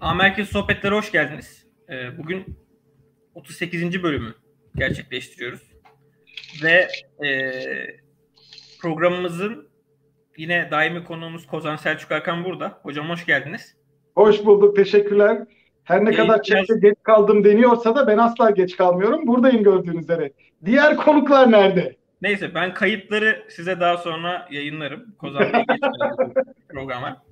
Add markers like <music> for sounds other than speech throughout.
A Merkez Sohbetlere hoş geldiniz. Ee, bugün 38. bölümü gerçekleştiriyoruz. Ve e, programımızın yine daimi konuğumuz Kozan Selçuk Hakan burada. Hocam hoş geldiniz. Hoş bulduk, teşekkürler. Her ne kadar çekte geç kaldım deniyorsa da ben asla geç kalmıyorum. Buradayım gördüğünüz üzere. Diğer konuklar nerede? Neyse ben kayıtları size daha sonra yayınlarım. Kozan Bey <laughs> programa.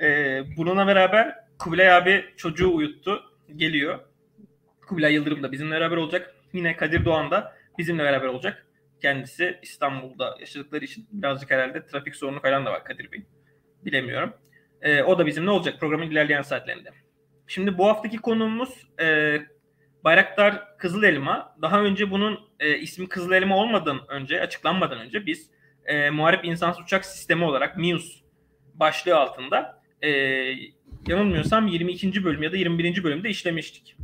Ee, bununla beraber Kubilay abi çocuğu uyuttu. Geliyor. Kubilay Yıldırım da bizimle beraber olacak. Yine Kadir Doğan da bizimle beraber olacak. Kendisi İstanbul'da yaşadıkları için birazcık herhalde trafik sorunu falan da var Kadir Bey. Bilemiyorum. Ee, o da bizimle olacak programın ilerleyen saatlerinde. Şimdi bu haftaki konuğumuz e, Bayraktar Kızıl Elma. Daha önce bunun e, ismi Kızıl Elma olmadan önce, açıklanmadan önce biz e, Muharip İnsansız Uçak Sistemi olarak MIUS başlığı altında e, yanılmıyorsam 22. bölüm ya da 21. bölümde işlemiştik.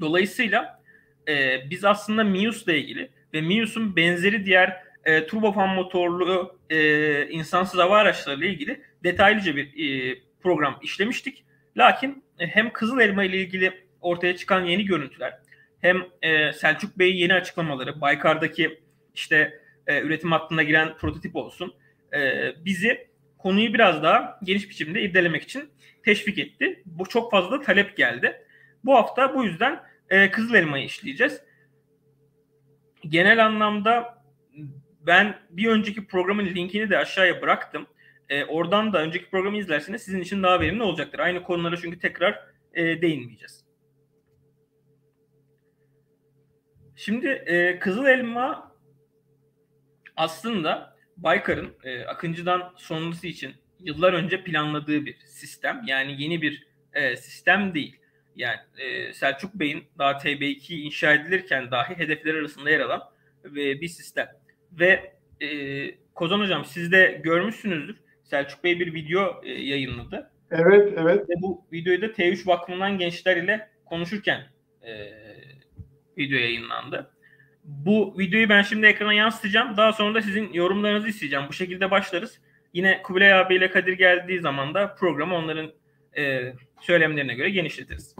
Dolayısıyla e, biz aslında MIUS ile ilgili ve MIUS'un benzeri diğer e, turbofan motorlu e, insansız hava araçları ile ilgili detaylıca bir e, program işlemiştik. Lakin e, hem Kızıl Elma ile ilgili ortaya çıkan yeni görüntüler hem e, Selçuk Bey'in yeni açıklamaları, Baykar'daki işte e, üretim hattına giren prototip olsun e, bizi konuyu biraz daha geniş biçimde irdelemek için teşvik etti. Bu çok fazla talep geldi. Bu hafta bu yüzden e, Kızıl Elma'yı işleyeceğiz. Genel anlamda ben bir önceki programın linkini de aşağıya bıraktım. E, oradan da önceki programı izlerseniz sizin için daha verimli olacaktır. Aynı konulara çünkü tekrar e, değinmeyeceğiz. Şimdi e, Kızıl Elma aslında Baykar'ın e, Akıncı'dan sonrası için yıllar önce planladığı bir sistem. Yani yeni bir e, sistem değil. Yani e, Selçuk Bey'in daha TB2 inşa edilirken dahi hedefler arasında yer alan e, bir sistem. Ve e, Kozan Hocam siz de görmüşsünüzdür. Selçuk Bey bir video e, yayınladı. Evet, evet. Ve bu videoyu da T3 Vakfı'ndan gençler ile konuşurken e, video yayınlandı. Bu videoyu ben şimdi ekrana yansıtacağım. Daha sonra da sizin yorumlarınızı isteyeceğim. Bu şekilde başlarız. Yine Kubilay abiyle Kadir geldiği zaman da programı onların e, söylemlerine göre genişletiriz.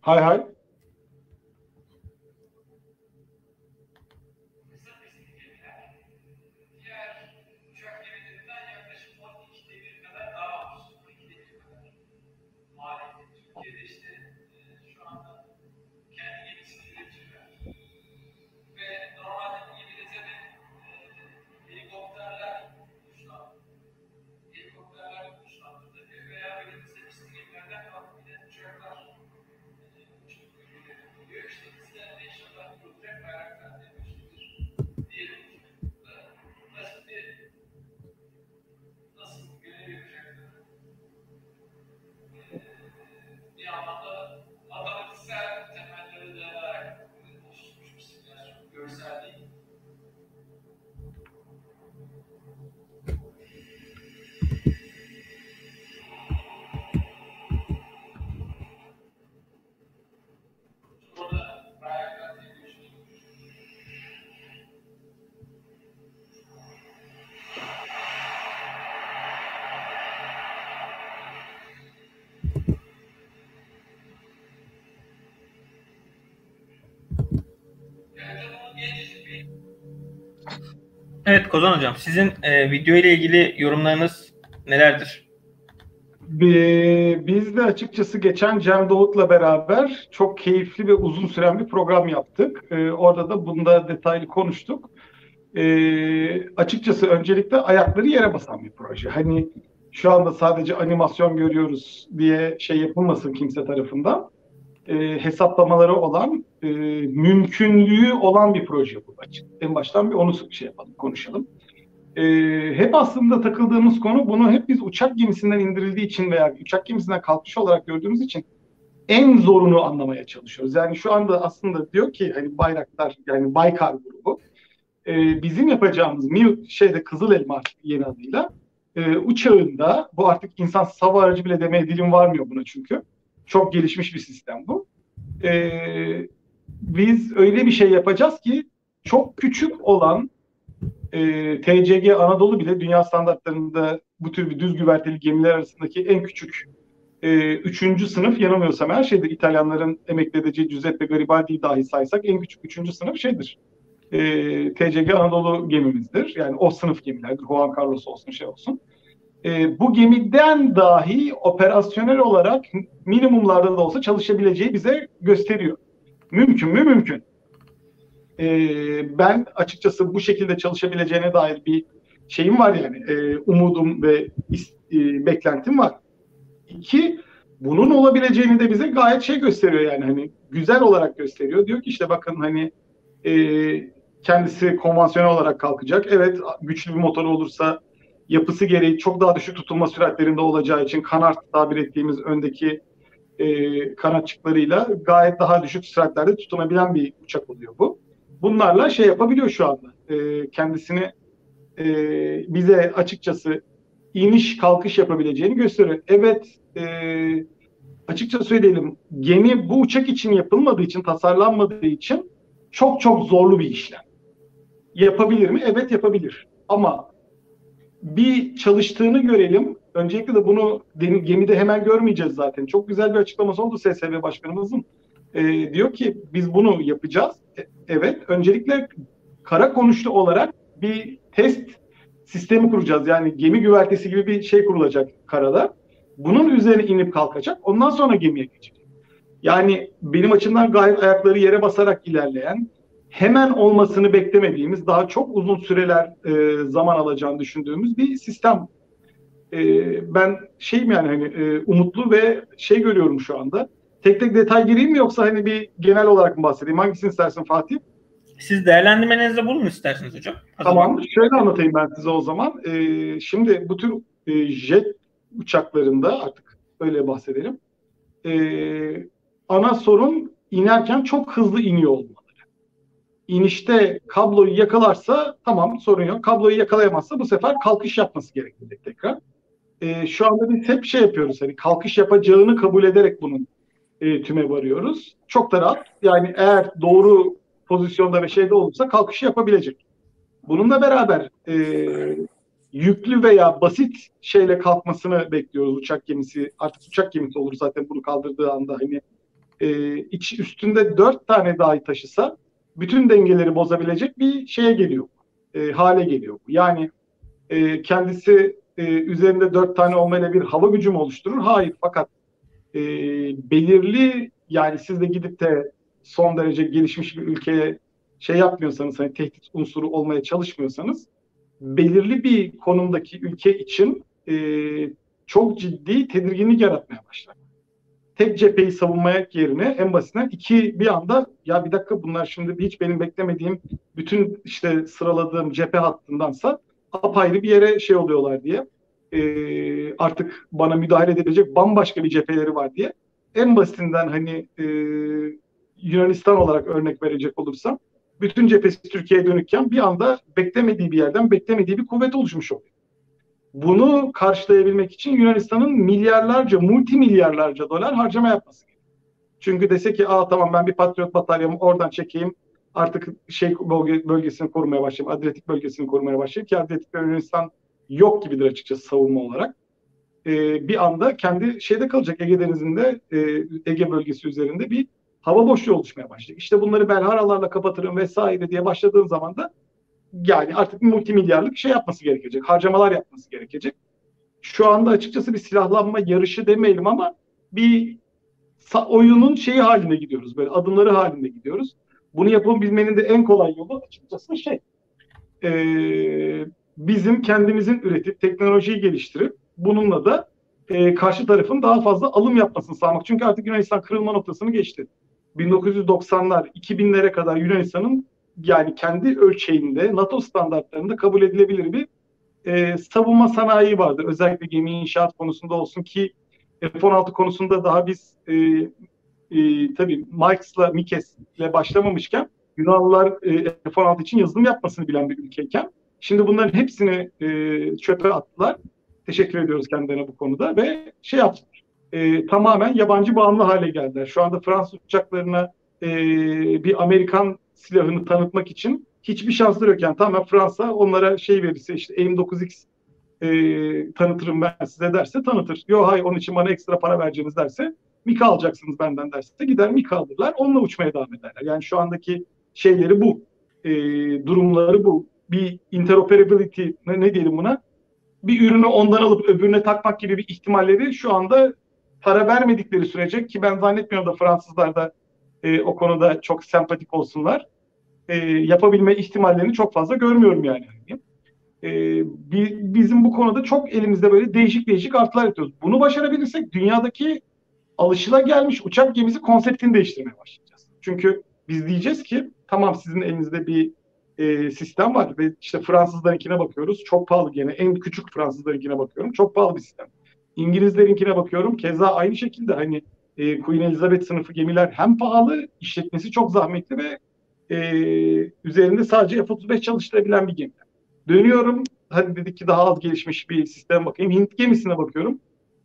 Hay hay. Evet Kozan Hocam, sizin e, video ile ilgili yorumlarınız nelerdir? Biz de açıkçası geçen Cem Doğut'la beraber çok keyifli ve uzun süren bir program yaptık. Ee, orada da bunda detaylı konuştuk. Ee, açıkçası öncelikle ayakları yere basan bir proje. Hani şu anda sadece animasyon görüyoruz diye şey yapılmasın kimse tarafından. Ee, hesaplamaları olan e, mümkünlüğü olan bir proje bu. En baştan bir onu şey yapalım, konuşalım. E, hep aslında takıldığımız konu bunu hep biz uçak gemisinden indirildiği için veya uçak gemisinden kalkış olarak gördüğümüz için en zorunu anlamaya çalışıyoruz. Yani şu anda aslında diyor ki hani Bayraktar yani Baykar grubu e, bizim yapacağımız Mİ şeyde Kızıl Elma yeni adıyla e, uçağında bu artık insan hava aracı bile demeye dilim varmıyor buna çünkü. Çok gelişmiş bir sistem bu. E, biz öyle bir şey yapacağız ki çok küçük olan e, TCG Anadolu bile dünya standartlarında bu tür bir düz güverteli gemiler arasındaki en küçük e, üçüncü sınıf yanılmıyorsam her şeydir. İtalyanların emekli edeceği Giuseppe Garibaldi'yi dahi saysak en küçük üçüncü sınıf şeydir. E, TCG Anadolu gemimizdir. Yani o sınıf gemilerdir. Juan Carlos olsun şey olsun. E, bu gemiden dahi operasyonel olarak minimumlarda da olsa çalışabileceği bize gösteriyor. Mümkün mü? Mümkün. E, ben açıkçası bu şekilde çalışabileceğine dair bir şeyim var yani. E, umudum ve e, beklentim var. İki, bunun olabileceğini de bize gayet şey gösteriyor yani hani güzel olarak gösteriyor. Diyor ki işte bakın hani e, kendisi konvansiyonel olarak kalkacak. Evet güçlü bir motor olursa yapısı gereği çok daha düşük tutulma süratlerinde olacağı için kanat tabir ettiğimiz öndeki e, kanatçıklarıyla gayet daha düşük süratlerde tutunabilen bir uçak oluyor bu. Bunlarla şey yapabiliyor şu anda. E, kendisini e, bize açıkçası iniş kalkış yapabileceğini gösteriyor. Evet e, açıkça söyleyelim gemi bu uçak için yapılmadığı için tasarlanmadığı için çok çok zorlu bir işlem. Yapabilir mi? Evet yapabilir. Ama bir çalıştığını görelim. Öncelikle de bunu gemide hemen görmeyeceğiz zaten. Çok güzel bir açıklaması oldu SSV Başkanımızın. E, diyor ki biz bunu yapacağız. E, evet. Öncelikle kara konuşlu olarak bir test sistemi kuracağız. Yani gemi güvertesi gibi bir şey kurulacak karada. Bunun üzerine inip kalkacak. Ondan sonra gemiye geçecek. Yani benim açımdan gayet ayakları yere basarak ilerleyen, hemen olmasını beklemediğimiz, daha çok uzun süreler e, zaman alacağını düşündüğümüz bir sistem. E, ben şeyim yani hani e, umutlu ve şey görüyorum şu anda. Tek tek detay gireyim mi yoksa hani bir genel olarak mı bahsedeyim? Hangisini istersin Fatih? Siz değerlendirmenizde bulun isterseniz hocam. Hazır tamam. Şöyle anlatayım ben size o zaman. Ee, şimdi bu tür e, jet uçaklarında artık öyle bahsedelim. Ee, ana sorun inerken çok hızlı iniyor olmaları. İnişte kabloyu yakalarsa tamam sorun yok. Kabloyu yakalayamazsa bu sefer kalkış yapması gerekecek tekrar. Ee, şu anda biz hep şey yapıyoruz. Hani kalkış yapacağını kabul ederek bunun e, tüme varıyoruz. Çok da rahat. Yani eğer doğru pozisyonda ve şeyde olursa kalkışı yapabilecek. Bununla beraber e, yüklü veya basit şeyle kalkmasını bekliyoruz uçak gemisi. Artık uçak gemisi olur zaten bunu kaldırdığı anda hani e, iç üstünde dört tane dahi taşısa bütün dengeleri bozabilecek bir şeye geliyor. E, hale geliyor. Yani e, kendisi e, üzerinde dört tane olmayla bir hava gücü mü oluşturur? Hayır. Fakat e, belirli yani siz de gidip de son derece gelişmiş bir ülkeye şey yapmıyorsanız, hani tehdit unsuru olmaya çalışmıyorsanız belirli bir konumdaki ülke için e, çok ciddi tedirginlik yaratmaya başlar. Tek cepheyi savunmaya yerine en basitinden iki bir anda ya bir dakika bunlar şimdi hiç benim beklemediğim bütün işte sıraladığım cephe hattındansa apayrı bir yere şey oluyorlar diye e, artık bana müdahale edebilecek bambaşka bir cepheleri var diye en basitinden hani e, Yunanistan olarak örnek verecek olursam bütün cephesi Türkiye'ye dönükken bir anda beklemediği bir yerden beklemediği bir kuvvet oluşmuş oluyor. Bunu karşılayabilmek için Yunanistan'ın milyarlarca, multi milyarlarca dolar harcama yapması gerekiyor. Çünkü dese ki aa tamam ben bir Patriot bataryamı oradan çekeyim artık şey bölge, bölgesini korumaya başlayayım, Adriyatik bölgesini korumaya başlayayım ki Adriyatik Yunanistan yok gibidir açıkçası savunma olarak. Ee, bir anda kendi şeyde kalacak Ege Denizi'nde, e, Ege bölgesi üzerinde bir hava boşluğu oluşmaya başlayacak. İşte bunları belharalarla kapatırım vesaire diye başladığın zaman da yani artık multimilyarlık şey yapması gerekecek. Harcamalar yapması gerekecek. Şu anda açıkçası bir silahlanma yarışı demeyelim ama bir oyunun şeyi haline gidiyoruz. Böyle adımları halinde gidiyoruz. Bunu yapabilmenin de en kolay yolu açıkçası şey. E, bizim kendimizin üretip teknolojiyi geliştirip bununla da e, karşı tarafın daha fazla alım yapmasını sağlamak. Çünkü artık Yunanistan kırılma noktasını geçti. 1990'lar 2000'lere kadar Yunanistan'ın yani kendi ölçeğinde NATO standartlarında kabul edilebilir bir e, savunma sanayi vardı. Özellikle gemi inşaat konusunda olsun ki F-16 konusunda daha biz e, e, tabii Mikes'la Mikes'le başlamamışken Yunanlılar e, F-16 için yazılım yapmasını bilen bir ülkeyken şimdi bunların hepsini e, çöpe attılar. Teşekkür ediyoruz kendilerine bu konuda ve şey yaptılar e, tamamen yabancı bağımlı hale geldiler. Şu anda Fransız uçaklarına e, bir Amerikan silahını tanıtmak için hiçbir şansları yok. Yani tamamen Fransa onlara şey verirse işte M9X e, tanıtırım ben size derse tanıtır. Yok hayır onun için bana ekstra para vereceğiniz derse Mika alacaksınız benden derse gider Mika alırlar. Onunla uçmaya devam ederler. Yani şu andaki şeyleri bu. E, durumları bu. Bir interoperability ne, ne diyelim buna? Bir ürünü ondan alıp öbürüne takmak gibi bir ihtimalleri şu anda para vermedikleri sürece ki ben zannetmiyorum da Fransızlar da e, o konuda çok sempatik olsunlar. E, yapabilme ihtimallerini çok fazla görmüyorum yani. E, bi, bizim bu konuda çok elimizde böyle değişik değişik artılar yapıyoruz. Bunu başarabilirsek dünyadaki alışılagelmiş uçak gemisi konseptini değiştirmeye başlayacağız. Çünkü biz diyeceğiz ki tamam sizin elinizde bir e, sistem var ve işte Fransızlarınkine bakıyoruz. Çok pahalı gene. En küçük Fransızlarınkine bakıyorum. Çok pahalı bir sistem. İngilizlerinkine bakıyorum. Keza aynı şekilde hani e, Queen Elizabeth sınıfı gemiler hem pahalı, işletmesi çok zahmetli ve e, üzerinde sadece F-35 çalıştırabilen bir gemi. Dönüyorum, hadi dedik ki daha az gelişmiş bir sistem bakayım. Hint gemisine bakıyorum.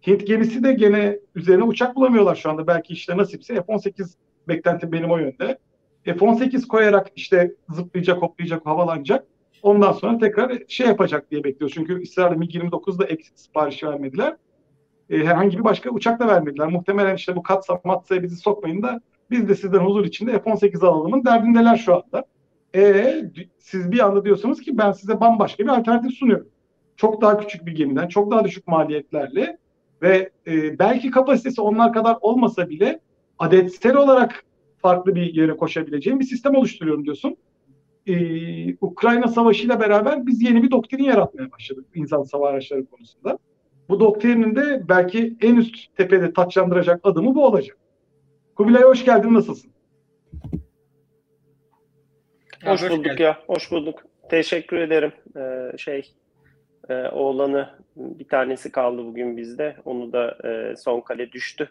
Hint gemisi de gene üzerine uçak bulamıyorlar şu anda. Belki işte nasipse F-18 beklenti benim o yönde. F-18 koyarak işte zıplayacak, hoplayacak, havalanacak. Ondan sonra tekrar şey yapacak diye bekliyoruz. Çünkü ısrarla MiG-29'da eksik sipariş vermediler e, herhangi bir başka uçak da vermediler. Muhtemelen işte bu katsa matsaya bizi sokmayın da biz de sizden huzur içinde F-18 alalımın derdindeler şu anda. E, siz bir anda diyorsunuz ki ben size bambaşka bir alternatif sunuyorum. Çok daha küçük bir gemiden, çok daha düşük maliyetlerle ve e, belki kapasitesi onlar kadar olmasa bile adetsel olarak farklı bir yere koşabileceğim bir sistem oluşturuyorum diyorsun. Ee, Ukrayna Savaşı ile beraber biz yeni bir doktrin yaratmaya başladık insan savaş araçları konusunda. Bu doktrinin de belki en üst tepede taçlandıracak adımı bu olacak. Kubilay hoş geldin, nasılsın? Hoş, hoş bulduk geldin. ya, hoş bulduk. Teşekkür ederim. Ee, şey, e, oğlanı bir tanesi kaldı bugün bizde. Onu da e, son kale düştü.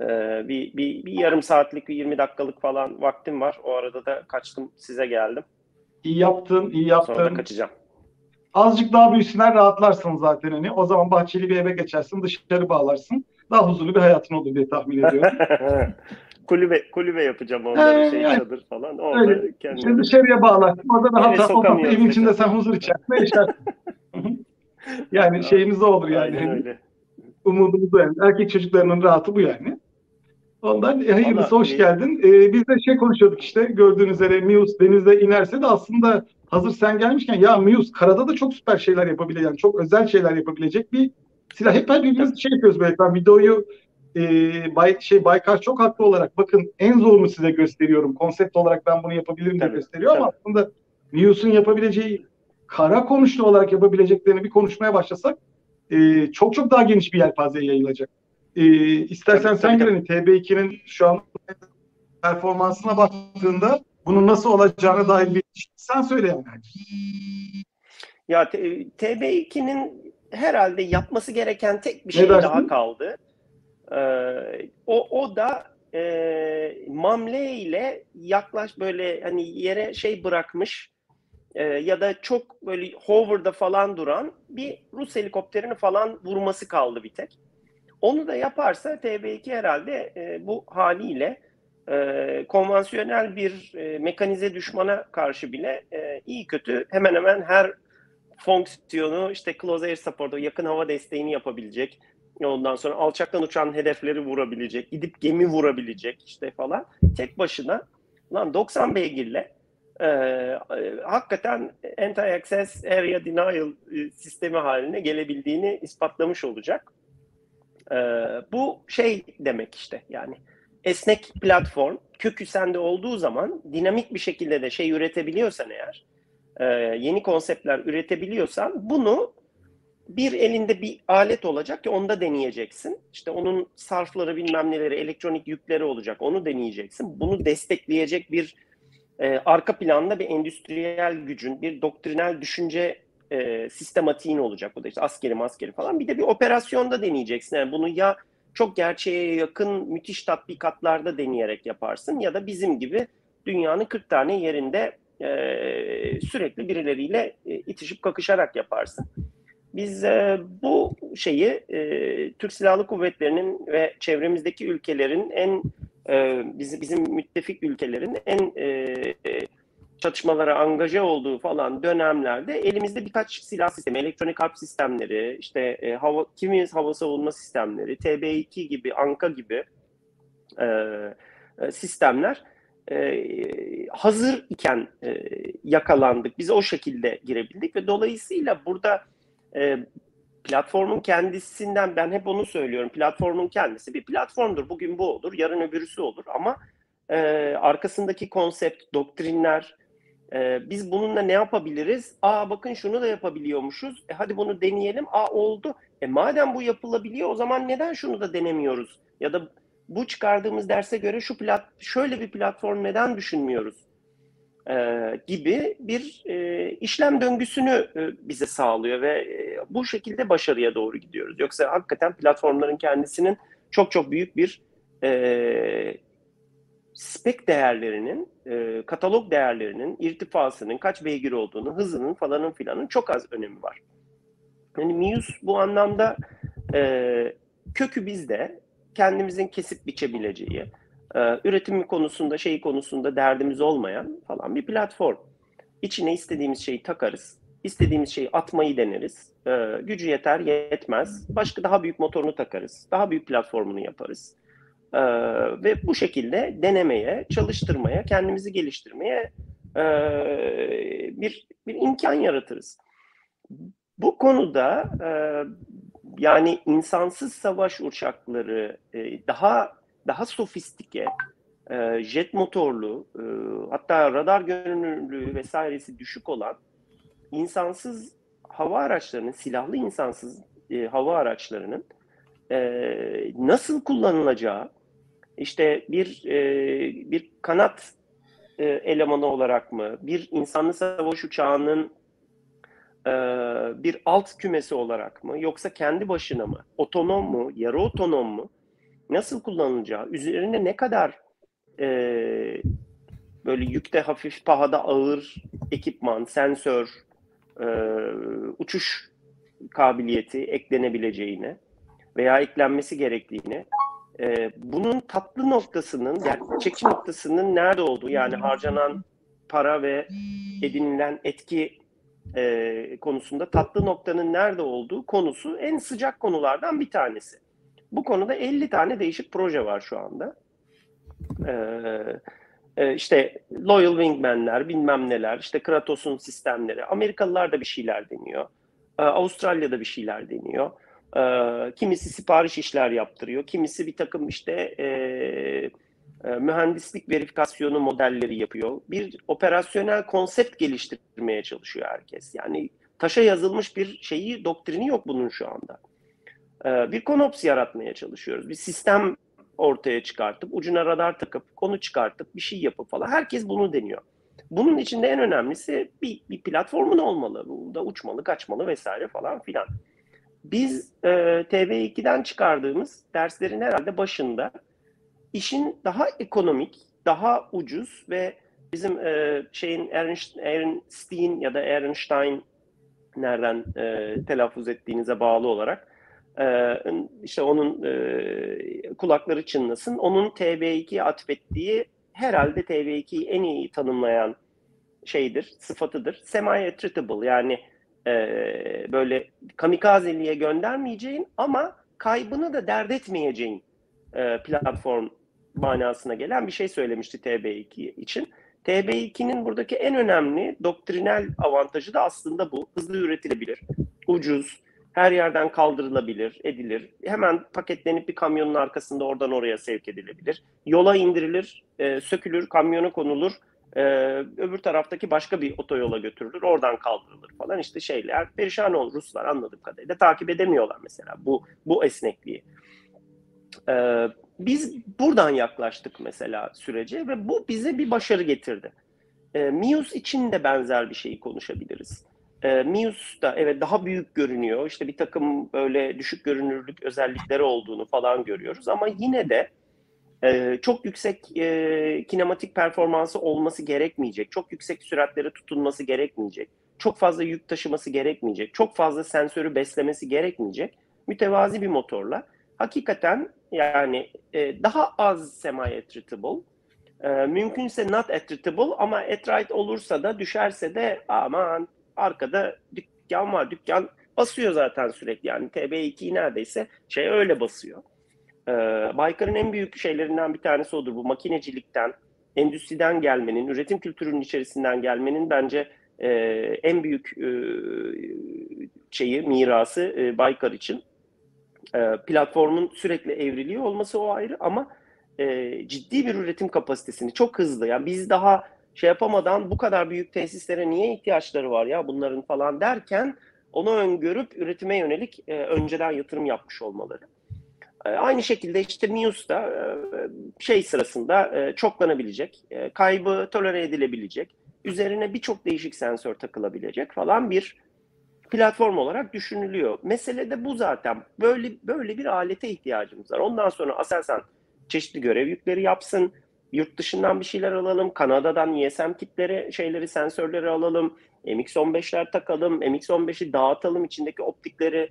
E, bir, bir, bir yarım saatlik, 20 dakikalık falan vaktim var. O arada da kaçtım, size geldim. İyi yaptın, iyi yaptın. Sonra da kaçacağım. Azıcık daha büyüsünler rahatlarsın zaten hani. O zaman bahçeli bir eve geçersin, dışarı bağlarsın. Daha huzurlu bir hayatın olur diye tahmin ediyorum. <laughs> kulübe kulübe yapacağım onları ee, şey yani, çadır falan. Orada öyle. kendine... İşte dışarıya bağlarsın. Orada rahat rahat oturup evin içinde sen huzur içerisinde yaşarsın. <laughs> yani şeyimiz de olur yani. Aynen öyle. Umudumuz da yani. Erkek çocuklarının rahatı bu yani. Ondan e, hayırlısı hoş geldin. Ee, biz de şey konuşuyorduk işte gördüğünüz üzere Mius denizde inerse de aslında hazır sen gelmişken ya Mius karada da çok süper şeyler yapabilecek yani çok özel şeyler yapabilecek bir silah. Hep birbirimiz şey yapıyoruz böyle ben videoyu e, Bay, şey Baykar çok haklı olarak bakın en zorunu size gösteriyorum. Konsept olarak ben bunu yapabilirim diye gösteriyor tabii. ama aslında Mius'un yapabileceği kara konuşlu olarak yapabileceklerini bir konuşmaya başlasak e, çok çok daha geniş bir yelpazeye yayılacak. E, istersen tabii, sen tabii, gir TB2'nin şu an performansına baktığında bunun nasıl olacağını dair bir sen söyle yani. Ya TB2'nin herhalde yapması gereken tek bir şey daha kaldı. Ee, o, o da e, mamle ile yaklaş böyle hani yere şey bırakmış e, ya da çok böyle hover'da falan duran bir Rus helikopterini falan vurması kaldı bir tek. Onu da yaparsa TB2 herhalde e, bu haliyle e, konvansiyonel bir e, mekanize düşmana karşı bile e, iyi kötü hemen hemen her fonksiyonu işte close air support'u yakın hava desteğini yapabilecek. Ondan sonra alçaktan uçan hedefleri vurabilecek, gidip gemi vurabilecek işte falan. Tek başına lan 90 beygirle e, e, hakikaten anti-access area denial e, sistemi haline gelebildiğini ispatlamış olacak. E, bu şey demek işte yani esnek platform kökü sende olduğu zaman dinamik bir şekilde de şey üretebiliyorsan eğer e, yeni konseptler üretebiliyorsan bunu bir elinde bir alet olacak ki onda deneyeceksin. İşte onun sarfları bilmem neleri, elektronik yükleri olacak. Onu deneyeceksin. Bunu destekleyecek bir e, arka planda bir endüstriyel gücün, bir doktrinal düşünce e, sistematiğin olacak. Bu da işte askeri maskeri falan. Bir de bir operasyonda deneyeceksin. Yani bunu ya çok gerçeğe yakın müthiş tatbikatlarda deneyerek yaparsın ya da bizim gibi dünyanın 40 tane yerinde e, sürekli birileriyle e, itişip kakışarak yaparsın. Biz e, bu şeyi e, Türk Silahlı Kuvvetleri'nin ve çevremizdeki ülkelerin en e, bizim, bizim müttefik ülkelerin en e, çatışmalara angaje olduğu falan dönemlerde elimizde birkaç silah sistemi, elektronik harp sistemleri, işte e, hava, kimimiz hava savunma sistemleri, TB2 gibi, Anka gibi e, e, sistemler e, hazır iken e, yakalandık. Biz o şekilde girebildik ve dolayısıyla burada e, platformun kendisinden ben hep onu söylüyorum. Platformun kendisi bir platformdur. Bugün bu olur, yarın öbürüsü olur ama e, arkasındaki konsept, doktrinler, e, biz bununla ne yapabiliriz? Aa bakın şunu da yapabiliyormuşuz. E, hadi bunu deneyelim. Aa oldu. E madem bu yapılabiliyor o zaman neden şunu da denemiyoruz? Ya da bu çıkardığımız derse göre şu plat şöyle bir platform neden düşünmüyoruz? Ee, gibi bir e, işlem döngüsünü e, bize sağlıyor ve e, bu şekilde başarıya doğru gidiyoruz. Yoksa hakikaten platformların kendisinin çok çok büyük bir e, spek değerlerinin, e, katalog değerlerinin, irtifasının, kaç beygir olduğunu, hızının falanın filanın çok az önemi var. Yani Mius bu anlamda e, kökü bizde, kendimizin kesip biçebileceği, e, üretimi konusunda, şeyi konusunda derdimiz olmayan falan bir platform. İçine istediğimiz şeyi takarız, istediğimiz şeyi atmayı deneriz. E, gücü yeter, yetmez. Başka daha büyük motorunu takarız, daha büyük platformunu yaparız. E, ve bu şekilde denemeye, çalıştırmaya, kendimizi geliştirmeye e, bir, bir imkan yaratırız. Bu konuda e, yani insansız savaş uçakları e, daha daha sofistike, e, jet motorlu, e, hatta radar görünürlüğü vesairesi düşük olan insansız hava araçlarının, silahlı insansız e, hava araçlarının e, nasıl kullanılacağı, işte bir e, bir kanat e, elemanı olarak mı, bir insanlı savaş uçağının e, bir alt kümesi olarak mı, yoksa kendi başına mı, otonom mu, yarı otonom mu, nasıl kullanılacağı, üzerine ne kadar e, böyle yükte hafif, pahada ağır ekipman, sensör, e, uçuş kabiliyeti eklenebileceğine veya eklenmesi gerektiğine e, bunun tatlı noktasının, gerçekçi noktasının nerede olduğu yani harcanan para ve edinilen etki e, konusunda tatlı noktanın nerede olduğu konusu en sıcak konulardan bir tanesi. Bu konuda 50 tane değişik proje var şu anda. Ee, e, işte Loyal Wingman'ler, bilmem neler, işte Kratos'un sistemleri. Amerikalılar da bir şeyler deniyor. Ee, Avustralya'da bir şeyler deniyor. Ee, kimisi sipariş işler yaptırıyor. Kimisi bir takım işte e, e, mühendislik verifikasyonu modelleri yapıyor. Bir operasyonel konsept geliştirmeye çalışıyor herkes. Yani taşa yazılmış bir şeyi, doktrini yok bunun şu anda. Ee, bir konops yaratmaya çalışıyoruz. Bir sistem ortaya çıkartıp, ucuna radar takıp, konu çıkartıp, bir şey yapıp falan. Herkes bunu deniyor. Bunun içinde en önemlisi bir, bir platformun olmalı. Bu da uçmalı, kaçmalı vesaire falan filan. Biz e, TV2'den çıkardığımız derslerin herhalde başında işin daha ekonomik, daha ucuz ve bizim e, şeyin Ernstein ya da Ernstein nereden e, telaffuz ettiğinize bağlı olarak e, işte onun e, kulakları çınlasın. Onun TB2'ye atfettiği herhalde TB2'yi en iyi tanımlayan şeydir, sıfatıdır. Semi-attritable yani e, böyle kamikazeliğe göndermeyeceğin ama kaybını da dert etmeyeceğin e, platform manasına gelen bir şey söylemişti TB2 için. TB2'nin buradaki en önemli doktrinal avantajı da aslında bu. Hızlı üretilebilir, ucuz, her yerden kaldırılabilir, edilir. Hemen paketlenip bir kamyonun arkasında oradan oraya sevk edilebilir. Yola indirilir, e, sökülür, kamyona konulur. E, öbür taraftaki başka bir otoyola götürülür, oradan kaldırılır falan. İşte şeyler perişan olur. Ruslar anladığım kadarıyla takip edemiyorlar mesela bu bu esnekliği. E, biz buradan yaklaştık mesela sürece ve bu bize bir başarı getirdi. E, Mius için de benzer bir şeyi konuşabiliriz. E, Mius da evet daha büyük görünüyor. İşte bir takım böyle düşük görünürlük özellikleri olduğunu falan görüyoruz. Ama yine de e, çok yüksek e, kinematik performansı olması gerekmeyecek. Çok yüksek süratlere tutunması gerekmeyecek. Çok fazla yük taşıması gerekmeyecek. Çok fazla sensörü beslemesi gerekmeyecek. Mütevazi bir motorla. Hakikaten yani e, daha az semi-attritable E, mümkünse not attritable ama attrite olursa da düşerse de aman arkada dükkan var. Dükkan basıyor zaten sürekli. Yani TB2'yi neredeyse şey öyle basıyor. Baykar'ın en büyük şeylerinden bir tanesi odur. Bu makinecilikten, endüstriden gelmenin, üretim kültürünün içerisinden gelmenin bence e, en büyük e, şeyi, mirası e, Baykar için. E, platformun sürekli evriliyor olması o ayrı ama e, ciddi bir üretim kapasitesini çok hızlı. Yani biz daha şey yapamadan bu kadar büyük tesislere niye ihtiyaçları var ya bunların falan derken onu öngörüp üretime yönelik e, önceden yatırım yapmış olmaları. E, aynı şekilde işte Mius da e, şey sırasında e, çoklanabilecek, e, kaybı tolere edilebilecek, üzerine birçok değişik sensör takılabilecek falan bir platform olarak düşünülüyor. Mesele de bu zaten. Böyle böyle bir alete ihtiyacımız var. Ondan sonra Aselsan çeşitli görev yükleri yapsın. Yurt dışından bir şeyler alalım. Kanada'dan ISM kitleri, şeyleri, sensörleri alalım. MX-15'ler takalım. MX-15'i dağıtalım. içindeki optikleri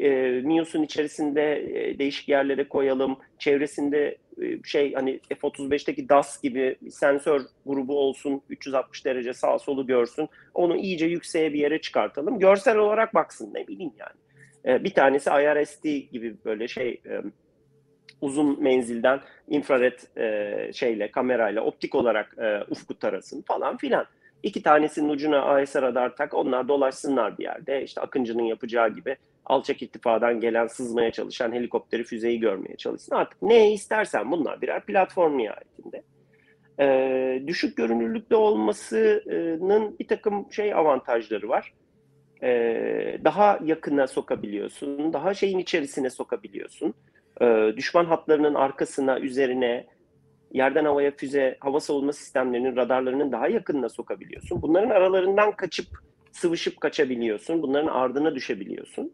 e, MIUS'un içerisinde e, değişik yerlere koyalım. Çevresinde e, şey hani F-35'teki DAS gibi sensör grubu olsun. 360 derece sağ solu görsün. Onu iyice yükseğe bir yere çıkartalım. Görsel olarak baksın ne bileyim yani. E, bir tanesi IRST gibi böyle şey e, uzun menzilden infrared e, şeyle kamerayla optik olarak e, ufku tarasın falan filan. İki tanesinin ucuna AES radar tak onlar dolaşsınlar bir yerde. İşte Akıncı'nın yapacağı gibi alçak irtifadan gelen sızmaya çalışan helikopteri füzeyi görmeye çalışsın. Artık ne istersen bunlar birer platform nihayetinde. Ee, düşük görünürlükte olmasının bir takım şey avantajları var. Ee, daha yakına sokabiliyorsun, daha şeyin içerisine sokabiliyorsun. Ee, düşman hatlarının arkasına, üzerine, yerden havaya füze, hava savunma sistemlerinin, radarlarının daha yakınına sokabiliyorsun. Bunların aralarından kaçıp, sıvışıp kaçabiliyorsun. Bunların ardına düşebiliyorsun.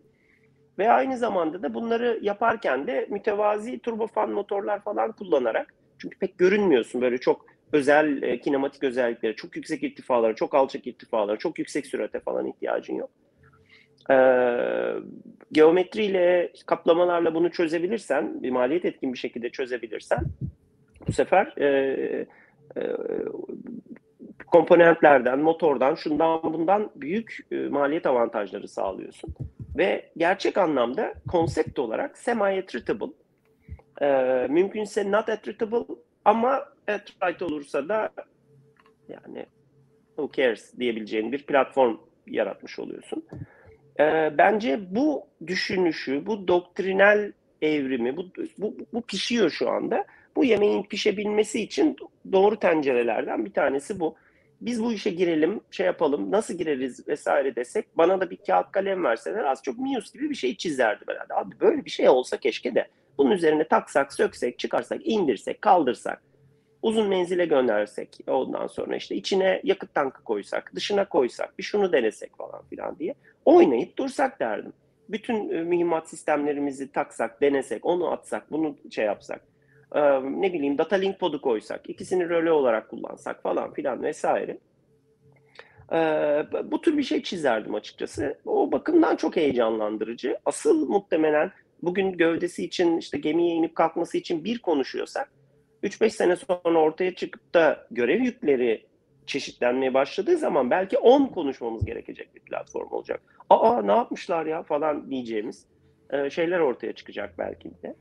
Ve aynı zamanda da bunları yaparken de mütevazi turbofan motorlar falan kullanarak çünkü pek görünmüyorsun böyle çok özel e, kinematik özellikleri, çok yüksek irtifalara, çok alçak irtifalara, çok yüksek sürate falan ihtiyacın yok. E, geometriyle, kaplamalarla bunu çözebilirsen, bir maliyet etkin bir şekilde çözebilirsen bu sefer e, e, komponentlerden, motordan, şundan bundan büyük e, maliyet avantajları sağlıyorsun. Ve gerçek anlamda konsept olarak semi-attritable, e, mümkünse not attritable ama attrite olursa da yani who cares diyebileceğin bir platform yaratmış oluyorsun. E, bence bu düşünüşü, bu doktrinal evrimi, bu, bu, bu pişiyor şu anda. Bu yemeğin pişebilmesi için doğru tencerelerden bir tanesi bu biz bu işe girelim, şey yapalım, nasıl gireriz vesaire desek bana da bir kağıt kalem verseler az çok Mius gibi bir şey çizerdim herhalde. Abi böyle bir şey olsa keşke de bunun üzerine taksak, söksek, çıkarsak, indirsek, kaldırsak, uzun menzile göndersek ondan sonra işte içine yakıt tankı koysak, dışına koysak, bir şunu denesek falan filan diye oynayıp dursak derdim. Bütün e, mühimmat sistemlerimizi taksak, denesek, onu atsak, bunu şey yapsak ne bileyim data link podu koysak, ikisini röle olarak kullansak falan filan vesaire. bu tür bir şey çizerdim açıkçası. O bakımdan çok heyecanlandırıcı. Asıl muhtemelen bugün gövdesi için işte gemiye inip kalkması için bir konuşuyorsak 3-5 sene sonra ortaya çıkıp da görev yükleri çeşitlenmeye başladığı zaman belki 10 konuşmamız gerekecek bir platform olacak. Aa ne yapmışlar ya falan diyeceğimiz şeyler ortaya çıkacak belki de.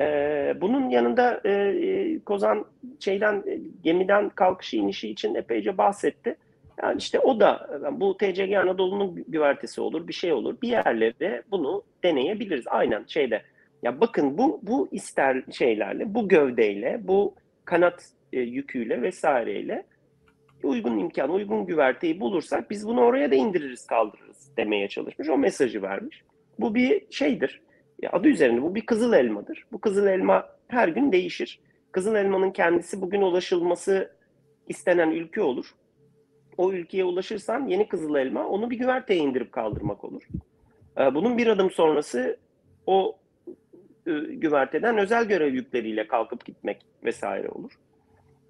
Ee, bunun yanında e, e, Kozan şeyden e, gemiden kalkışı inişi için epeyce bahsetti. Yani işte o da bu TCG Anadolu'nun güvertesi olur, bir şey olur. Bir yerlerde bunu deneyebiliriz. Aynen şeyde. Ya bakın bu bu ister şeylerle, bu gövdeyle, bu kanat e, yüküyle vesaireyle uygun imkan, uygun güverteyi bulursak biz bunu oraya da indiririz, kaldırırız demeye çalışmış. O mesajı vermiş. Bu bir şeydir adı üzerinde bu bir kızıl elmadır. Bu kızıl elma her gün değişir. Kızıl elmanın kendisi bugün ulaşılması istenen ülke olur. O ülkeye ulaşırsan yeni kızıl elma onu bir güverteye indirip kaldırmak olur. Ee, bunun bir adım sonrası o e, güverteden özel görev yükleriyle kalkıp gitmek vesaire olur.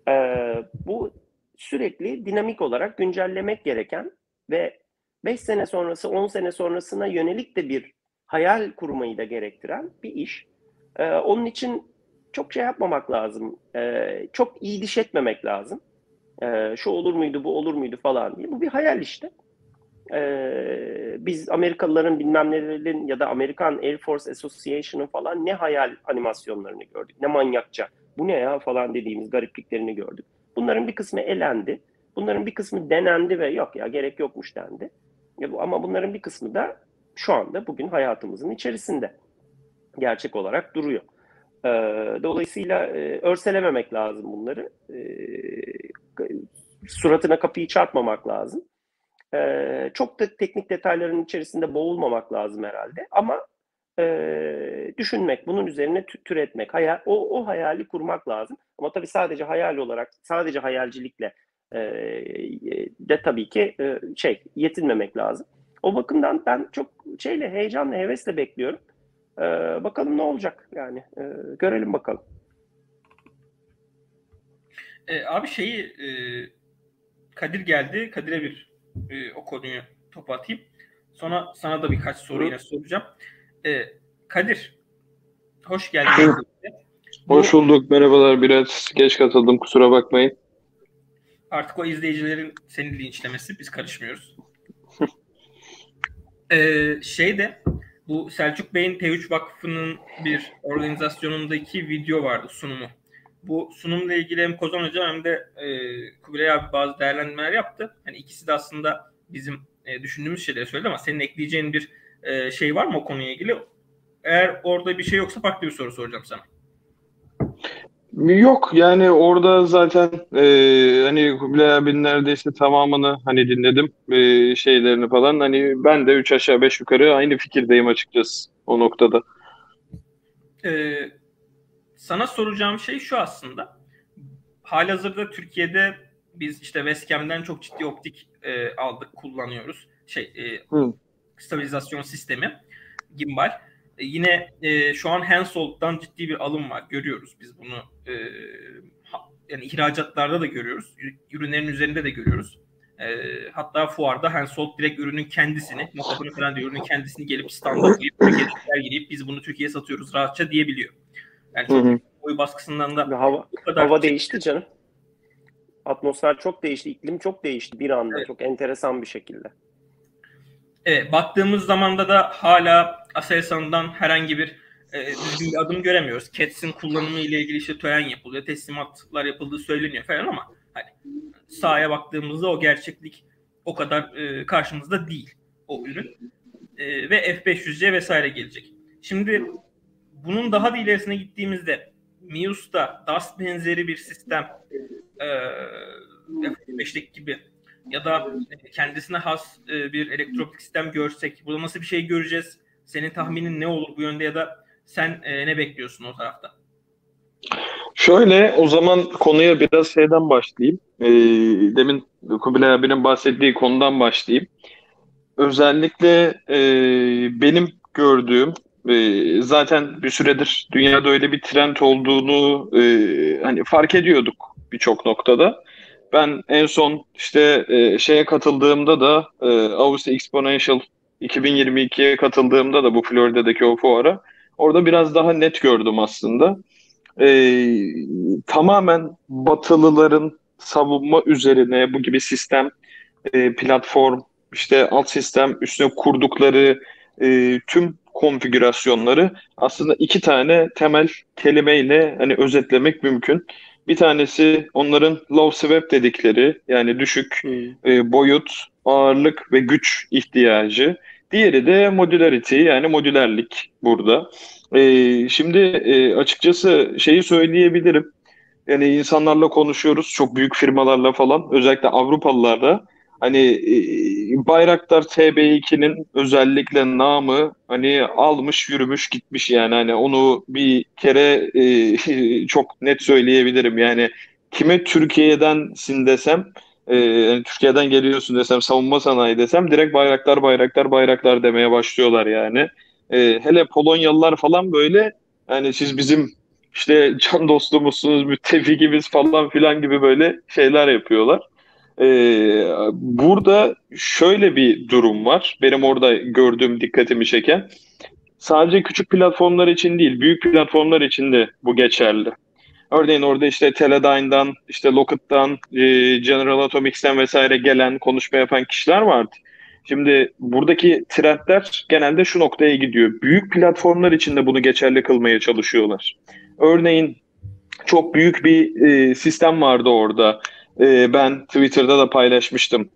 Ee, bu sürekli dinamik olarak güncellemek gereken ve 5 sene sonrası 10 sene sonrasına yönelik de bir hayal kurmayı da gerektiren bir iş. Ee, onun için çok şey yapmamak lazım. E, çok iyi diş etmemek lazım. E, şu olur muydu, bu olur muydu falan diye. Bu bir hayal işte. E, biz Amerikalıların bilmem nelerin ya da Amerikan Air Force Association'ın falan ne hayal animasyonlarını gördük. Ne manyakça. Bu ne ya falan dediğimiz garipliklerini gördük. Bunların bir kısmı elendi. Bunların bir kısmı denendi ve yok ya gerek yokmuş dendi. Ama bunların bir kısmı da şu anda bugün hayatımızın içerisinde gerçek olarak duruyor. Ee, dolayısıyla e, örselememek lazım bunları. Ee, suratına kapıyı çarpmamak lazım. Ee, çok da teknik detayların içerisinde boğulmamak lazım herhalde. Ama e, düşünmek, bunun üzerine türetmek, hayal, o, o hayali kurmak lazım. Ama tabii sadece hayal olarak, sadece hayalcilikle e, de tabii ki e, şey yetinmemek lazım. O bakımdan ben çok şeyle heyecanla, hevesle bekliyorum. E, bakalım ne olacak yani. E, görelim bakalım. E, abi şeyi e, Kadir geldi. Kadir'e bir e, o konuyu topu atayım. Sonra sana da birkaç soru yine soracağım. E, Kadir, hoş geldin. Hoş bulduk. Merhabalar. Biraz geç katıldım. Kusura bakmayın. Artık o izleyicilerin seni linçlemesi. Biz karışmıyoruz. Ee, şey de bu Selçuk Bey'in T3 Vakfı'nın bir organizasyonundaki video vardı sunumu. Bu sunumla ilgili hem Kozan Hoca hem de e, Kubilay abi bazı değerlendirmeler yaptı. Hani ikisi de aslında bizim e, düşündüğümüz şeyleri söyledi ama senin ekleyeceğin bir e, şey var mı o konuya ilgili? Eğer orada bir şey yoksa farklı bir soru soracağım sana. Yok yani orada zaten e, hani Kubilay abinin neredeyse tamamını hani dinledim e, şeylerini falan. Hani ben de üç aşağı beş yukarı aynı fikirdeyim açıkçası o noktada. Ee, sana soracağım şey şu aslında. Halihazırda Türkiye'de biz işte Westcam'den çok ciddi optik e, aldık, kullanıyoruz. Şey, e, stabilizasyon sistemi, gimbal. E, yine e, şu an Hensoldt'tan ciddi bir alım var. Görüyoruz biz bunu. E, ha, yani ihracatlarda da görüyoruz. Ürünlerin üzerinde de görüyoruz. E, hatta fuarda Hensoldt direkt ürünün kendisini, muhatabını falan diyor, ürünün kendisini gelip standartlayıp, belgeleyip biz bunu Türkiye'ye satıyoruz rahatça diyebiliyor. Yani çok boy baskısından da hava, kadar hava değişti canım. Atmosfer çok değişti, iklim çok değişti bir anda. Evet. Çok enteresan bir şekilde. Evet, baktığımız zamanda da hala Aselsan'dan herhangi bir e, düzgün bir adım göremiyoruz. CATS'in kullanımı ile ilgili işte tören yapılıyor, teslimatlar yapıldığı söyleniyor falan ama hani sahaya baktığımızda o gerçeklik o kadar e, karşımızda değil o ürün. E, ve F500C vesaire gelecek. Şimdi bunun daha da ilerisine gittiğimizde MIUS'ta DAS benzeri bir sistem e, F5'teki gibi ya da kendisine has e, bir elektropik sistem görsek burada nasıl bir şey göreceğiz? Senin tahminin ne olur bu yönde ya da sen e, ne bekliyorsun o tarafta? Şöyle o zaman konuya biraz şeyden başlayayım. E, demin Kubilay abinin bahsettiği konudan başlayayım. Özellikle e, benim gördüğüm e, zaten bir süredir dünyada öyle bir trend olduğunu e, hani fark ediyorduk birçok noktada. Ben en son işte e, şeye katıldığımda da e, Avusturya Exponential 2022'ye katıldığımda da bu Florida'daki o fuara orada biraz daha net gördüm aslında. E, tamamen batılıların savunma üzerine bu gibi sistem, e, platform, işte alt sistem üstüne kurdukları e, tüm konfigürasyonları aslında iki tane temel kelimeyle hani özetlemek mümkün. Bir tanesi onların low swap dedikleri yani düşük hmm. e, boyut, ağırlık ve güç ihtiyacı. Diğeri de modularity yani modülerlik burada. E, şimdi e, açıkçası şeyi söyleyebilirim. Yani insanlarla konuşuyoruz çok büyük firmalarla falan özellikle Avrupalılarla hani e, Bayraktar TB2'nin özellikle namı hani almış yürümüş gitmiş yani. Hani onu bir kere e, <laughs> çok net söyleyebilirim. Yani kime Türkiye'densin desem e, yani Türkiye'den geliyorsun desem savunma sanayi desem direkt Bayraktar Bayraktar Bayraktar demeye başlıyorlar yani. E, hele Polonyalılar falan böyle yani siz bizim işte can dostumuzsunuz müttefikimiz falan filan gibi böyle şeyler yapıyorlar. Ee, burada şöyle bir durum var. Benim orada gördüğüm dikkatimi çeken. sadece küçük platformlar için değil, büyük platformlar için de bu geçerli. Örneğin orada işte Teledyne'dan, işte Lockheed'dan, e, General Atomics'ten vesaire gelen, konuşma yapan kişiler vardı. Şimdi buradaki trendler genelde şu noktaya gidiyor. Büyük platformlar için de bunu geçerli kılmaya çalışıyorlar. Örneğin çok büyük bir e, sistem vardı orada. E, ben Twitter'da da paylaşmıştım.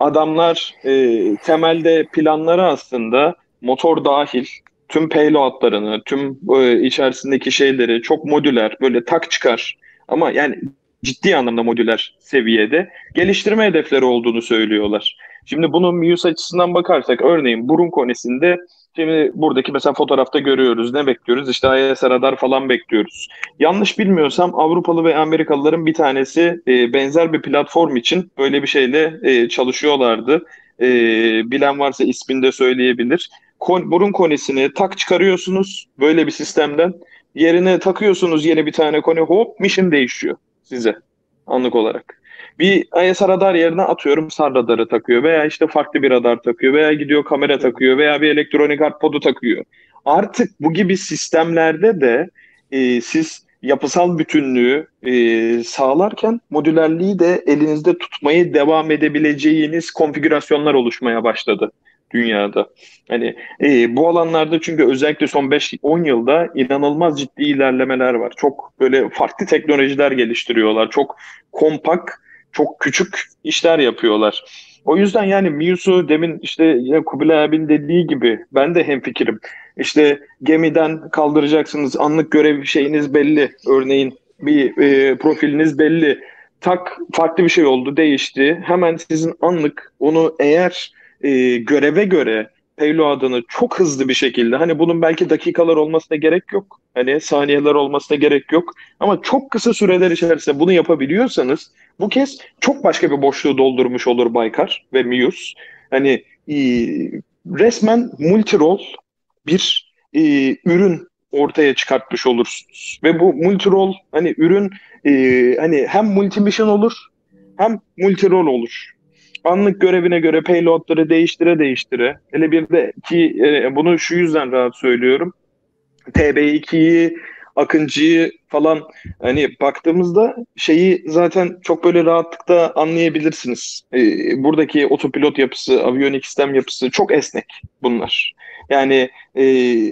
Adamlar e, temelde planları aslında motor dahil tüm payloadlarını, tüm e, içerisindeki şeyleri çok modüler, böyle tak çıkar ama yani ciddi anlamda modüler seviyede geliştirme hedefleri olduğunu söylüyorlar. Şimdi bunun Muse açısından bakarsak örneğin burun konisinde şimdi buradaki mesela fotoğrafta görüyoruz. Ne bekliyoruz? İşte IS radar falan bekliyoruz. Yanlış bilmiyorsam Avrupalı ve Amerikalıların bir tanesi e, benzer bir platform için böyle bir şeyle e, çalışıyorlardı. E, bilen varsa ismini de söyleyebilir. Kon, burun konisini tak çıkarıyorsunuz böyle bir sistemden. Yerine takıyorsunuz yeni bir tane koni hop mission değişiyor size anlık olarak. Bir IS radar yerine atıyorum SAR radarı takıyor veya işte farklı bir radar takıyor veya gidiyor kamera takıyor veya bir elektronik harp podu takıyor. Artık bu gibi sistemlerde de e, siz yapısal bütünlüğü e, sağlarken modülerliği de elinizde tutmayı devam edebileceğiniz konfigürasyonlar oluşmaya başladı dünyada. Hani e, bu alanlarda çünkü özellikle son 5-10 yılda inanılmaz ciddi ilerlemeler var. Çok böyle farklı teknolojiler geliştiriyorlar. Çok kompak çok küçük işler yapıyorlar. O yüzden yani Muse'u demin işte ya Kubilay abinin dediği gibi ben de hemfikirim. İşte gemiden kaldıracaksınız anlık görev şeyiniz belli. Örneğin bir e, profiliniz belli. Tak farklı bir şey oldu değişti. Hemen sizin anlık onu eğer e, göreve göre payload'ını çok hızlı bir şekilde hani bunun belki dakikalar olmasına gerek yok. Hani saniyeler olmasına gerek yok. Ama çok kısa süreler içerisinde bunu yapabiliyorsanız bu kez çok başka bir boşluğu doldurmuş olur Baykar ve Muse. Hani e, resmen multi-role bir e, ürün ortaya çıkartmış olursunuz. Ve bu multi-role hani ürün e, hani hem multi-mission olur hem multi-role olur anlık görevine göre payloadları değiştire değiştire. Hele bir de ki e, bunu şu yüzden rahat söylüyorum. TB2'yi Akıncı'yı falan hani baktığımızda şeyi zaten çok böyle rahatlıkla anlayabilirsiniz. Ee, buradaki otopilot yapısı, aviyonik sistem yapısı çok esnek bunlar. Yani e,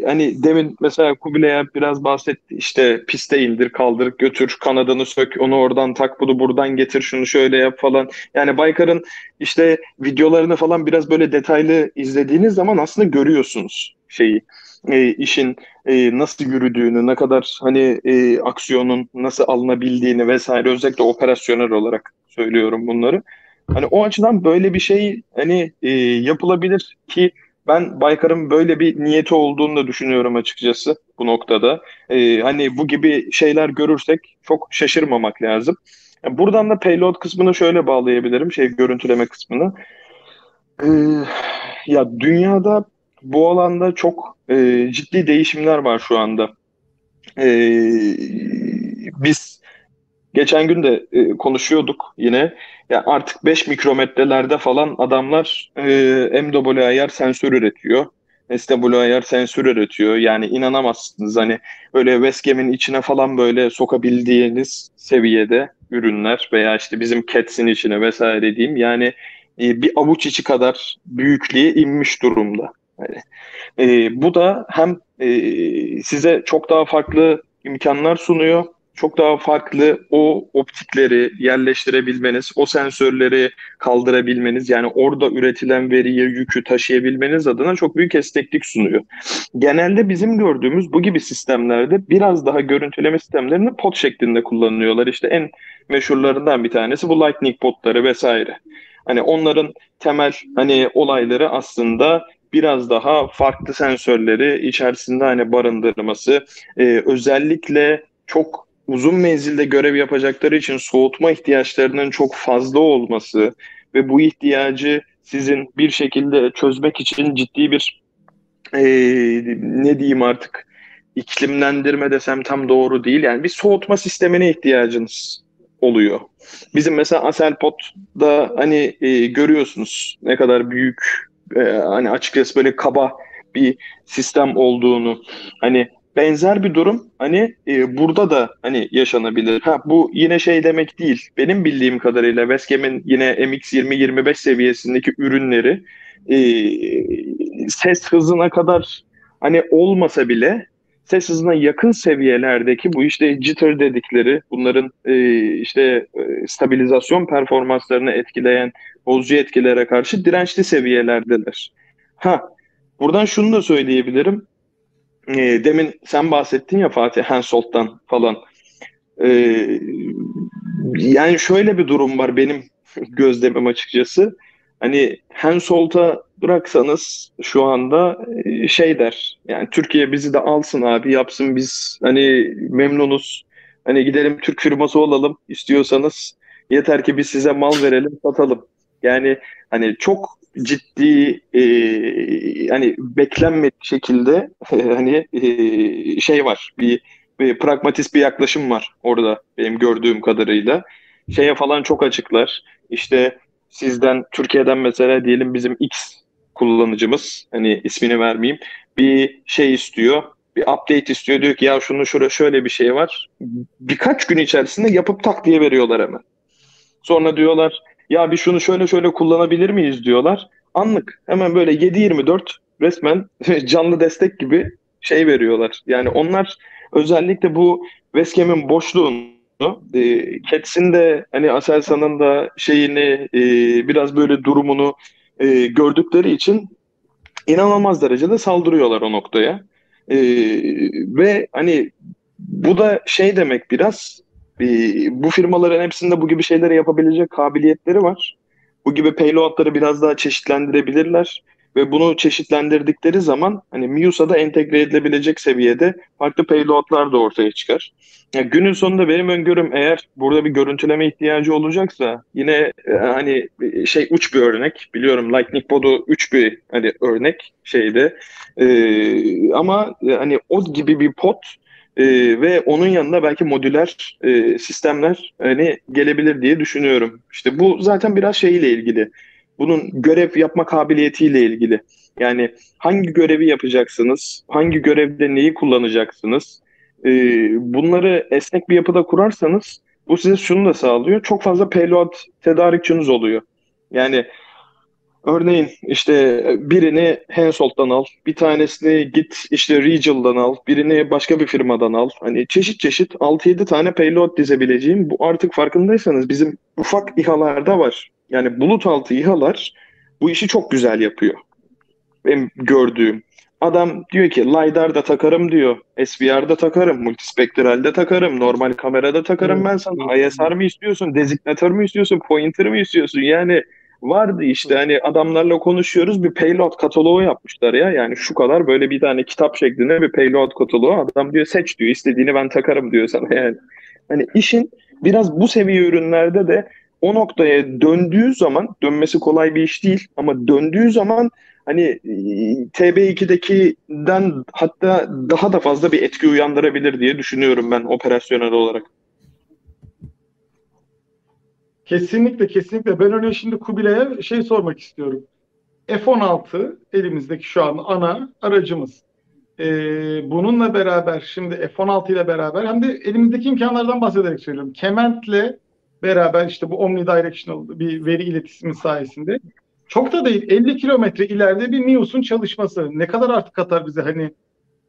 hani demin mesela Kubilay'a biraz bahsetti işte piste indir kaldır götür kanadını sök onu oradan tak bunu buradan getir şunu şöyle yap falan. Yani Baykar'ın işte videolarını falan biraz böyle detaylı izlediğiniz zaman aslında görüyorsunuz şeyi e, işin e, nasıl yürüdüğünü, ne kadar hani e, aksiyonun nasıl alınabildiğini vesaire özellikle operasyonel olarak söylüyorum bunları. Hani o açıdan böyle bir şey hani e, yapılabilir ki ben Baykar'ın böyle bir niyeti olduğunu da düşünüyorum açıkçası bu noktada. E, hani bu gibi şeyler görürsek çok şaşırmamak lazım. Yani buradan da payload kısmını şöyle bağlayabilirim, şey görüntüleme kısmını. E, ya dünyada bu alanda çok e, ciddi değişimler var şu anda. E, biz geçen gün de e, konuşuyorduk yine. Ya artık 5 mikrometrelerde falan adamlar e, MWIR sensör üretiyor. SWIR sensör üretiyor. Yani inanamazsınız hani böyle Westgam'in içine falan böyle sokabildiğiniz seviyede ürünler veya işte bizim CATS'in içine vesaire diyeyim. Yani e, bir avuç içi kadar büyüklüğe inmiş durumda. Yani, e, bu da hem e, size çok daha farklı imkanlar sunuyor. Çok daha farklı o optikleri yerleştirebilmeniz, o sensörleri kaldırabilmeniz, yani orada üretilen veriyi, yükü taşıyabilmeniz adına çok büyük esneklik sunuyor. Genelde bizim gördüğümüz bu gibi sistemlerde biraz daha görüntüleme sistemlerini pot şeklinde kullanıyorlar. İşte en meşhurlarından bir tanesi bu Lightning potları vesaire. Hani onların temel hani olayları aslında biraz daha farklı sensörleri içerisinde hani barındırması, e, özellikle çok uzun menzilde görev yapacakları için soğutma ihtiyaçlarının çok fazla olması ve bu ihtiyacı sizin bir şekilde çözmek için ciddi bir e, ne diyeyim artık iklimlendirme desem tam doğru değil. Yani bir soğutma sistemine ihtiyacınız oluyor. Bizim mesela Aselpot'da hani e, görüyorsunuz ne kadar büyük e, hani açıkçası böyle kaba bir sistem olduğunu. Hani benzer bir durum hani e, burada da hani yaşanabilir. Ha bu yine şey demek değil. Benim bildiğim kadarıyla Westcam'in yine MX20-25 seviyesindeki ürünleri e, ses hızına kadar hani olmasa bile ses hızına yakın seviyelerdeki bu işte jitter dedikleri bunların e, işte e, stabilizasyon performanslarını etkileyen bozucu etkilere karşı dirençli seviyelerdeler. Ha buradan şunu da söyleyebilirim. E, demin sen bahsettin ya Fatih Hensoldt'tan falan. E, yani şöyle bir durum var benim <laughs> gözlemim açıkçası. Hani Hensoldt'a bıraksanız şu anda e, şey der. Yani Türkiye bizi de alsın abi yapsın biz hani memnunuz. Hani gidelim Türk firması olalım istiyorsanız yeter ki biz size mal verelim satalım. Yani hani çok ciddi e, hani beklenmedik şekilde <laughs> hani e, şey var bir, bir pragmatist bir yaklaşım var orada benim gördüğüm kadarıyla. Şeye falan çok açıklar. İşte sizden Türkiye'den mesela diyelim bizim X kullanıcımız hani ismini vermeyeyim bir şey istiyor bir update istiyor diyor ki ya şunu şurada şöyle bir şey var birkaç gün içerisinde yapıp tak diye veriyorlar hemen sonra diyorlar ya bir şunu şöyle şöyle kullanabilir miyiz diyorlar. Anlık. Hemen böyle 7-24 resmen <laughs> canlı destek gibi şey veriyorlar. Yani onlar özellikle bu Westcam'in boşluğunu e, Cats'in de hani Aselsan'ın da şeyini e, biraz böyle durumunu e, gördükleri için inanılmaz derecede saldırıyorlar o noktaya. E, ve hani bu da şey demek biraz bu firmaların hepsinde bu gibi şeyleri yapabilecek kabiliyetleri var. Bu gibi payloadları biraz daha çeşitlendirebilirler ve bunu çeşitlendirdikleri zaman hani MIUS'a entegre edilebilecek seviyede farklı payloadlar da ortaya çıkar. Yani günün sonunda benim öngörüm eğer burada bir görüntüleme ihtiyacı olacaksa yine e, hani şey uç bir örnek biliyorum Lightning Pod'u uç bir hani örnek şeyde ee, ama e, hani o gibi bir pod e, ve onun yanında belki modüler e, sistemler hani gelebilir diye düşünüyorum. İşte bu zaten biraz şeyle ilgili bunun görev yapma kabiliyetiyle ilgili. Yani hangi görevi yapacaksınız, hangi görevde neyi kullanacaksınız, e, bunları esnek bir yapıda kurarsanız bu size şunu da sağlıyor. Çok fazla payload tedarikçiniz oluyor. Yani örneğin işte birini Hensoldt'tan al, bir tanesini git işte Regal'dan al, birini başka bir firmadan al. Hani çeşit çeşit 6-7 tane payload dizebileceğim. Bu artık farkındaysanız bizim ufak İHA'larda var. Yani bulut altı İHA'lar bu işi çok güzel yapıyor. Benim gördüğüm. Adam diyor ki LiDAR'da takarım diyor. SVR'da takarım. Multispektralde takarım. Normal kamerada takarım ben sana. ISR mı istiyorsun? Dezignatör mü istiyorsun? Pointer mı istiyorsun? Yani vardı işte hani adamlarla konuşuyoruz bir payload kataloğu yapmışlar ya. Yani şu kadar böyle bir tane kitap şeklinde bir payload kataloğu. Adam diyor seç diyor. istediğini ben takarım diyor sana <laughs> yani. Hani işin biraz bu seviye ürünlerde de o noktaya döndüğü zaman dönmesi kolay bir iş değil ama döndüğü zaman hani e, TB2'dekinden hatta daha da fazla bir etki uyandırabilir diye düşünüyorum ben operasyonel olarak. Kesinlikle kesinlikle. Ben örneğin şimdi Kubilay'a şey sormak istiyorum. F-16 elimizdeki şu an ana aracımız. Ee, bununla beraber şimdi F-16 ile beraber hem de elimizdeki imkanlardan bahsederek söylüyorum. Kement'le beraber işte bu omnidirectional bir veri iletişimi sayesinde çok da değil 50 kilometre ileride bir NIOS'un çalışması ne kadar artık katar bize hani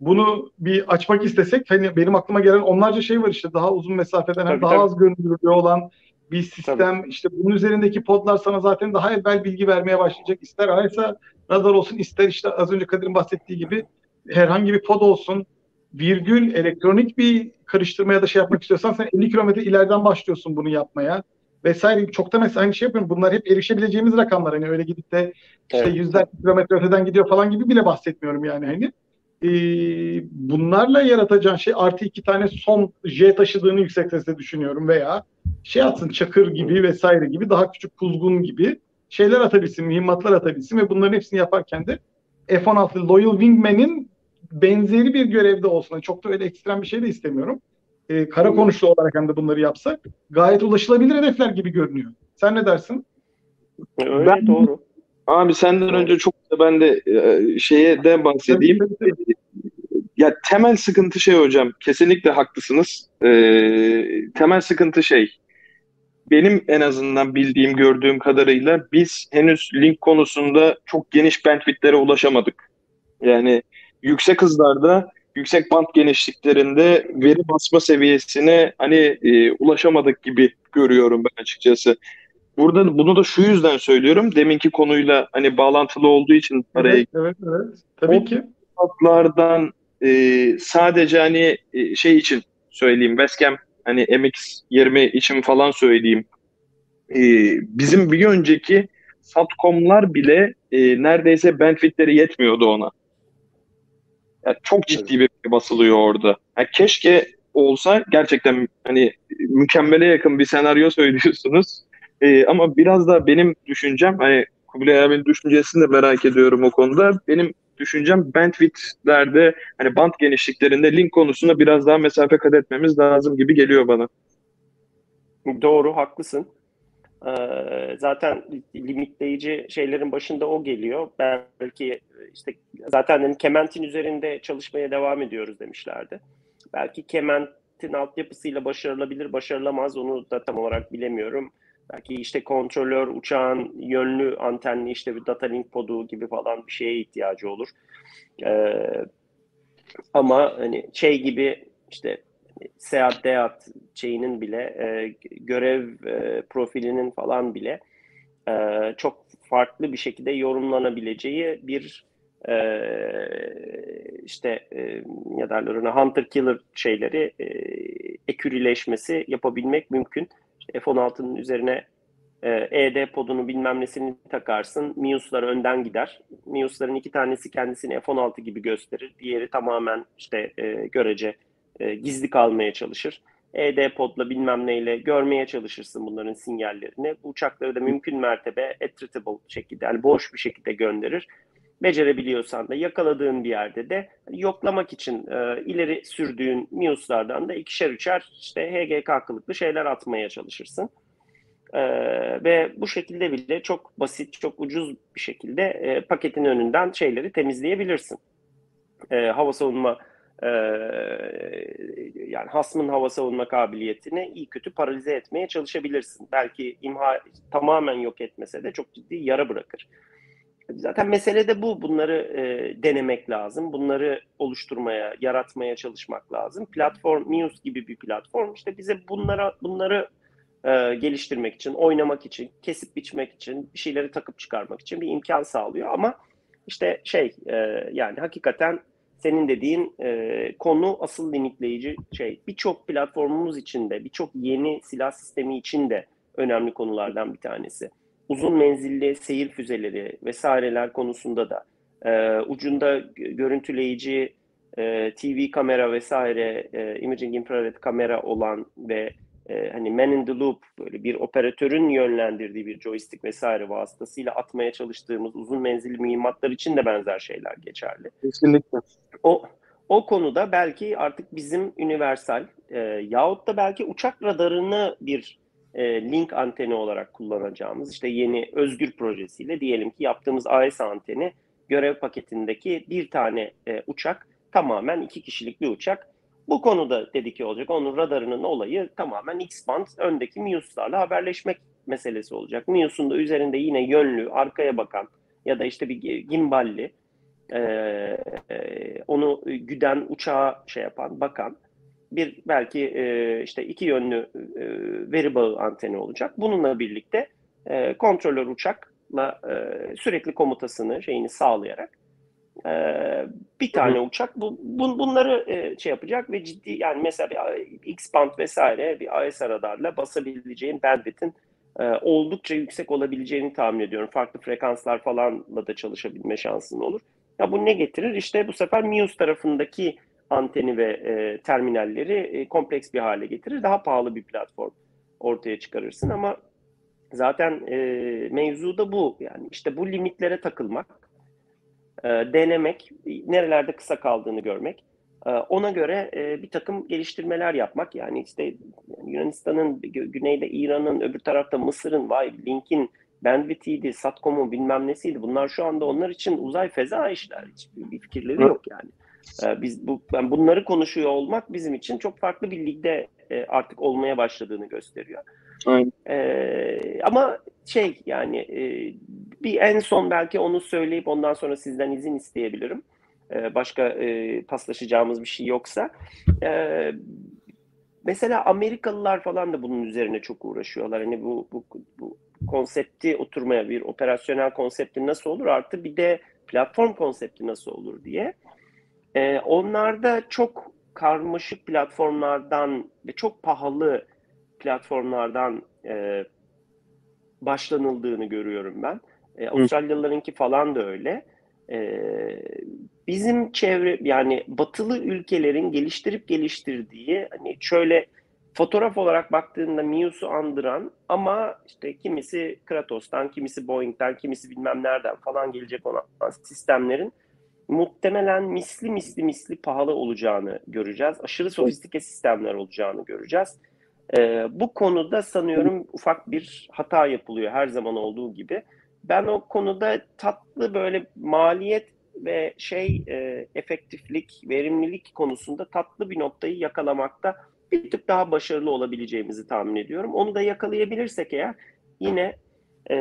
bunu bir açmak istesek hani benim aklıma gelen onlarca şey var işte daha uzun mesafeden tabii, daha tabii. az görünürlüğü olan bir sistem tabii. işte bunun üzerindeki podlar sana zaten daha evvel bilgi vermeye başlayacak ister araysa radar olsun ister işte az önce Kadir'in bahsettiği gibi herhangi bir pod olsun virgül elektronik bir karıştırmaya da şey yapmak istiyorsan sen 50 kilometre ileriden başlıyorsun bunu yapmaya vesaire. Çok da mesela aynı şey yapıyorum. Bunlar hep erişebileceğimiz rakamlar. Hani öyle gidip de işte evet. yüzler kilometre öteden gidiyor falan gibi bile bahsetmiyorum yani hani. Ee, bunlarla yaratacağın şey artı iki tane son J taşıdığını yüksek sesle düşünüyorum veya şey atsın çakır gibi vesaire gibi daha küçük kuzgun gibi şeyler atabilsin, mühimmatlar atabilsin ve bunların hepsini yaparken de F-16 Loyal Wingman'in benzeri bir görevde olsun. Yani çok da öyle ekstrem bir şey de istemiyorum. Ee, kara konuşlu olarak hem de bunları yapsak gayet ulaşılabilir hedefler gibi görünüyor. Sen ne dersin? Öyle ben, doğru. Abi senden önce çok ben de e, şeye de bahsedeyim. Ya temel sıkıntı şey hocam. Kesinlikle haklısınız. Ee, temel sıkıntı şey. Benim en azından bildiğim, gördüğüm kadarıyla biz henüz link konusunda çok geniş bandwidth'lere ulaşamadık. Yani yüksek hızlarda, yüksek band genişliklerinde veri basma seviyesine hani e, ulaşamadık gibi görüyorum ben açıkçası. Burada bunu da şu yüzden söylüyorum. Deminki konuyla hani bağlantılı olduğu için araya Evet, evet, evet. Tabii O- ki. hatlardan e, sadece hani e, şey için söyleyeyim Westcam hani MX20 için falan söyleyeyim. E, bizim bir önceki Satcom'lar bile e, neredeyse bandwidthleri yetmiyordu ona. Yani çok ciddi bir basılıyor orada. Yani keşke olsa gerçekten hani mükemmele yakın bir senaryo <laughs> söylüyorsunuz. E, ama biraz da benim düşüncem hani Kubilay abinin düşüncesini de merak ediyorum o konuda. Benim düşüncem bandwidthlerde hani band genişliklerinde link konusunda biraz daha mesafe kat etmemiz lazım gibi geliyor bana. Doğru, haklısın. Ee, zaten limitleyici şeylerin başında o geliyor. Belki işte zaten hani Kement'in üzerinde çalışmaya devam ediyoruz demişlerdi. Belki Kement'in altyapısıyla başarılabilir, başarılamaz onu da tam olarak bilemiyorum. Belki işte kontrolör, uçağın yönlü antenli işte bir data link podu gibi falan bir şeye ihtiyacı olur. Ee, ama hani şey gibi işte Seat Deat şeyinin bile e, görev e, profilinin falan bile e, çok farklı bir şekilde yorumlanabileceği bir e, işte e, ne derler ona hunter killer şeyleri e, ekürileşmesi yapabilmek mümkün. İşte F-16'nın üzerine e, ED podunu bilmem nesini takarsın. Mius'lar önden gider. Mius'ların iki tanesi kendisini F-16 gibi gösterir. Diğeri tamamen işte e, görece e, gizli kalmaya çalışır. ED podla bilmem neyle görmeye çalışırsın bunların sinyallerini. Bu uçakları da mümkün mertebe attritable şekilde yani boş bir şekilde gönderir. Becerebiliyorsan da yakaladığın bir yerde de yoklamak için e, ileri sürdüğün MIUS'lardan da ikişer üçer işte HGK kılıklı şeyler atmaya çalışırsın. E, ve bu şekilde bile çok basit, çok ucuz bir şekilde e, paketin önünden şeyleri temizleyebilirsin. E, hava savunma e, yani hasmın hava savunma kabiliyetini iyi kötü paralize etmeye çalışabilirsin. Belki imha tamamen yok etmese de çok ciddi yara bırakır. Zaten mesele de bu. Bunları e, denemek lazım. Bunları oluşturmaya, yaratmaya çalışmak lazım. Platform, News gibi bir platform işte bize bunlara bunları e, geliştirmek için, oynamak için, kesip biçmek için, bir şeyleri takıp çıkarmak için bir imkan sağlıyor. Ama işte şey e, yani hakikaten senin dediğin e, konu asıl limitleyici şey. Birçok platformumuz için de, birçok yeni silah sistemi için de önemli konulardan bir tanesi. Uzun menzilli seyir füzeleri vesaireler konusunda da e, ucunda görüntüleyici e, TV kamera vesaire, e, imaging infrared kamera olan ve e, hani man in the loop böyle bir operatörün yönlendirdiği bir joystick vesaire vasıtasıyla atmaya çalıştığımız uzun menzilli mühimmatlar için de benzer şeyler geçerli. Kesinlikle. O o konuda belki artık bizim universal e, yahut da belki uçak radarını bir e, link anteni olarak kullanacağımız işte yeni Özgür projesiyle diyelim ki yaptığımız AES anteni görev paketindeki bir tane e, uçak tamamen iki kişilik bir uçak. Bu konuda dedik ki olacak. Onun radarının olayı tamamen X-band öndeki MIUS'larla haberleşmek meselesi olacak. MIUS'un da üzerinde yine yönlü, arkaya bakan ya da işte bir gimballi e, e, onu güden uçağa şey yapan, bakan bir belki e, işte iki yönlü e, veri bağı anteni olacak. Bununla birlikte e, kontrolör uçakla e, sürekli komutasını şeyini sağlayarak e, bir tane Hı. uçak bu, bun, bunları e, şey yapacak ve ciddi yani mesela bir X-band vesaire bir AES radarla basabileceğin bandwidth'in e, oldukça yüksek olabileceğini tahmin ediyorum. Farklı frekanslar falanla da çalışabilme şansın olur. Ya bu ne getirir? İşte bu sefer MIUS tarafındaki anteni ve e, terminalleri e, kompleks bir hale getirir. Daha pahalı bir platform ortaya çıkarırsın ama zaten e, mevzu da bu. Yani işte bu limitlere takılmak, e, denemek, nerelerde kısa kaldığını görmek, e, ona göre e, bir takım geliştirmeler yapmak. Yani işte Yunanistan'ın, güneyde İran'ın, öbür tarafta Mısır'ın, vay Link'in Bandwidth'iydi, Satcom'u bilmem nesiydi. Bunlar şu anda onlar için uzay feza işler. Hiçbir bir fikirleri yok yani. Ee, biz bu ben bunları konuşuyor olmak bizim için çok farklı bir ligde e, artık olmaya başladığını gösteriyor. Aynen. Ee, ama şey yani e, bir en son belki onu söyleyip ondan sonra sizden izin isteyebilirim. Ee, başka e, paslaşacağımız bir şey yoksa. Ee, mesela Amerikalılar falan da bunun üzerine çok uğraşıyorlar. Hani bu, bu, bu konsepti oturmaya bir operasyonel konsepti nasıl olur artı bir de platform konsepti nasıl olur diye. Ee, onlarda çok karmaşık platformlardan ve çok pahalı platformlardan e, başlanıldığını görüyorum ben. E, Avustralyalılarınki falan da öyle. E, bizim çevre yani batılı ülkelerin geliştirip geliştirdiği hani şöyle fotoğraf olarak baktığında Mius'u andıran ama işte kimisi Kratos'tan, kimisi Boeing'den, kimisi bilmem nereden falan gelecek olan sistemlerin muhtemelen misli misli misli pahalı olacağını göreceğiz. Aşırı sofistike sistemler olacağını göreceğiz. Ee, bu konuda sanıyorum ufak bir hata yapılıyor her zaman olduğu gibi. Ben o konuda tatlı böyle maliyet ve şey e, efektiflik, verimlilik konusunda tatlı bir noktayı yakalamakta bir tık daha başarılı olabileceğimizi tahmin ediyorum. Onu da yakalayabilirsek eğer yine e,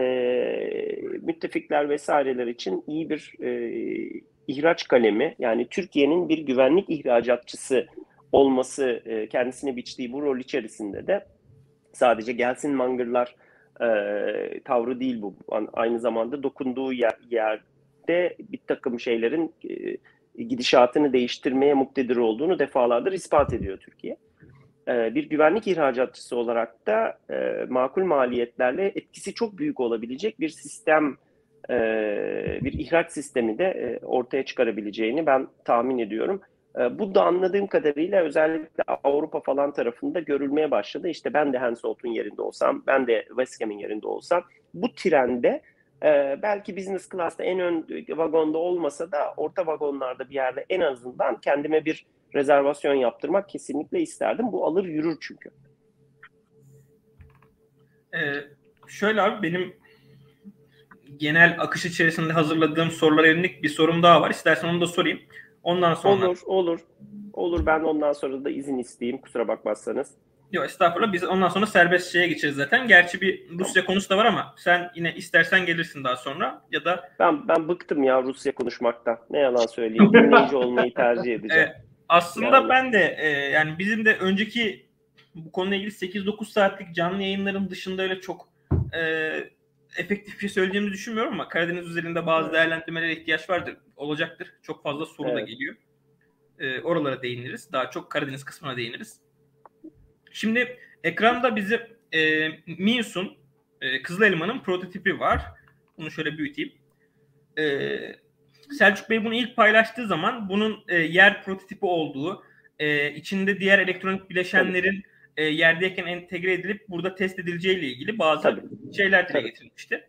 müttefikler vesaireler için iyi bir e, ihraç kalemi yani Türkiye'nin bir güvenlik ihracatçısı olması e, kendisine biçtiği bu rol içerisinde de sadece gelsin mangırlar e, tavrı değil bu. Aynı zamanda dokunduğu yer, yerde bir takım şeylerin e, gidişatını değiştirmeye muktedir olduğunu defalardır ispat ediyor Türkiye. E, bir güvenlik ihracatçısı olarak da e, makul maliyetlerle etkisi çok büyük olabilecek bir sistem e, bir ihraç sistemi de e, ortaya çıkarabileceğini ben tahmin ediyorum. E, bu da anladığım kadarıyla özellikle Avrupa falan tarafında görülmeye başladı. İşte ben de Hensoldt'un yerinde olsam, ben de West Ham'in yerinde olsam bu trende belki business class'ta en ön vagonda olmasa da orta vagonlarda bir yerde en azından kendime bir rezervasyon yaptırmak kesinlikle isterdim. Bu alır yürür çünkü. Ee, şöyle abi benim genel akış içerisinde hazırladığım sorulara yönelik bir sorum daha var. İstersen onu da sorayım. Ondan sonra... Olur, olur. Olur ben ondan sonra da izin isteyeyim kusura bakmazsanız. Yok estağfurullah biz ondan sonra serbest şeye geçeceğiz zaten. Gerçi bir Rusya konusu da var ama sen yine istersen gelirsin daha sonra ya da... Ben ben bıktım ya Rusya konuşmaktan. Ne yalan söyleyeyim. <laughs> Dinleyici olmayı tercih edeceğim. E, aslında yani. ben de e, yani bizim de önceki bu konuyla ilgili 8-9 saatlik canlı yayınların dışında öyle çok e, efektif bir şey söyleyeceğimi düşünmüyorum ama Karadeniz üzerinde bazı evet. değerlendirmelere ihtiyaç vardır. Olacaktır. Çok fazla soru evet. da geliyor. E, oralara değiniriz. Daha çok Karadeniz kısmına değiniriz. Şimdi ekranda bizi e, Mius'un e, Kızıl Elma'nın prototipi var. Bunu şöyle büyüteyim. E, Selçuk Bey bunu ilk paylaştığı zaman bunun e, yer prototipi olduğu, e, içinde diğer elektronik bileşenlerin e, yerdeyken entegre edilip burada test edileceği ile ilgili bazı Tabii. şeyler dile getirilmişti.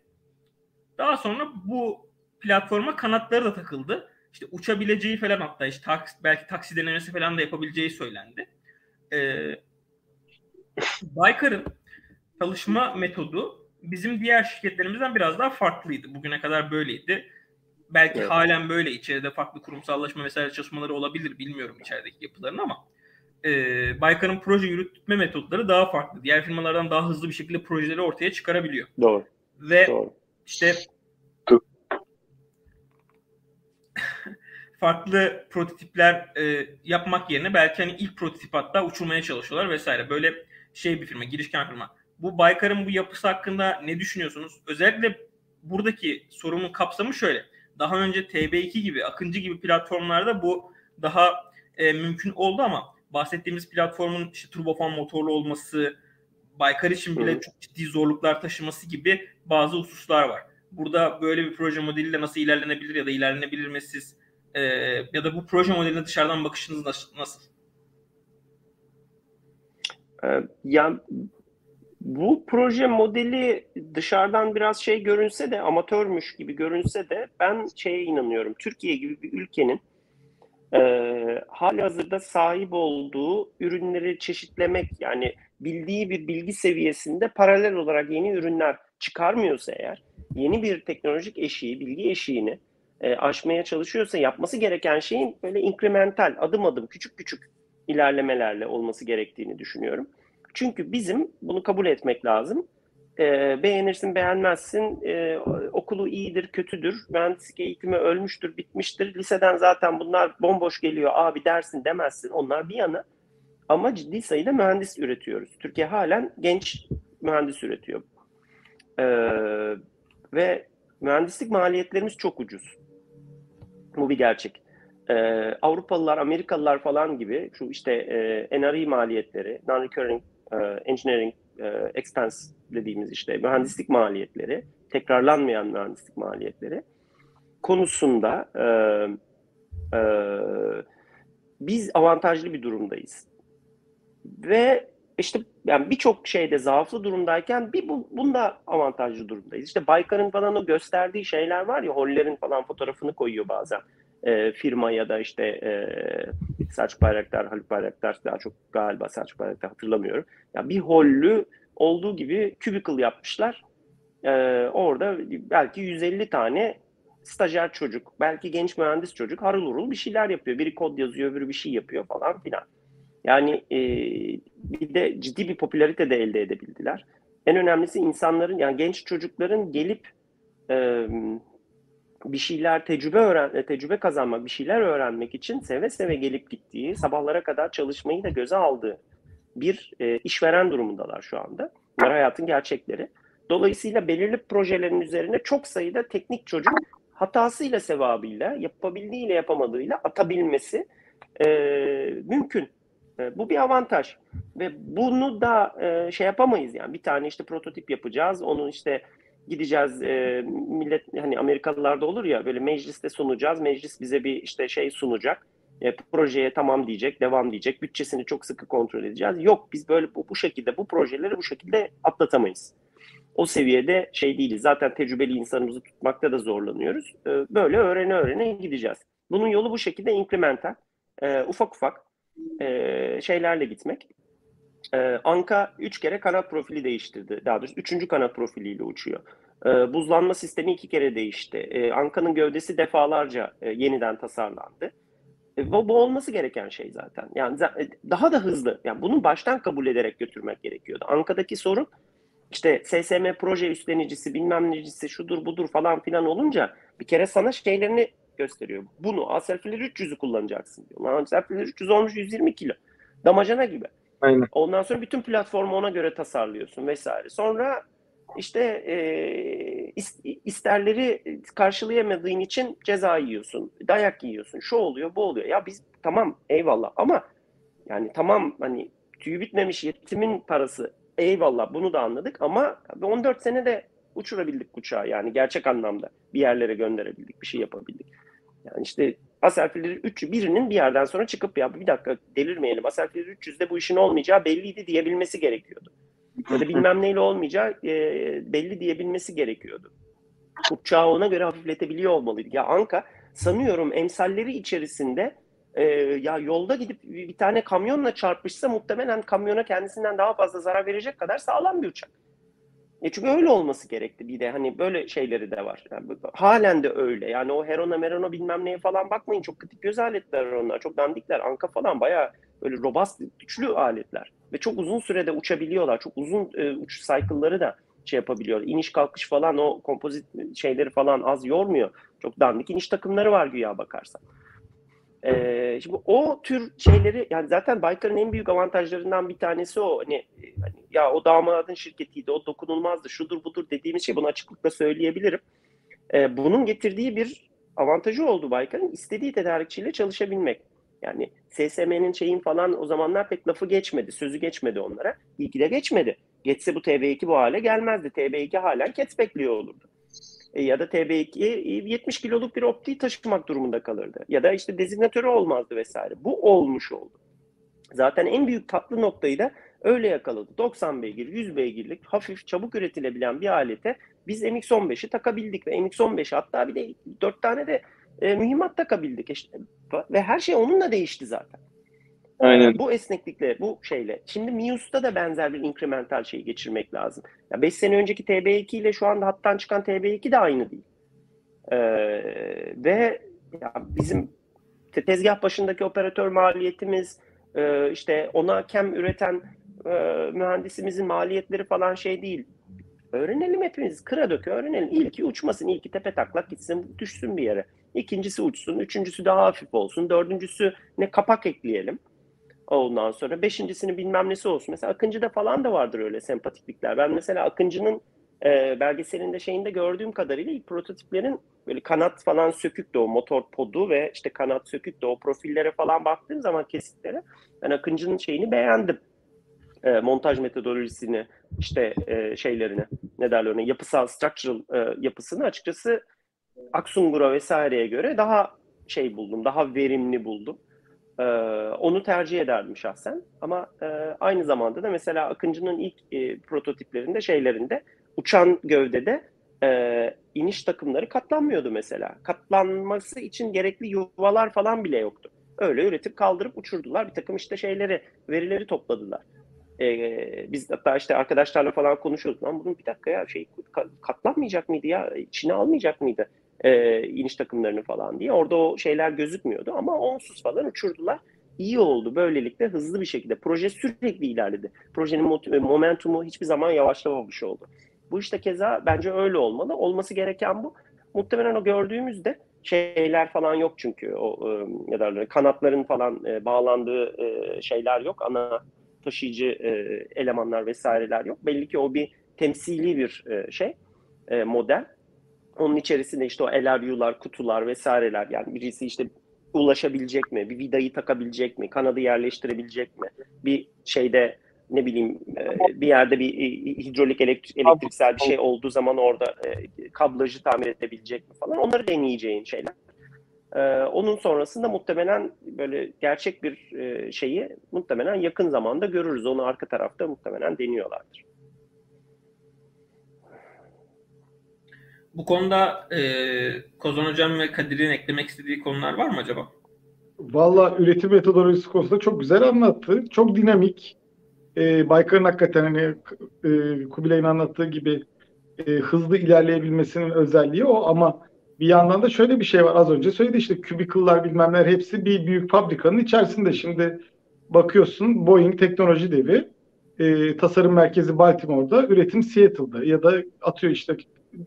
Daha sonra bu platforma kanatları da takıldı. İşte uçabileceği falan hatta işte taks, belki taksi denemesi falan da yapabileceği söylendi. Ee, Baykar'ın çalışma metodu bizim diğer şirketlerimizden biraz daha farklıydı. Bugüne kadar böyleydi. Belki evet. halen böyle içeride farklı kurumsallaşma vesaire çalışmaları olabilir bilmiyorum içerideki yapıların ama e, Baykar'ın proje yürütme metotları daha farklı. Diğer firmalardan daha hızlı bir şekilde projeleri ortaya çıkarabiliyor. Doğru. Ve Doğru. işte <laughs> farklı prototipler e, yapmak yerine belki hani ilk prototip hatta uçurmaya çalışıyorlar vesaire. Böyle şey bir firma, girişken firma. Bu Baykar'ın bu yapısı hakkında ne düşünüyorsunuz? Özellikle buradaki sorunun kapsamı şöyle. Daha önce TB2 gibi, Akıncı gibi platformlarda bu daha e, mümkün oldu ama bahsettiğimiz platformun işte turbofan motorlu olması, Baykar için bile çok ciddi zorluklar taşıması gibi bazı hususlar var. Burada böyle bir proje modeliyle nasıl ilerlenebilir ya da ilerlenebilir mi siz? E, ya da bu proje modeline dışarıdan bakışınız nasıl? Ee, ya bu proje modeli dışarıdan biraz şey görünse de amatörmüş gibi görünse de ben şeye inanıyorum. Türkiye gibi bir ülkenin e, hali hazırda sahip olduğu ürünleri çeşitlemek yani bildiği bir bilgi seviyesinde paralel olarak yeni ürünler çıkarmıyorsa eğer, yeni bir teknolojik eşiği, bilgi eşiğini e, aşmaya çalışıyorsa yapması gereken şeyin böyle inkremental, adım adım, küçük küçük ilerlemelerle olması gerektiğini düşünüyorum. Çünkü bizim bunu kabul etmek lazım. E, beğenirsin, beğenmezsin, e, okulu iyidir, kötüdür, mühendislik eğitimi ölmüştür, bitmiştir. Liseden zaten bunlar bomboş geliyor, abi dersin demezsin. Onlar bir yana. Ama ciddi sayıda mühendis üretiyoruz. Türkiye halen genç mühendis üretiyor. E, ve mühendislik maliyetlerimiz çok ucuz. Bu bir gerçek. Ee, Avrupalılar, Amerikalılar falan gibi şu işte e, NRE maliyetleri, non-recurring e, engineering e, expense dediğimiz işte mühendislik maliyetleri, tekrarlanmayan mühendislik maliyetleri konusunda e, e, biz avantajlı bir durumdayız. Ve işte yani birçok şeyde zaaflı durumdayken bir bu, bunda avantajlı durumdayız. İşte Baykar'ın falan o gösterdiği şeyler var ya Holler'in falan fotoğrafını koyuyor bazen e, firma ya da işte e, Selçuk Bayraktar, Haluk Bayraktar daha çok galiba Selçuk Bayraktar hatırlamıyorum. Ya bir hollü olduğu gibi cubicle yapmışlar. E, orada belki 150 tane stajyer çocuk, belki genç mühendis çocuk harıl urul bir şeyler yapıyor. Biri kod yazıyor, öbürü bir şey yapıyor falan filan. Yani e, bir de ciddi bir popülarite de elde edebildiler. En önemlisi insanların yani genç çocukların gelip e, bir şeyler tecrübe öğren tecrübe kazanmak, bir şeyler öğrenmek için seve seve gelip gittiği, sabahlara kadar çalışmayı da göze aldığı bir e, işveren durumundalar şu anda. Bunlar hayatın gerçekleri. Dolayısıyla belirli projelerin üzerine çok sayıda teknik çocuk hatasıyla sevabıyla, yapabildiğiyle yapamadığıyla atabilmesi e, mümkün. E, bu bir avantaj ve bunu da e, şey yapamayız yani bir tane işte prototip yapacağız, onun işte gideceğiz e, millet hani Amerikalılarda olur ya böyle mecliste sunacağız. Meclis bize bir işte şey sunacak. E, projeye tamam diyecek, devam diyecek. Bütçesini çok sıkı kontrol edeceğiz. Yok biz böyle bu, bu şekilde bu projeleri bu şekilde atlatamayız. O seviyede şey değiliz. Zaten tecrübeli insanımızı tutmakta da zorlanıyoruz. E, böyle öğrene öğrene gideceğiz. Bunun yolu bu şekilde incremental, e, ufak ufak e, şeylerle gitmek. Ee, Anka 3 kere kanat profili değiştirdi. Daha doğrusu 3. kanat profiliyle uçuyor. Ee, buzlanma sistemi 2 kere değişti. Ee, Anka'nın gövdesi defalarca e, yeniden tasarlandı. E, bu, bu olması gereken şey zaten. Yani e, daha da hızlı. Yani bunu baştan kabul ederek götürmek gerekiyordu. Anka'daki sorun işte SSM proje üstlenicisi, bilmem necisi, şudur budur falan filan olunca bir kere sana şeylerini gösteriyor. Bunu Aselfiler 300'ü kullanacaksın diyor. Aselfiler 300 olmuş 120 kilo. Damacana gibi. Aynen. Ondan sonra bütün platformu ona göre tasarlıyorsun vesaire. Sonra işte e, isterleri karşılayamadığın için ceza yiyorsun, dayak yiyorsun, şu oluyor, bu oluyor. Ya biz tamam eyvallah ama yani tamam hani tüyü bitmemiş yetimin parası eyvallah bunu da anladık ama 14 sene de uçurabildik uçağı yani gerçek anlamda bir yerlere gönderebildik, bir şey yapabildik. Yani işte Aselfileri 3 birinin bir yerden sonra çıkıp ya bir dakika delirmeyelim Aselfileri 300'de bu işin olmayacağı belliydi diyebilmesi gerekiyordu. Ya da bilmem neyle olmayacağı e, belli diyebilmesi gerekiyordu. Uçağı ona göre hafifletebiliyor olmalıydı. Ya Anka sanıyorum emsalleri içerisinde e, ya yolda gidip bir tane kamyonla çarpışsa muhtemelen kamyona kendisinden daha fazla zarar verecek kadar sağlam bir uçak. E çünkü öyle olması gerekti bir de hani böyle şeyleri de var. Yani halen de öyle. Yani o Herona Merona bilmem neye falan bakmayın. Çok kritik göz aletler onlar. Çok dandikler. Anka falan bayağı böyle robust, güçlü aletler. Ve çok uzun sürede uçabiliyorlar. Çok uzun e, uç cycle'ları da şey yapabiliyor. İniş kalkış falan o kompozit şeyleri falan az yormuyor. Çok dandik iniş takımları var güya bakarsan. Ee, şimdi o tür şeyleri yani zaten Baykar'ın en büyük avantajlarından bir tanesi o. Hani, hani ya o damadın şirketiydi, o dokunulmazdı, şudur budur dediğimiz şey bunu açıklıkla söyleyebilirim. Ee, bunun getirdiği bir avantajı oldu Baykar'ın istediği tedarikçiyle çalışabilmek. Yani SSM'nin şeyin falan o zamanlar pek lafı geçmedi, sözü geçmedi onlara. İyi de geçmedi. Geçse bu TB2 bu hale gelmezdi. TB2 halen CATS bekliyor olurdu. E, ya da TB2 70 kiloluk bir optiği taşımak durumunda kalırdı. Ya da işte dezignatörü olmazdı vesaire. Bu olmuş oldu. Zaten en büyük tatlı noktayı da öyle yakaladı. 90 beygir, 100 beygirlik hafif çabuk üretilebilen bir alete biz MX-15'i takabildik ve MX-15 hatta bir de 4 tane de e, mühimmat takabildik. İşte, ve her şey onunla değişti zaten. Aynen. Bu esneklikle, bu şeyle. Şimdi MIUS'ta da benzer bir incremental şeyi geçirmek lazım. Ya 5 sene önceki TB2 ile şu anda hattan çıkan TB2 de aynı değil. Ee, ve ya bizim tezgah başındaki operatör maliyetimiz, e, işte ona kem üreten e, mühendisimizin maliyetleri falan şey değil. Öğrenelim hepimiz. Kıra dökü öğrenelim. İlki uçmasın. ilki tepe taklak gitsin düşsün bir yere. İkincisi uçsun. Üçüncüsü daha hafif olsun. Dördüncüsü ne kapak ekleyelim. Ondan sonra beşincisini bilmem nesi olsun. Mesela Akıncı'da falan da vardır öyle sempatiklikler. Ben mesela Akıncı'nın e, belgeselinde şeyinde gördüğüm kadarıyla ilk prototiplerin böyle kanat falan sökük de o motor podu ve işte kanat sökük de o profillere falan baktığım zaman kesitlere ben Akıncı'nın şeyini beğendim. E, montaj metodolojisini işte e, şeylerini ne derler ona yapısal structural e, yapısını açıkçası Aksungur'a vesaireye göre daha şey buldum, daha verimli buldum. Ee, onu tercih ederdim şahsen. Ama e, aynı zamanda da mesela Akıncı'nın ilk e, prototiplerinde şeylerinde uçan gövdede e, iniş takımları katlanmıyordu mesela. Katlanması için gerekli yuvalar falan bile yoktu. Öyle üretip kaldırıp uçurdular. Bir takım işte şeyleri, verileri topladılar. Ee, biz hatta işte arkadaşlarla falan konuşuyorduk. Lan bunun bir dakika ya şey katlanmayacak mıydı ya? İçine almayacak mıydı? E, iniş takımlarını falan diye. Orada o şeyler gözükmüyordu ama onsuz falan uçurdular. İyi oldu. Böylelikle hızlı bir şekilde. Proje sürekli ilerledi. Projenin e, momentumu hiçbir zaman yavaşlamamış oldu. Bu işte keza bence öyle olmalı. Olması gereken bu. Muhtemelen o gördüğümüzde şeyler falan yok çünkü o e, ya da kanatların falan e, bağlandığı e, şeyler yok. Ana taşıyıcı e, elemanlar vesaireler yok. Belli ki o bir temsili bir e, şey e, model. Onun içerisinde işte o LRU'lar, kutular vesaireler yani birisi işte ulaşabilecek mi? Bir vidayı takabilecek mi? Kanadı yerleştirebilecek mi? Bir şeyde ne bileyim e, bir yerde bir hidrolik elektriksel bir şey olduğu zaman orada e, kablajı tamir edebilecek mi falan onları deneyeceğin şeyler. E, onun sonrasında muhtemelen böyle gerçek bir şeyi muhtemelen yakın zamanda görürüz. Onu arka tarafta muhtemelen deniyorlardır. Bu konuda e, Kozan Hocam ve Kadir'in eklemek istediği konular var mı acaba? Valla üretim metodolojisi konusunda çok güzel anlattı. Çok dinamik. E, Baykar'ın hakikaten hani e, Kubilay'ın anlattığı gibi e, hızlı ilerleyebilmesinin özelliği o ama bir yandan da şöyle bir şey var az önce söyledi işte kübikıllar bilmemler hepsi bir büyük fabrikanın içerisinde. Şimdi bakıyorsun Boeing teknoloji devi e, tasarım merkezi Baltimore'da üretim Seattle'da ya da atıyor işte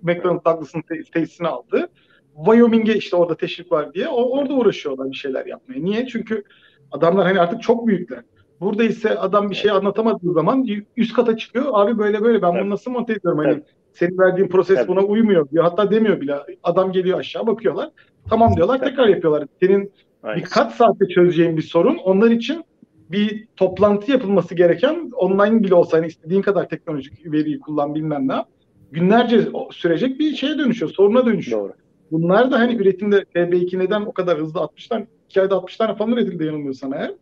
McDonald Douglas'ın tesisini aldı. Wyoming'e işte orada teşvik var diye o, orada uğraşıyorlar bir şeyler yapmaya. Niye? Çünkü adamlar hani artık çok büyükler. Burada ise adam bir şey anlatamadığı zaman üst kata çıkıyor. Abi böyle böyle ben bunu nasıl monte ediyorum? Hani senin verdiğin proses buna uymuyor diyor. Hatta demiyor bile. Adam geliyor aşağı bakıyorlar. Tamam diyorlar tekrar yapıyorlar. Senin Aynen. birkaç saatte çözeceğin bir sorun onlar için bir toplantı yapılması gereken online bile olsa hani istediğin kadar teknolojik veriyi kullan bilmem ne yap günlerce sürecek bir şeye dönüşüyor, soruna dönüşüyor. Doğru. Bunlar da hani üretimde TB2 neden o kadar hızlı 60 tane, 2 ayda 60 tane falan üretildi yanılmıyorsan eğer.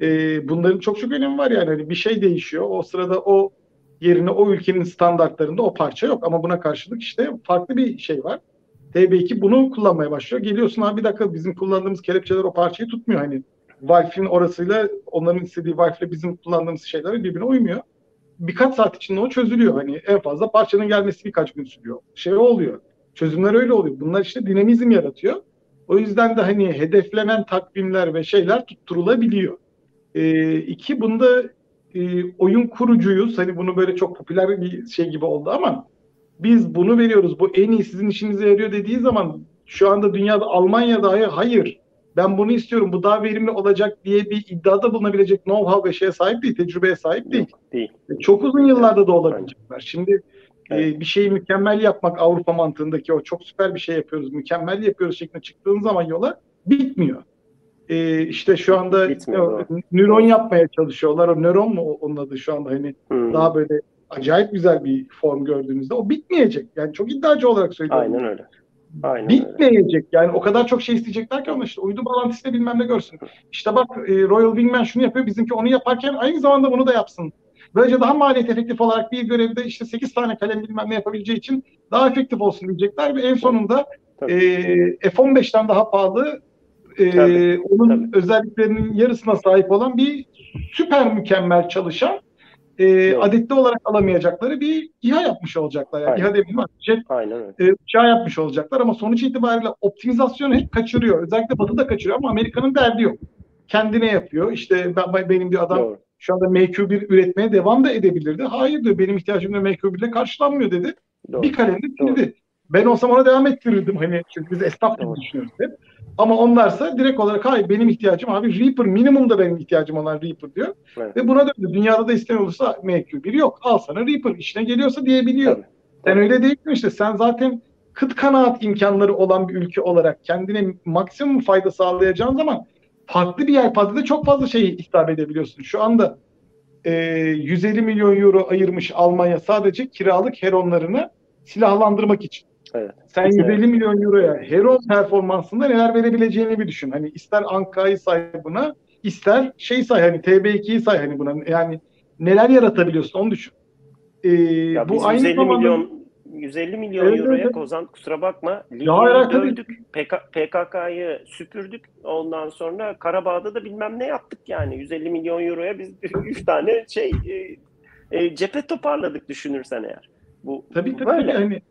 E, bunların çok çok önemi var yani. Hani bir şey değişiyor. O sırada o yerine o ülkenin standartlarında o parça yok. Ama buna karşılık işte farklı bir şey var. TB2 bunu kullanmaya başlıyor. Geliyorsun abi bir dakika bizim kullandığımız kelepçeler o parçayı tutmuyor. Hani Valve'in orasıyla onların istediği Valve'le bizim kullandığımız şeyler birbirine uymuyor birkaç saat içinde o çözülüyor. Hani en fazla parçanın gelmesi birkaç gün sürüyor. Şey oluyor. Çözümler öyle oluyor. Bunlar işte dinamizm yaratıyor. O yüzden de hani hedeflenen takvimler ve şeyler tutturulabiliyor. Ee, iki bunda e, oyun kurucuyuz. Hani bunu böyle çok popüler bir şey gibi oldu ama biz bunu veriyoruz. Bu en iyi sizin işinize yarıyor dediği zaman şu anda dünyada Almanya dahi hayır ben bunu istiyorum bu daha verimli olacak diye bir iddiada bulunabilecek know-how ve şeye sahip değil, tecrübeye sahip değil. Değil. E, çok uzun yıllarda da olabilecekler. Şimdi e, evet. e, bir şeyi mükemmel yapmak Avrupa mantığındaki o çok süper bir şey yapıyoruz, mükemmel yapıyoruz şeklinde çıktığın zaman yola bitmiyor. E, işte şu anda Bitmiyor, o, nöron yapmaya çalışıyorlar. O nöron mu onun adı şu anda hani hmm. daha böyle acayip güzel bir form gördüğünüzde o bitmeyecek. Yani çok iddiacı olarak söylüyorum. Aynen öyle. Aynen bitmeyecek. Yani o kadar çok şey isteyecekler ki ama işte uydu bağlantısıyla bilmem ne görsün. İşte bak e, Royal Wingman şunu yapıyor, bizimki onu yaparken aynı zamanda bunu da yapsın. Böylece daha maliyet efektif olarak bir görevde işte 8 tane kalem bilmem ne yapabileceği için daha efektif olsun diyecekler ve en sonunda e, F-15'ten daha pahalı e, tabii, onun tabii. özelliklerinin yarısına sahip olan bir süper mükemmel çalışan e, adetli olarak alamayacakları bir İHA yapmış olacaklar. Yani İHA demeyeyim ama jet Aynen. E, uçağı yapmış olacaklar ama sonuç itibariyle optimizasyonu hep kaçırıyor. Özellikle Batı da kaçırıyor ama Amerika'nın derdi yok. Kendine yapıyor. İşte ben, benim bir adam Doğru. şu anda MQ-1 üretmeye devam da edebilirdi. Hayır diyor benim ihtiyacım da MQ-1 ile karşılanmıyor dedi. Doğru. Bir kalemde sildi. Ben olsam ona devam ettirirdim hani çünkü biz esnaf gibi düşünüyoruz hep. Ama onlarsa direkt olarak hayır benim ihtiyacım abi Reaper minimum da benim ihtiyacım olan Reaper diyor. Evet. Ve buna döndü. Dünyada da isteyen olursa MQ1 yok. Al sana Reaper işine geliyorsa diyebiliyor. Tabii. Sen öyle değil mi işte sen zaten kıt kanaat imkanları olan bir ülke olarak kendine maksimum fayda sağlayacağın zaman farklı bir yelpazede çok fazla şey hitap edebiliyorsun. Şu anda e, 150 milyon euro ayırmış Almanya sadece kiralık heronlarını silahlandırmak için. Evet. Sen 150 milyon euroya Heron performansında neler verebileceğini bir düşün. Hani ister Anka'yı say buna, ister şey say hani TB2'yi say hani buna. Yani neler yaratabiliyorsun onu düşün. Ee, ya bu aynı 150 zamanda... milyon 150 milyon evet, euroya evet. Kozan kusura bakma Libya'yı dövdük. PK, PKK'yı süpürdük. Ondan sonra Karabağ'da da bilmem ne yaptık yani. 150 milyon euroya biz <laughs> 3 tane şey e, e, cephe toparladık düşünürsen eğer. Bu tabii tabii böyle. hani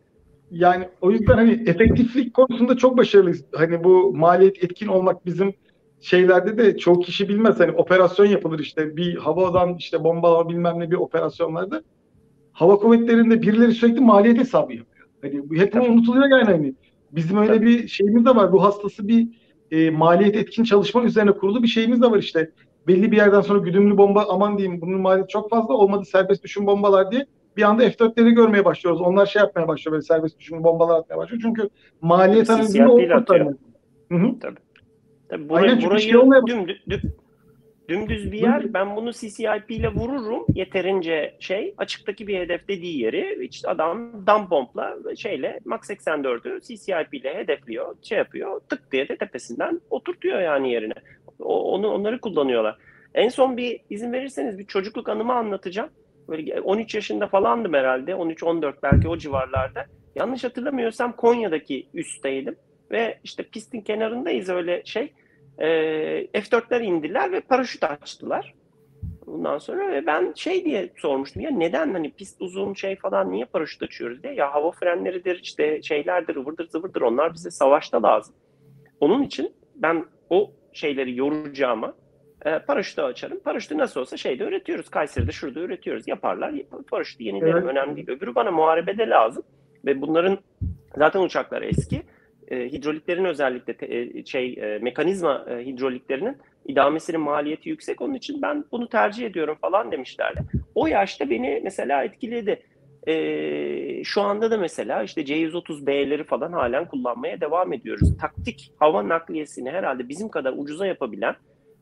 yani o yüzden hani efektiflik konusunda çok başarılıyız. Hani bu maliyet etkin olmak bizim şeylerde de çok kişi bilmez. Hani operasyon yapılır işte bir havadan işte bomba bilmem ne bir operasyonlarda. Hava kuvvetlerinde birileri sürekli maliyet hesabı yapıyor. Hani bu hep unutuluyor yani hani. Bizim öyle bir şeyimiz de var. Bu hastası bir e, maliyet etkin çalışma üzerine kurulu bir şeyimiz de var işte. Belli bir yerden sonra güdümlü bomba aman diyeyim bunun maliyeti çok fazla olmadı serbest düşün bombalar diye bir anda F4'leri görmeye başlıyoruz. Onlar şey yapmaya başlıyor böyle serbest düşün bombalar atmaya başlıyor. Çünkü maliyet analizinde o kurtarmıyor. Tabii. Tabii burayı, Aynen, burayı şey dümdüz, dümdüz bir yer. Ben bunu CCIP ile vururum. Yeterince şey açıktaki bir hedef dediği yeri hiç adam dam pompla şeyle Max 84'ü CCIP ile hedefliyor. Şey yapıyor. Tık diye de tepesinden oturtuyor yani yerine. O, onu onları kullanıyorlar. En son bir izin verirseniz bir çocukluk anımı anlatacağım. Böyle 13 yaşında falandım herhalde. 13-14 belki o civarlarda. Yanlış hatırlamıyorsam Konya'daki üstteydim. Ve işte pistin kenarındayız öyle şey. E, F4'ler indiler ve paraşüt açtılar. Bundan sonra ve ben şey diye sormuştum ya neden hani pist uzun şey falan niye paraşüt açıyoruz diye. Ya hava frenleridir işte şeylerdir ıvırdır zıvırdır onlar bize savaşta lazım. Onun için ben o şeyleri yoracağıma e, paraşütü açarım. Paraşütü nasıl olsa şeyde üretiyoruz. Kayseri'de şurada üretiyoruz. Yaparlar. Paraşütü yenilerim. Evet. Önemli değil. Öbürü bana muharebede lazım. Ve bunların zaten uçaklar eski. E, hidroliklerin özellikle te, e, şey e, mekanizma e, hidroliklerinin idamesinin maliyeti yüksek. Onun için ben bunu tercih ediyorum falan demişlerdi. O yaşta beni mesela etkiledi. E, şu anda da mesela işte C-130B'leri falan halen kullanmaya devam ediyoruz. Taktik hava nakliyesini herhalde bizim kadar ucuza yapabilen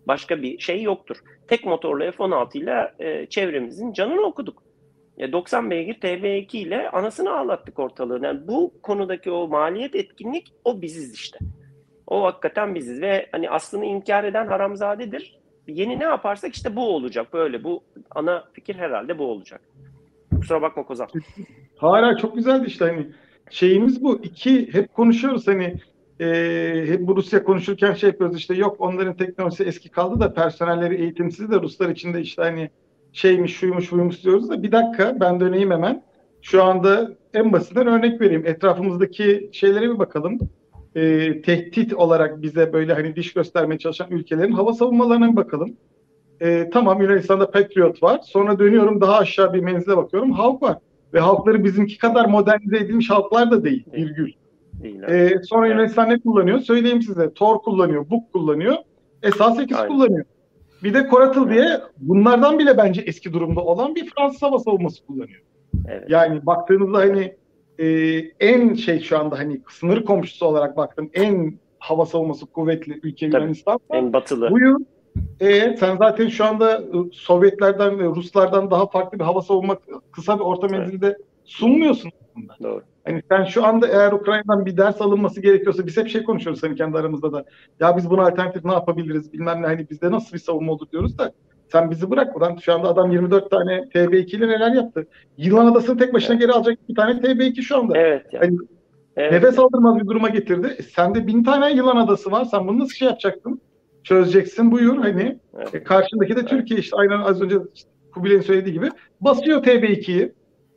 Başka bir şey yoktur. Tek motorlu F-16 ile e, çevremizin canını okuduk. E, 90 beygir TB2 ile anasını ağlattık ortalığı. Yani bu konudaki o maliyet etkinlik o biziz işte. O hakikaten biziz ve hani aslını inkar eden haramzadedir. Yeni ne yaparsak işte bu olacak böyle. Bu ana fikir herhalde bu olacak. Kusura bakma Kozan. Hala çok güzeldi işte hani şeyimiz bu. İki hep konuşuyoruz hani e, hep bu Rusya konuşurken şey yapıyoruz işte yok onların teknolojisi eski kaldı da personelleri eğitimsiz de Ruslar için de işte hani şeymiş şuymuş buymuş diyoruz da bir dakika ben döneyim hemen. Şu anda en basitinden örnek vereyim. Etrafımızdaki şeylere bir bakalım. E, tehdit olarak bize böyle hani diş göstermeye çalışan ülkelerin hava savunmalarına bir bakalım. E, tamam Yunanistan'da Patriot var. Sonra dönüyorum daha aşağı bir menzile bakıyorum. Halk var. Ve halkları bizimki kadar modernize edilmiş halklar da değil. Virgül. Değil, ee, sonra evet. Yunanistan ne kullanıyor? Söyleyeyim size. Tor kullanıyor, Buk kullanıyor. SA-8 kullanıyor. Bir de Coratil diye bunlardan bile bence eski durumda olan bir Fransız hava savunması kullanıyor. Evet. Yani baktığınızda hani e, en şey şu anda hani sınır komşusu olarak baktım en hava savunması kuvvetli ülke Tabii, Yunanistan. En batılı. Bu yıl e, sen zaten şu anda e, Sovyetlerden ve Ruslardan daha farklı bir hava savunma kısa bir orta menzilde evet. sunmuyorsun aslında. Doğru. Hani sen şu anda eğer Ukrayna'dan bir ders alınması gerekiyorsa biz hep şey konuşuyoruz hani kendi aramızda da. Ya biz buna alternatif ne yapabiliriz bilmem ne hani bizde nasıl bir savunma olur diyoruz da sen bizi bırak buradan. Şu anda adam 24 tane TB2 ile neler yaptı. Yılan Adası'nı tek başına geri alacak bir tane TB2 şu anda. Evet. Yani. Hani, Evet. Nefes aldırmaz bir duruma getirdi. E, sende bin tane yılan adası var. Sen bunu nasıl şey yapacaksın? Çözeceksin buyur hani. Evet. E, karşındaki de evet. Türkiye işte aynen az önce Kubilay'ın söylediği gibi basıyor TB2'yi.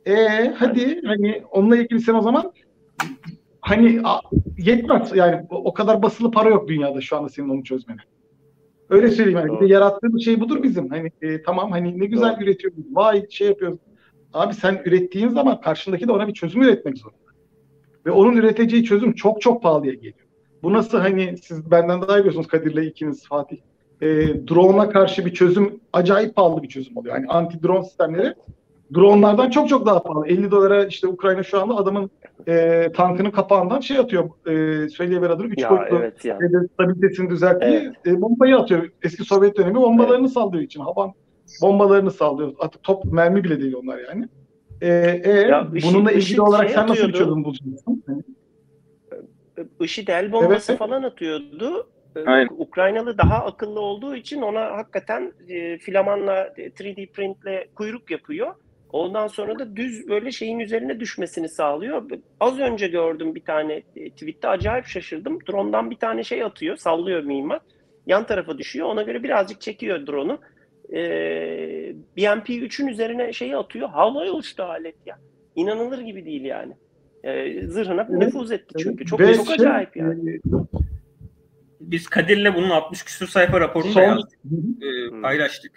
E hadi hani onunla ilgili sen o zaman hani a, yetmez yani o kadar basılı para yok dünyada şu anda senin onu çözmene. Öyle söyleyeyim yani. Bir de yarattığımız şey budur bizim. Hani e, tamam hani ne güzel Doğru. üretiyoruz. Vay şey yapıyoruz. Abi sen ürettiğin zaman karşındaki de ona bir çözüm üretmek zorunda. Ve onun üreteceği çözüm çok çok pahalıya geliyor. Bu nasıl hani siz benden daha iyi biliyorsunuz Kadir'le ikiniz Fatih. E, drone'a karşı bir çözüm acayip pahalı bir çözüm oluyor. Yani anti drone sistemleri dronlardan çok çok daha pahalı. 50 dolara işte Ukrayna şu anda adamın e, tankının kapağından şey atıyor. E, söyleyiver adını 3 boyutlu evet ya. stabilitesini düzelttiği evet. e, bombayı atıyor. Eski Sovyet dönemi bombalarını evet. sallıyor için. Havan bombalarını sallıyor. Artık top mermi bile değil onlar yani. E, e, ya, bununla işi, ilgili olarak şey sen nasıl bir çözüm bulacaksın? IŞİD el bombası evet. falan atıyordu. Ee, Aynen. Ukraynalı daha akıllı olduğu için ona hakikaten e, filamanla 3D printle kuyruk yapıyor. Ondan sonra da düz böyle şeyin üzerine düşmesini sağlıyor. Az önce gördüm bir tane e, tweette acayip şaşırdım. Drone'dan bir tane şey atıyor, sallıyor mimar. Yan tarafa düşüyor. Ona göre birazcık çekiyor drone'u. Ee, BMP-3'ün üzerine şeyi atıyor. Havaya uçtu alet ya. İnanılır gibi değil yani. Ee, zırhına evet. nüfuz etti çünkü. Çok Ve çok şey, acayip yani. E, biz Kadir'le bunun 60 küsur sayfa raporunu Son... da yazdık, e, paylaştık.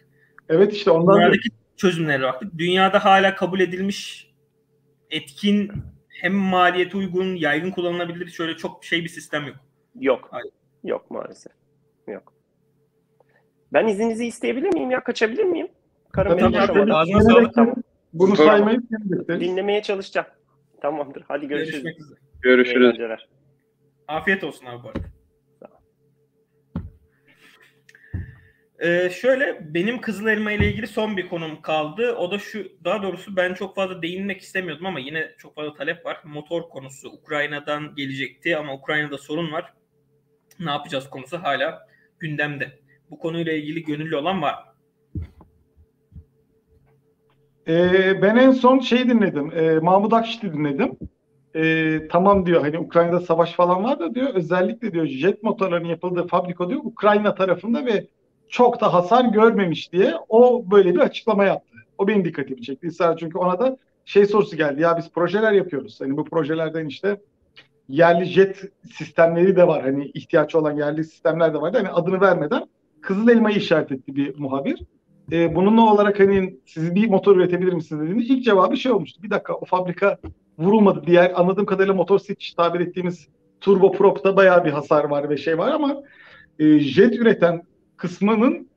Evet işte ondan Bunlardaki çözümlere baktık. Dünyada hala kabul edilmiş etkin hem maliyeti uygun, yaygın kullanılabilir şöyle çok şey bir sistem yok. Yok. Hayır. Yok maalesef. Yok. Ben izninizi isteyebilir miyim ya? Kaçabilir miyim? Karım tabii, tabii. Ağzına sağlık. Tamam. Bunu saymayı dinlemeye çalışacağım. Tamamdır. Hadi görüşürüz. Görüşmek üzere. Görüşürüz. Afiyet olsun abi bu arada. Ee, şöyle benim Kızıl Elma ile ilgili son bir konum kaldı. O da şu daha doğrusu ben çok fazla değinmek istemiyordum ama yine çok fazla talep var. Motor konusu Ukrayna'dan gelecekti ama Ukrayna'da sorun var. Ne yapacağız konusu hala gündemde. Bu konuyla ilgili gönüllü olan var Ee, ben en son şey dinledim. E, Mahmut Akşit'i dinledim. E, tamam diyor hani Ukrayna'da savaş falan var da diyor özellikle diyor jet motorlarının yapıldığı fabrika diyor Ukrayna tarafında ve çok da hasar görmemiş diye o böyle bir açıklama yaptı. O benim dikkatimi çekti. İsrail çünkü ona da şey sorusu geldi. Ya biz projeler yapıyoruz. Hani bu projelerden işte yerli jet sistemleri de var. Hani ihtiyaç olan yerli sistemler de var. Hani adını vermeden Kızıl Elma'yı işaret etti bir muhabir. Ee, bununla olarak hani siz bir motor üretebilir misiniz dediğinde ilk cevabı şey olmuştu. Bir dakika o fabrika vurulmadı. Diğer anladığım kadarıyla motor switch tabir ettiğimiz turbo prop'ta bayağı bir hasar var ve şey var ama e, jet üreten kısmının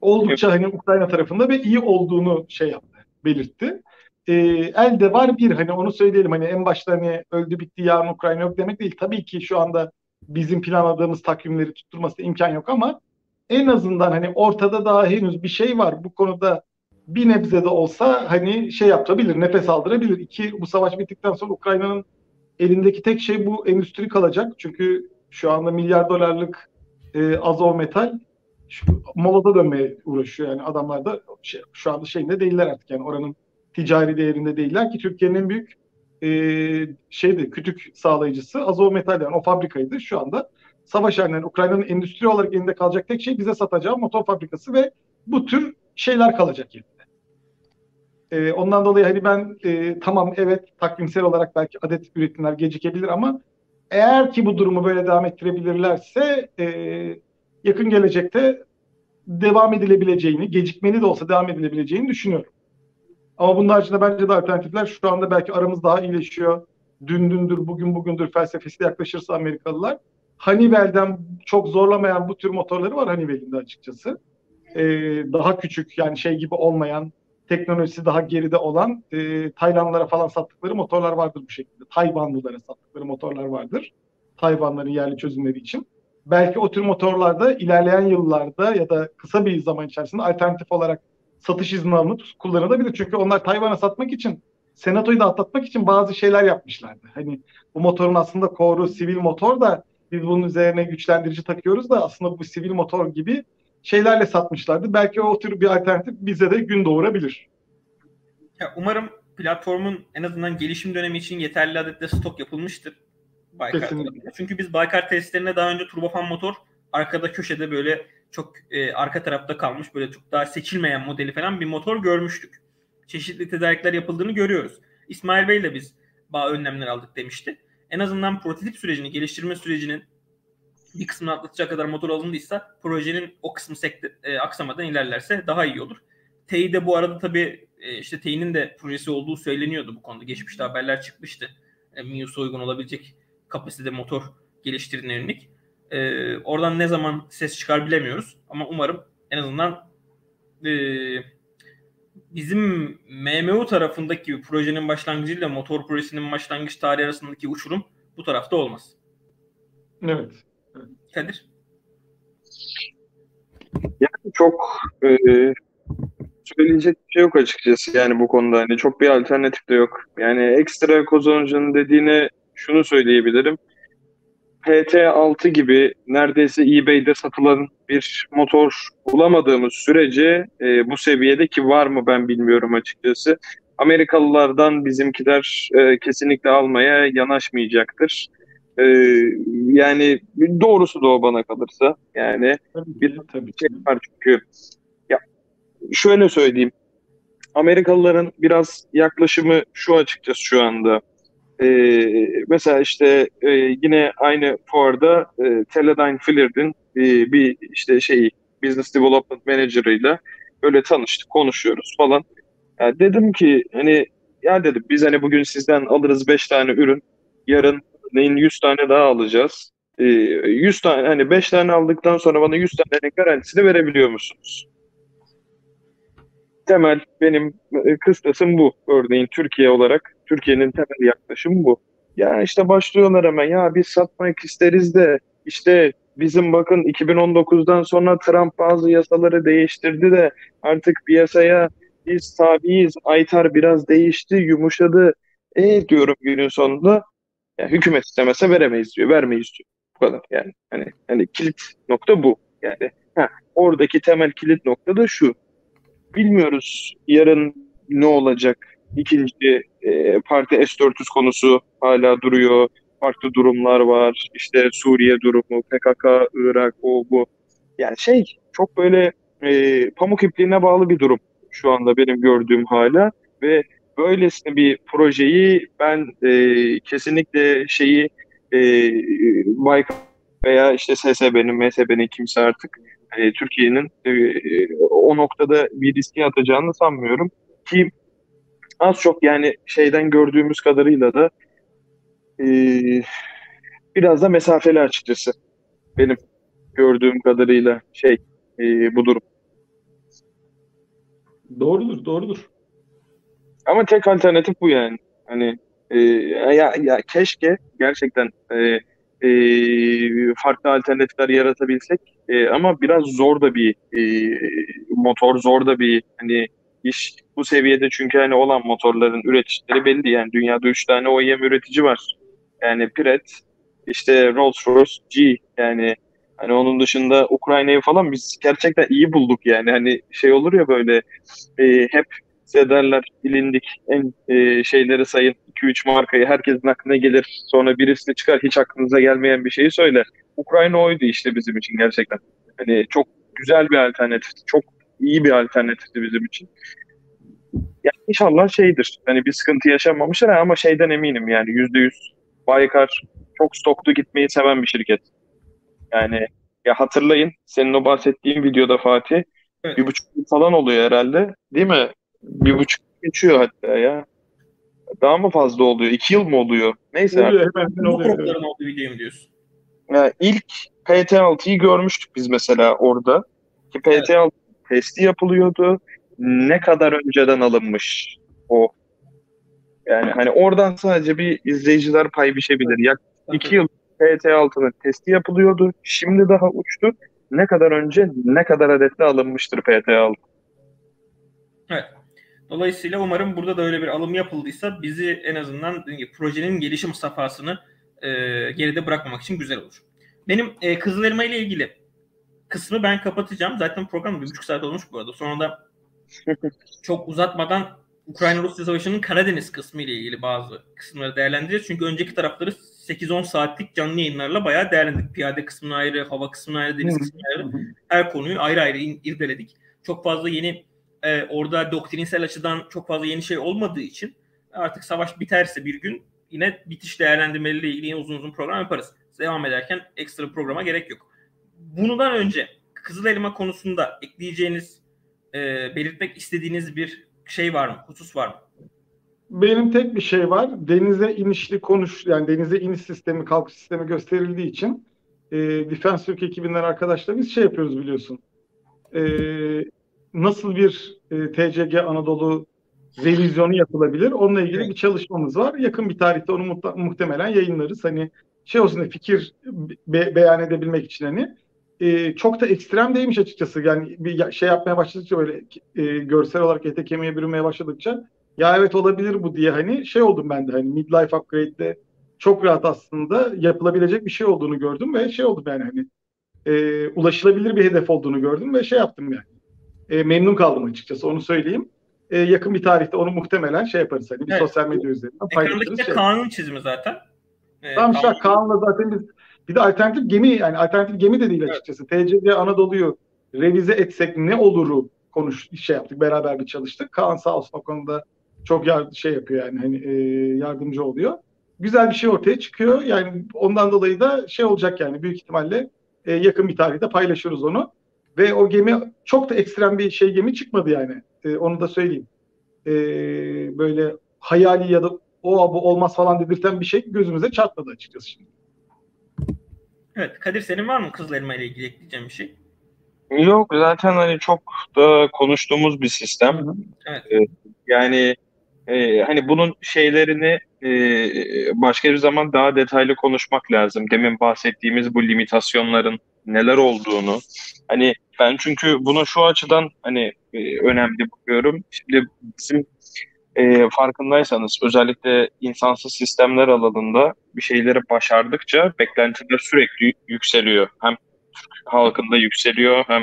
oldukça hani Ukrayna tarafında ve iyi olduğunu şey yaptı, belirtti. E, elde var bir hani onu söyleyelim hani en başta hani öldü bitti yarın Ukrayna yok demek değil. Tabii ki şu anda bizim planladığımız takvimleri tutturması imkan yok ama en azından hani ortada daha henüz bir şey var. Bu konuda bir nebze de olsa hani şey yapabilir, nefes aldırabilir. İki, bu savaş bittikten sonra Ukrayna'nın elindeki tek şey bu endüstri kalacak. Çünkü şu anda milyar dolarlık e, azov metal molada dönmeye uğraşıyor. Yani adamlar da şey, şu anda şeyinde değiller artık. Yani oranın ticari değerinde değiller ki Türkiye'nin en büyük e, şeydi kütük sağlayıcısı Azov Metal yani o fabrikaydı. Şu anda savaş halinden Ukrayna'nın endüstri olarak elinde kalacak tek şey bize satacağı motor fabrikası ve bu tür şeyler kalacak elinde. E, ondan dolayı hani ben e, tamam evet takvimsel olarak belki adet üretimler gecikebilir ama eğer ki bu durumu böyle devam ettirebilirlerse e, yakın gelecekte devam edilebileceğini, gecikmeli de olsa devam edilebileceğini düşünüyorum. Ama bunun haricinde bence de alternatifler şu anda belki aramız daha iyileşiyor. Dün dündür, bugün bugündür felsefesiyle yaklaşırsa Amerikalılar. Honeywell'den çok zorlamayan bu tür motorları var Honeywell'in de açıkçası. Ee, daha küçük yani şey gibi olmayan, teknolojisi daha geride olan e, Taylandlara falan sattıkları motorlar vardır bu şekilde. Tayvanlılara sattıkları motorlar vardır. Tayvanların yerli çözümleri için belki o tür motorlarda ilerleyen yıllarda ya da kısa bir zaman içerisinde alternatif olarak satış izni alınıp kullanılabilir. Çünkü onlar Tayvan'a satmak için senatoyu da atlatmak için bazı şeyler yapmışlardı. Hani bu motorun aslında koru sivil motor da biz bunun üzerine güçlendirici takıyoruz da aslında bu sivil motor gibi şeylerle satmışlardı. Belki o tür bir alternatif bize de gün doğurabilir. Ya umarım platformun en azından gelişim dönemi için yeterli adette stok yapılmıştır. Baykar Çünkü biz Baykar testlerine daha önce turbofan motor arkada köşede böyle çok e, arka tarafta kalmış böyle çok daha seçilmeyen modeli falan bir motor görmüştük. Çeşitli tedarikler yapıldığını görüyoruz. İsmail Bey de biz bağ önlemler aldık demişti. En azından prototip sürecini, geliştirme sürecinin bir kısmını atlatacak kadar motor alındıysa projenin o kısmı sekte, e, aksamadan ilerlerse daha iyi olur. TEİ de bu arada tabii e, işte TEİ'nin de projesi olduğu söyleniyordu bu konuda. Geçmişte haberler çıkmıştı. E, MIUS'a uygun olabilecek kapasitede motor geliştirdiğine yönelik. E, oradan ne zaman ses çıkar bilemiyoruz. Ama umarım en azından e, bizim MMU tarafındaki projenin başlangıcıyla motor projesinin başlangıç tarihi arasındaki uçurum bu tarafta olmaz. Evet. Kadir? Yani çok e, söyleyecek bir şey yok açıkçası yani bu konuda. Hani çok bir alternatif de yok. Yani ekstra kozonocunun dediğine şunu söyleyebilirim. PT6 gibi neredeyse eBay'de satılan bir motor bulamadığımız sürece e, bu seviyede ki var mı ben bilmiyorum açıkçası. Amerikalılardan bizimkiler e, kesinlikle almaya yanaşmayacaktır. E, yani doğrusu da o bana kalırsa. Yani tabii, bir tabii. şey var çünkü ya şöyle söyleyeyim. Amerikalıların biraz yaklaşımı şu açıkçası şu anda. Ee, mesela işte e, yine aynı fuarda e, Teledyne Flird'in e, bir işte şey Business Development Manager'ıyla böyle tanıştık, konuşuyoruz falan. Yani dedim ki hani ya dedim biz hani bugün sizden alırız 5 tane ürün, yarın neyin 100 tane daha alacağız. E, 100 tane hani 5 tane aldıktan sonra bana 100 tane garantisini verebiliyor musunuz? Temel benim e, kıstasım bu örneğin Türkiye olarak Türkiye'nin temel yaklaşımı bu. Ya işte başlıyorlar hemen ya biz satmak isteriz de işte bizim bakın 2019'dan sonra Trump bazı yasaları değiştirdi de artık piyasaya biz tabiiz. Aytar biraz değişti, yumuşadı. E diyorum günün sonunda ya hükümet istemese veremeyiz diyor, vermeyiz diyor. Bu kadar yani. Hani, hani kilit nokta bu. Yani ha, oradaki temel kilit nokta da şu. Bilmiyoruz yarın ne olacak İkinci e, parti S-400 konusu hala duruyor. Farklı durumlar var. İşte Suriye durumu, PKK, Irak, o bu. Yani şey çok böyle e, pamuk ipliğine bağlı bir durum şu anda benim gördüğüm hala ve böylesine bir projeyi ben e, kesinlikle şeyi e, Baykan veya işte SSB'nin, MSB'nin kimse artık e, Türkiye'nin e, o noktada bir riske atacağını sanmıyorum. Ki az çok yani şeyden gördüğümüz kadarıyla da e, biraz da mesafeli açıkçası benim gördüğüm kadarıyla şey e, bu durum. Doğrudur, doğrudur. Ama tek alternatif bu yani. Hani e, ya, ya keşke gerçekten e, e, farklı alternatifler yaratabilsek e, ama biraz zor da bir e, motor, zor da bir hani iş bu seviyede çünkü hani olan motorların üreticileri belli yani dünyada 3 tane OEM üretici var. Yani Piret, işte Rolls-Royce, G yani hani onun dışında Ukrayna'yı falan biz gerçekten iyi bulduk yani hani şey olur ya böyle e, hep size bilindik en e, şeyleri sayın 2-3 markayı herkesin aklına gelir sonra birisini çıkar hiç aklınıza gelmeyen bir şeyi söyler. Ukrayna oydu işte bizim için gerçekten. Hani çok güzel bir alternatifti. Çok iyi bir alternatifti bizim için. Yani inşallah şeydir. Hani bir sıkıntı yaşanmamışlar ama şeyden eminim yani yüzde yüz Baykar çok stoklu gitmeyi seven bir şirket. Yani ya hatırlayın senin o bahsettiğin videoda Fatih evet. bir buçuk yıl falan oluyor herhalde. Değil mi? Bir buçuk geçiyor hatta ya. Daha mı fazla oluyor? İki yıl mı oluyor? Neyse. Oluyor, hemen Bu oluyor. olduğu videoyu mu diyorsun? Yani ilk PT6'yı görmüştük biz mesela orada. Ki PT6 evet. Testi yapılıyordu ne kadar önceden alınmış o. Yani hani oradan sadece bir izleyiciler pay biçebilir. Yak iki yıl PT6'nın testi yapılıyordu. Şimdi daha uçtu. Ne kadar önce ne kadar adetle alınmıştır PT6. Evet. Dolayısıyla umarım burada da öyle bir alım yapıldıysa bizi en azından projenin gelişim safhasını e, geride bırakmamak için güzel olur. Benim e, Kızıl Elma ile ilgili kısmı ben kapatacağım. Zaten program bir buçuk saat olmuş bu arada. Sonra da <laughs> çok uzatmadan Ukrayna-Rusya Savaşı'nın Karadeniz kısmı ile ilgili bazı kısımları değerlendireceğiz. Çünkü önceki tarafları 8-10 saatlik canlı yayınlarla bayağı değerlendirdik. Piyade kısmını ayrı, hava kısmını ayrı, deniz kısmını ayrı. Her konuyu ayrı ayrı irdeledik. Çok fazla yeni e, orada doktrinsel açıdan çok fazla yeni şey olmadığı için artık savaş biterse bir gün yine bitiş değerlendirmeleriyle ilgili uzun uzun program yaparız. Devam ederken ekstra programa gerek yok. Bundan önce Kızıl Elma konusunda ekleyeceğiniz, e, belirtmek istediğiniz bir şey var mı? Husus var mı? Benim tek bir şey var. Denize inişli konuş, yani denize iniş sistemi, kalkış sistemi gösterildiği için e, Defense Türk ekibinden arkadaşlar biz şey yapıyoruz biliyorsun. E, nasıl bir e, TCG Anadolu revizyonu yapılabilir? Onunla ilgili bir çalışmamız var. Yakın bir tarihte onu muhtemelen yayınlarız. Hani şey olsun fikir be- beyan edebilmek için hani e, çok da ekstrem değilmiş açıkçası. Yani bir şey yapmaya başladıkça böyle e, görsel olarak ete kemiğe bürünmeye başladıkça ya evet olabilir bu diye hani şey oldum ben de hani midlife upgrade'de çok rahat aslında yapılabilecek bir şey olduğunu gördüm ve şey oldum yani hani e, ulaşılabilir bir hedef olduğunu gördüm ve şey yaptım yani. E, memnun kaldım açıkçası onu söyleyeyim. E, yakın bir tarihte onu muhtemelen şey yaparız hani bir evet. sosyal medya üzerinden paylaşırız. Ekrandaki şey. kanun çizimi zaten. Ee, tamam işte Kaan'la zaten biz bir de alternatif gemi yani alternatif gemi de değil açıkçası. Evet. TCG Anadolu'yu revize etsek ne oluru konuş şey yaptık beraber bir çalıştık. Kaan sağ olsun o konuda çok yard şey yapıyor yani hani e, yardımcı oluyor. Güzel bir şey ortaya çıkıyor. Yani ondan dolayı da şey olacak yani büyük ihtimalle e, yakın bir tarihte paylaşırız onu. Ve o gemi çok da ekstrem bir şey gemi çıkmadı yani. E, onu da söyleyeyim. E, böyle hayali ya da o bu olmaz falan dedirten bir şey gözümüze çarpmadı açıkçası şimdi. Evet. Kadir senin var mı Kızıl Elma ile ilgili ekleyeceğim bir şey? Yok zaten hani çok da konuştuğumuz bir sistem. Evet. Ee, yani e, hani bunun şeylerini e, başka bir zaman daha detaylı konuşmak lazım. Demin bahsettiğimiz bu limitasyonların neler olduğunu. Hani ben çünkü bunu şu açıdan hani e, önemli bakıyorum. Şimdi bizim e, farkındaysanız özellikle insansız sistemler alanında bir şeyleri başardıkça beklentiler sürekli yükseliyor. Hem Türk halkında yükseliyor hem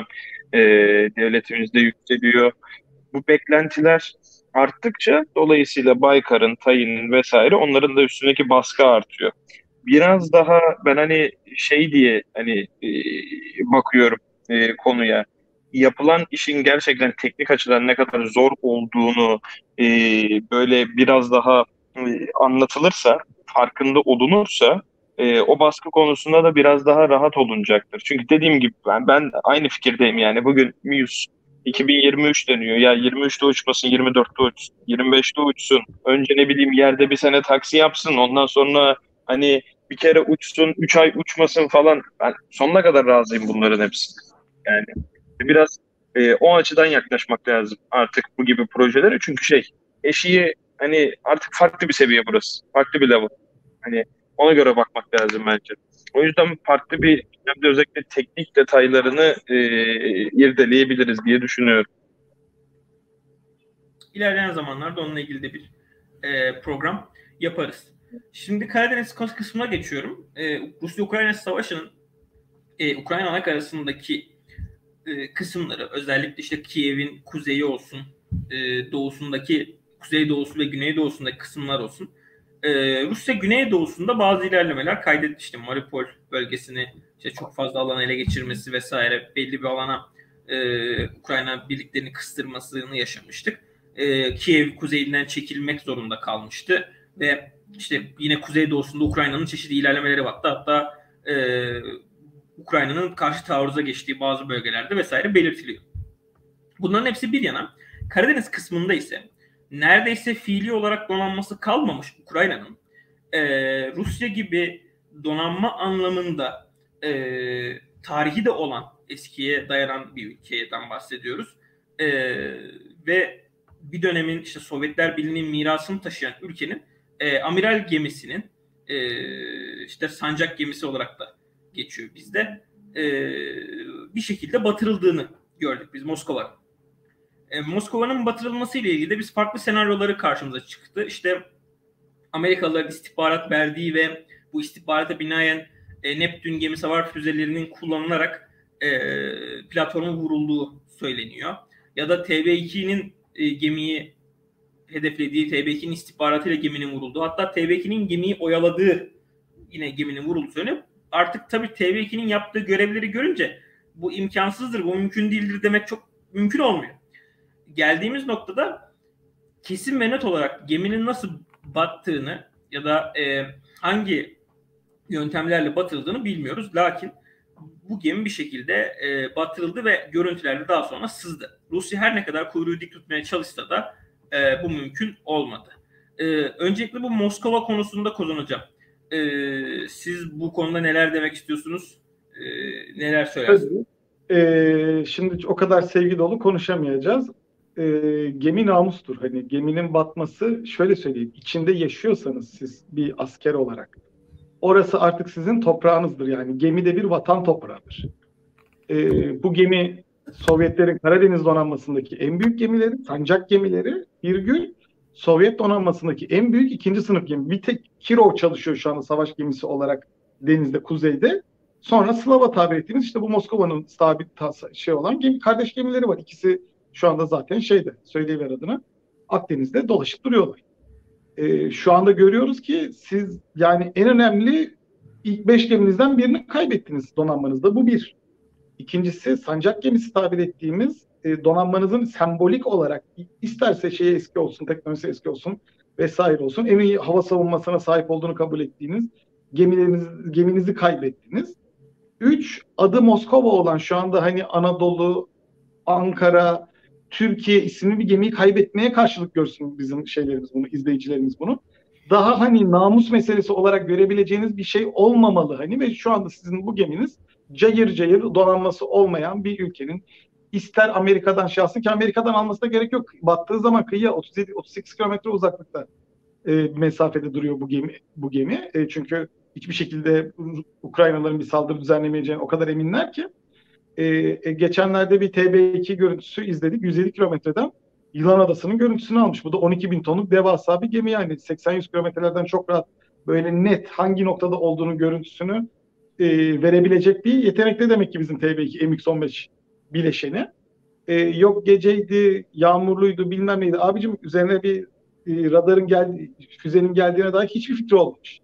e, devletimizde yükseliyor. Bu beklentiler arttıkça dolayısıyla Baykar'ın, Tayin'in vesaire onların da üstündeki baskı artıyor. Biraz daha ben hani şey diye hani e, bakıyorum e, konuya yapılan işin gerçekten teknik açıdan ne kadar zor olduğunu e, böyle biraz daha e, anlatılırsa, farkında olunursa e, o baskı konusunda da biraz daha rahat olunacaktır. Çünkü dediğim gibi ben, ben aynı fikirdeyim yani bugün Muse 2023 deniyor. Ya 23'te uçmasın, 24'te uçsun, 25'te uçsun. Önce ne bileyim yerde bir sene taksi yapsın. Ondan sonra hani bir kere uçsun, 3 ay uçmasın falan. Ben sonuna kadar razıyım bunların hepsine. Yani biraz e, o açıdan yaklaşmak lazım artık bu gibi projelere. Çünkü şey eşiği hani artık farklı bir seviye burası. Farklı bir level. Hani ona göre bakmak lazım bence. O yüzden farklı bir dönemde özellikle teknik detaylarını e, irdeleyebiliriz diye düşünüyorum. İlerleyen zamanlarda onunla ilgili de bir e, program yaparız. Şimdi Karadeniz kısmına geçiyorum. E, Rusya-Ukrayna savaşının e, Ukrayna ana arasındaki e, kısımları özellikle işte Kiev'in kuzeyi olsun, e, doğusundaki kuzey doğusu ve güney doğusundaki kısımlar olsun. E, Rusya güney doğusunda bazı ilerlemeler kaydetti. İşte Mariupol bölgesini işte çok fazla alan ele geçirmesi vesaire belli bir alana e, Ukrayna birliklerini kıstırmasını yaşamıştık. E, Kiev kuzeyinden çekilmek zorunda kalmıştı ve işte yine kuzey doğusunda Ukrayna'nın çeşitli ilerlemeleri vardı. Hatta e, Ukrayna'nın karşı taarruza geçtiği bazı bölgelerde vesaire belirtiliyor. Bunların hepsi bir yana Karadeniz kısmında ise neredeyse fiili olarak donanması kalmamış Ukrayna'nın e, Rusya gibi donanma anlamında e, tarihi de olan eskiye dayanan bir ülkeden bahsediyoruz. E, ve bir dönemin işte Sovyetler Birliği'nin mirasını taşıyan ülkenin e, amiral gemisinin e, işte sancak gemisi olarak da geçiyor bizde. E, bir şekilde batırıldığını gördük biz Moskova. E, Moskova'nın batırılması ile ilgili de biz farklı senaryoları karşımıza çıktı. İşte Amerikalıların istihbarat verdiği ve bu istihbarata binaen e, Neptün gemi savar füzelerinin kullanılarak e, platforma vurulduğu söyleniyor. Ya da TB2'nin e, gemiyi hedeflediği TB2'nin istihbaratıyla geminin vurulduğu hatta TB2'nin gemiyi oyaladığı yine geminin vurulduğu söyleniyor. Artık tabii TB2'nin yaptığı görevleri görünce bu imkansızdır, bu mümkün değildir demek çok mümkün olmuyor. Geldiğimiz noktada kesin ve net olarak geminin nasıl battığını ya da e, hangi yöntemlerle batıldığını bilmiyoruz. Lakin bu gemi bir şekilde e, batırıldı ve görüntülerde daha sonra sızdı. Rusya her ne kadar kuyruğu dik tutmaya çalışsa da e, bu mümkün olmadı. E, öncelikle bu Moskova konusunda kullanacağım. E, siz bu konuda neler demek istiyorsunuz? E, neler söylersiniz? E, şimdi o kadar sevgi dolu konuşamayacağız. E, gemi namustur. Hani geminin batması şöyle söyleyeyim. İçinde yaşıyorsanız siz bir asker olarak orası artık sizin toprağınızdır. Yani gemi de bir vatan toprağıdır. E, bu gemi Sovyetlerin Karadeniz donanmasındaki en büyük gemileri, sancak gemileri bir gün Sovyet donanmasındaki en büyük ikinci sınıf gemi. Bir tek Kirov çalışıyor şu anda savaş gemisi olarak denizde, kuzeyde. Sonra Slava tabir ettiğimiz işte bu Moskova'nın sabit şey olan gemi, kardeş gemileri var. İkisi şu anda zaten şeyde, söyleyiver adına, Akdeniz'de dolaşıp duruyorlar. Ee, şu anda görüyoruz ki siz yani en önemli ilk beş geminizden birini kaybettiniz donanmanızda. Bu bir. İkincisi sancak gemisi tabir ettiğimiz e, donanmanızın sembolik olarak isterse şeye eski olsun, teknolojisi eski olsun vesaire olsun en iyi hava savunmasına sahip olduğunu kabul ettiğiniz gemileriniz, geminizi kaybettiniz. Üç, adı Moskova olan şu anda hani Anadolu, Ankara, Türkiye isimli bir gemiyi kaybetmeye karşılık görsün bizim şeylerimiz bunu, izleyicilerimiz bunu. Daha hani namus meselesi olarak görebileceğiniz bir şey olmamalı hani ve şu anda sizin bu geminiz cayır cayır donanması olmayan bir ülkenin ister Amerika'dan alsın ki Amerika'dan almasına gerek yok. Battığı zaman kıyıya 37 38 kilometre uzaklıkta e, mesafede duruyor bu gemi bu gemi. E, çünkü hiçbir şekilde Ukraynalıların bir saldırı düzenlemeyeceğine o kadar eminler ki. E, e, geçenlerde bir TB2 görüntüsü izledik. 107 kilometreden Yılan Adası'nın görüntüsünü almış. Bu da 12 bin tonluk devasa bir gemi yani. 80-100 kilometrelerden çok rahat böyle net hangi noktada olduğunu görüntüsünü e, verebilecek bir yetenekte demek ki bizim TB2 MX-15 bileşeni. E, yok geceydi, yağmurluydu bilmem neydi. Abicim üzerine bir e, radarın geldi, füzenin geldiğine dair hiçbir fikri olmamış.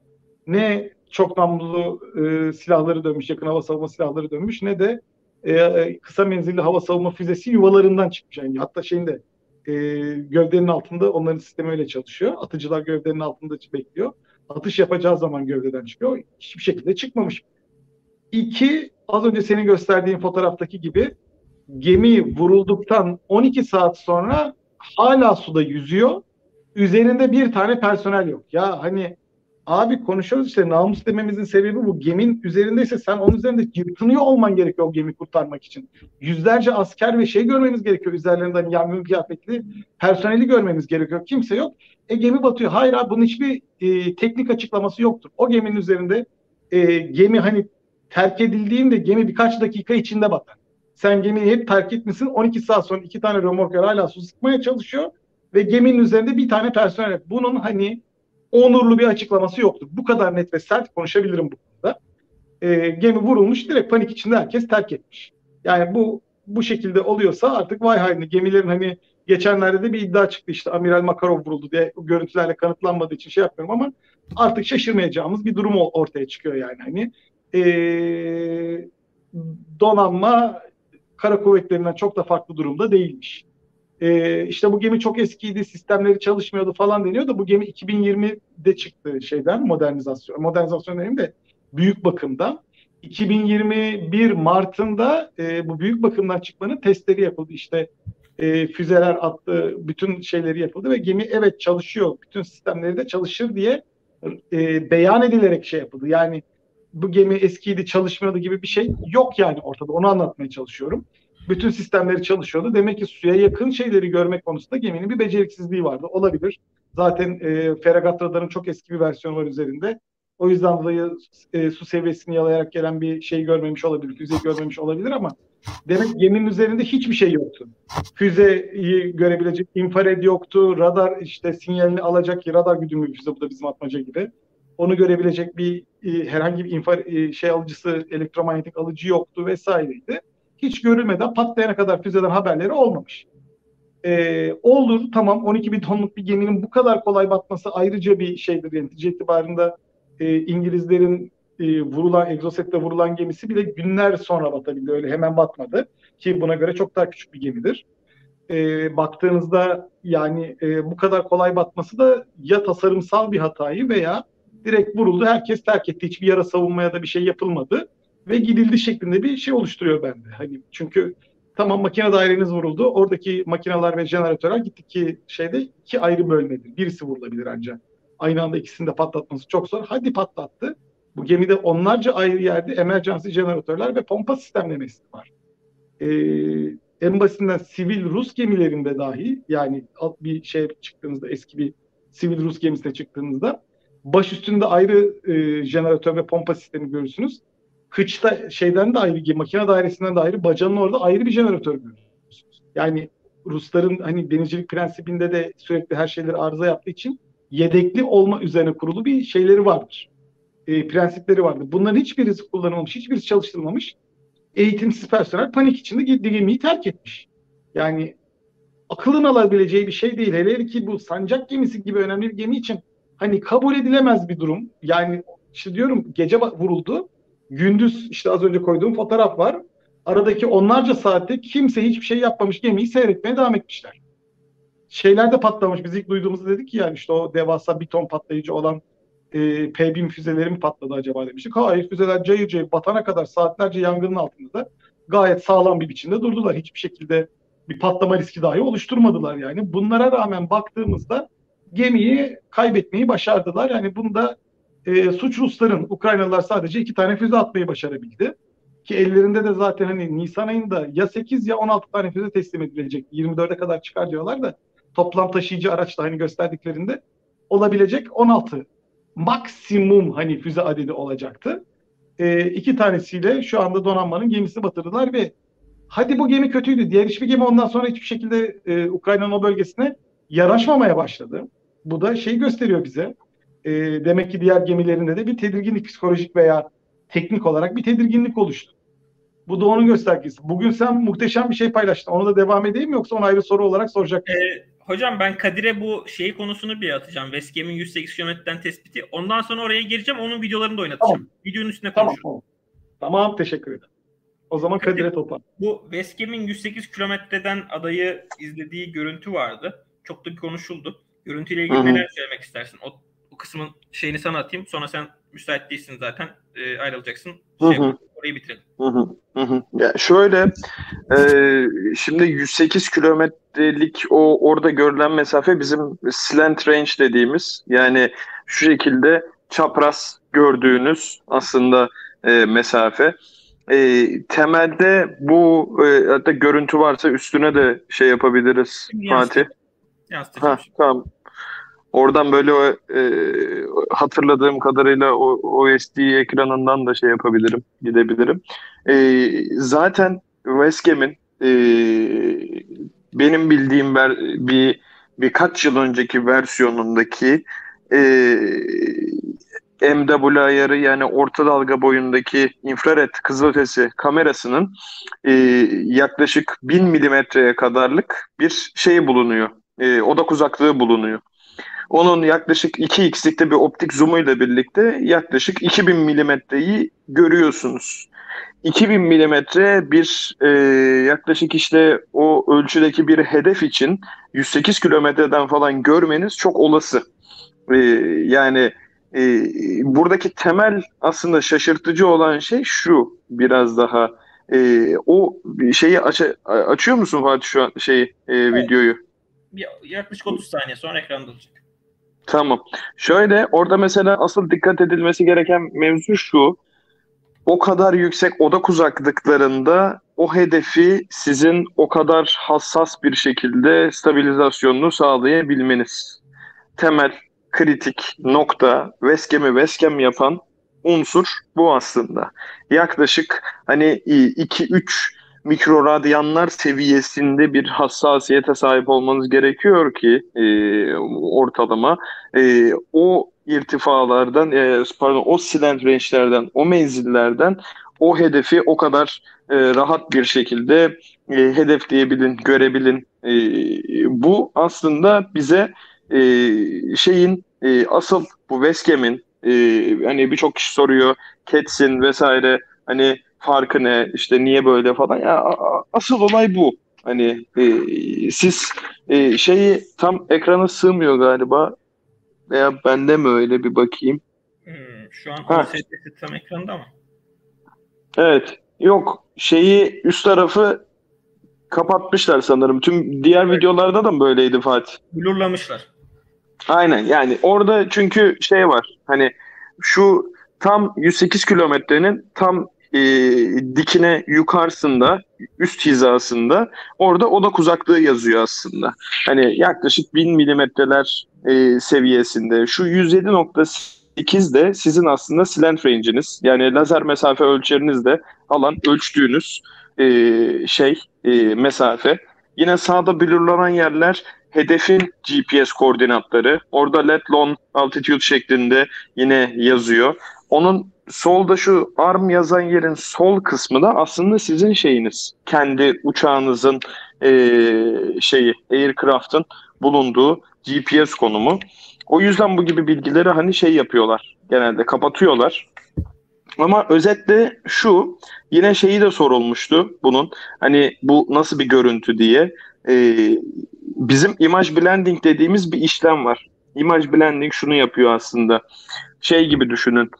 Ne çok namlulu e, silahları dönmüş, yakın hava savunma silahları dönmüş ne de e, kısa menzilli hava savunma füzesi yuvalarından çıkmış. Yani hatta şeyinde e, gövdenin altında onların sistemi öyle çalışıyor. Atıcılar gövdenin altında bekliyor. Atış yapacağı zaman gövdeden çıkıyor. Hiçbir şekilde çıkmamış. İki, az önce senin gösterdiğin fotoğraftaki gibi gemi vurulduktan 12 saat sonra hala suda yüzüyor. Üzerinde bir tane personel yok. Ya hani abi konuşuyoruz işte namus dememizin sebebi bu. Gemin üzerindeyse sen onun üzerinde yırtınıyor olman gerekiyor o gemi kurtarmak için. Yüzlerce asker ve şey görmemiz gerekiyor. Üzerlerinden yangın kıyafetli personeli görmemiz gerekiyor. Kimse yok. E gemi batıyor. Hayır abi bunun hiçbir e, teknik açıklaması yoktur. O geminin üzerinde e, gemi hani terk edildiğinde gemi birkaç dakika içinde batar. Sen gemiyi hep terk etmişsin. 12 saat sonra iki tane römorker hala su sıkmaya çalışıyor ve geminin üzerinde bir tane personel. Bunun hani onurlu bir açıklaması yoktur. Bu kadar net ve sert konuşabilirim bu konuda. E, gemi vurulmuş direkt panik içinde herkes terk etmiş. Yani bu bu şekilde oluyorsa artık vay haline gemilerin hani geçenlerde de bir iddia çıktı işte Amiral Makarov vuruldu diye görüntülerle kanıtlanmadığı için şey yapmıyorum ama artık şaşırmayacağımız bir durum ortaya çıkıyor yani hani e, donanma kara kuvvetlerinden çok da farklı durumda değilmiş. E, işte bu gemi çok eskiydi, sistemleri çalışmıyordu falan deniyor da bu gemi 2020'de çıktı şeyden modernizasyon. Modernizasyon demeyeyim de büyük bakımdan. 2021 Mart'ında e, bu büyük bakımdan çıkmanın testleri yapıldı. İşte e, füzeler attı, bütün şeyleri yapıldı ve gemi evet çalışıyor, bütün sistemleri de çalışır diye e, beyan edilerek şey yapıldı. Yani bu gemi eskiydi çalışmıyordu gibi bir şey yok yani ortada. Onu anlatmaya çalışıyorum. Bütün sistemleri çalışıyordu. Demek ki suya yakın şeyleri görmek konusunda geminin bir beceriksizliği vardı. Olabilir. Zaten e, Feragat radarın çok eski bir versiyonu var üzerinde. O yüzden dolayı e, su seviyesini yalayarak gelen bir şey görmemiş olabilir, füze görmemiş olabilir ama demek geminin üzerinde hiçbir şey yoktu. Füzeyi görebilecek infrared yoktu, radar işte sinyalini alacak ki radar güdümlü bir füze bu da bizim atmaca gibi onu görebilecek bir e, herhangi bir infar e, şey alıcısı, elektromanyetik alıcı yoktu vesaireydi. Hiç görülmeden patlayana kadar füzeden haberleri olmamış. E, olur tamam 12 bin tonluk bir geminin bu kadar kolay batması ayrıca bir şeydir. Yani netice itibarında e, İngilizlerin e, vurulan, egzosette vurulan gemisi bile günler sonra batabildi. Öyle hemen batmadı. Ki buna göre çok daha küçük bir gemidir. E, baktığınızda yani e, bu kadar kolay batması da ya tasarımsal bir hatayı veya direkt vuruldu. Herkes terk etti. Hiçbir yara savunmaya da bir şey yapılmadı. Ve gidildi şeklinde bir şey oluşturuyor bende. Hani çünkü tamam makine daireniz vuruldu. Oradaki makineler ve jeneratörler gittik ki şeyde iki ayrı bölmedir. Birisi vurulabilir ancak. Aynı anda ikisini de patlatması çok zor. Hadi patlattı. Bu gemide onlarca ayrı yerde emergency jeneratörler ve pompa sistemlemesi var. Ee, en basitinden sivil Rus gemilerinde dahi yani bir şey çıktığınızda eski bir sivil Rus gemisine çıktığınızda baş üstünde ayrı e, jeneratör ve pompa sistemi görürsünüz. Kıçta şeyden de ayrı, makine dairesinden de ayrı, bacanın orada ayrı bir jeneratör görürsünüz. Yani Rusların hani denizcilik prensibinde de sürekli her şeyleri arıza yaptığı için yedekli olma üzerine kurulu bir şeyleri vardır. E, prensipleri vardır. Bunların hiçbirisi kullanılmamış, hiçbirisi çalıştırılmamış. Eğitimsiz personel panik içinde gemiyi terk etmiş. Yani akılın alabileceği bir şey değil. Hele ki bu sancak gemisi gibi önemli bir gemi için hani kabul edilemez bir durum. Yani işte diyorum gece vuruldu. Gündüz işte az önce koyduğum fotoğraf var. Aradaki onlarca saatte kimse hiçbir şey yapmamış gemiyi seyretmeye devam etmişler. Şeyler de patlamış. Biz ilk duyduğumuzda dedik ki yani işte o devasa bir ton patlayıcı olan e, P-1000 füzeleri mi patladı acaba demiştik. Hayır füzeler cayır cayır batana kadar saatlerce yangının altında da gayet sağlam bir biçimde durdular. Hiçbir şekilde bir patlama riski dahi oluşturmadılar yani. Bunlara rağmen baktığımızda gemiyi kaybetmeyi başardılar. Yani bunda e, suç Rusların. Ukraynalılar sadece iki tane füze atmayı başarabildi. Ki ellerinde de zaten hani Nisan ayında ya 8 ya 16 tane füze teslim edilecek. 24'e kadar çıkar diyorlar da toplam taşıyıcı araçta hani gösterdiklerinde olabilecek 16 maksimum hani füze adedi olacaktı. E, iki tanesiyle şu anda donanmanın gemisini batırdılar ve hadi bu gemi kötüydü. Diğer hiçbir gemi ondan sonra hiçbir şekilde e, Ukrayna'nın o bölgesine yaraşmamaya başladı. Bu da şey gösteriyor bize. E, demek ki diğer gemilerinde de bir tedirginlik psikolojik veya teknik olarak bir tedirginlik oluştu. Bu da onun göstergesi. Bugün sen muhteşem bir şey paylaştın. Onu da devam edeyim mi yoksa onu ayrı soru olarak soracak mısın? Ee, hocam ben Kadir'e bu şey konusunu bir atacağım. West Gam'in 108 kilometreden tespiti. Ondan sonra oraya gireceğim. Onun videolarını da oynatacağım. Tamam. Videonun üstüne konuşuruz. Tamam, tamam. teşekkür ederim. O zaman Kadir'e topa. Bu West Gam'in 108 kilometreden adayı izlediği görüntü vardı. Çok da konuşuldu. Görüntüyle ilgili Hı-hı. neler söylemek istersin? O, o kısmın şeyini sana atayım. Sonra sen müsait değilsin zaten. E, ayrılacaksın. Şey, orayı bitirelim. Hı hı, hı hı. Ya şöyle e, şimdi 108 kilometrelik o orada görülen mesafe bizim slant range dediğimiz yani şu şekilde çapraz gördüğünüz aslında e, mesafe. E, temelde bu e, hatta görüntü varsa üstüne de şey yapabiliriz Fatih. Ha, tamam. Oradan böyle e, hatırladığım kadarıyla o OSD ekranından da şey yapabilirim, gidebilirim. E, zaten West Ham'in e, benim bildiğim ver, bir birkaç yıl önceki versiyonundaki e, MW ayarı yani orta dalga boyundaki infrared kızılötesi kamerasının e, yaklaşık 1000 milimetreye kadarlık bir şey bulunuyor. E, odak uzaklığı bulunuyor. Onun yaklaşık 2x'likte bir optik zoomuyla birlikte yaklaşık 2000 milimetreyi görüyorsunuz. 2000 milimetre bir e, yaklaşık işte o ölçüdeki bir hedef için 108 kilometreden falan görmeniz çok olası. E, yani e, buradaki temel aslında şaşırtıcı olan şey şu biraz daha e, o şeyi aç açıyor musun Fatih şu an şey e, evet. Yaklaşık 30 saniye sonra ekranda olacak. Tamam. Şöyle orada mesela asıl dikkat edilmesi gereken mevzu şu. O kadar yüksek odak uzaklıklarında o hedefi sizin o kadar hassas bir şekilde stabilizasyonunu sağlayabilmeniz. Temel kritik nokta Veskem'i Veskem yapan unsur bu aslında. Yaklaşık hani 2-3 mikroradyanlar seviyesinde bir hassasiyete sahip olmanız gerekiyor ki e, ortalama e, o irtifalardan, e, pardon o silent range'lerden, o menzillerden o hedefi o kadar e, rahat bir şekilde e, hedefleyebilin, görebilin. E, bu aslında bize e, şeyin e, asıl bu West Ham'in e, hani birçok kişi soruyor Kets'in vesaire hani farkı ne işte niye böyle falan ya asıl olay bu. Hani e, siz e, şeyi tam ekrana sığmıyor galiba veya bende mi öyle bir bakayım. Hmm, şu an OST'si tam ekranda mı? Evet. Yok. Şeyi üst tarafı kapatmışlar sanırım. Tüm diğer evet. videolarda da mı böyleydi Fatih? Blurlamışlar. Aynen. Yani orada çünkü şey var. Hani şu tam 108 kilometrenin tam e, dikine yukarısında, üst hizasında orada odak uzaklığı yazıyor aslında. Hani yaklaşık 1000 milimetreler e, seviyesinde. Şu 107.8 de sizin aslında slant range'iniz. Yani lazer mesafe ölçerinizde alan ölçtüğünüz e, şey e, mesafe. Yine sağda blurlanan yerler hedefin GPS koordinatları. Orada let long altitude şeklinde yine yazıyor. Onun solda şu arm yazan yerin sol kısmı da aslında sizin şeyiniz. Kendi uçağınızın e, şeyi, aircraft'ın bulunduğu GPS konumu. O yüzden bu gibi bilgileri hani şey yapıyorlar. Genelde kapatıyorlar. Ama özetle şu, yine şeyi de sorulmuştu bunun. Hani bu nasıl bir görüntü diye. Ee, bizim image blending dediğimiz bir işlem var. Image blending şunu yapıyor aslında. Şey gibi düşünün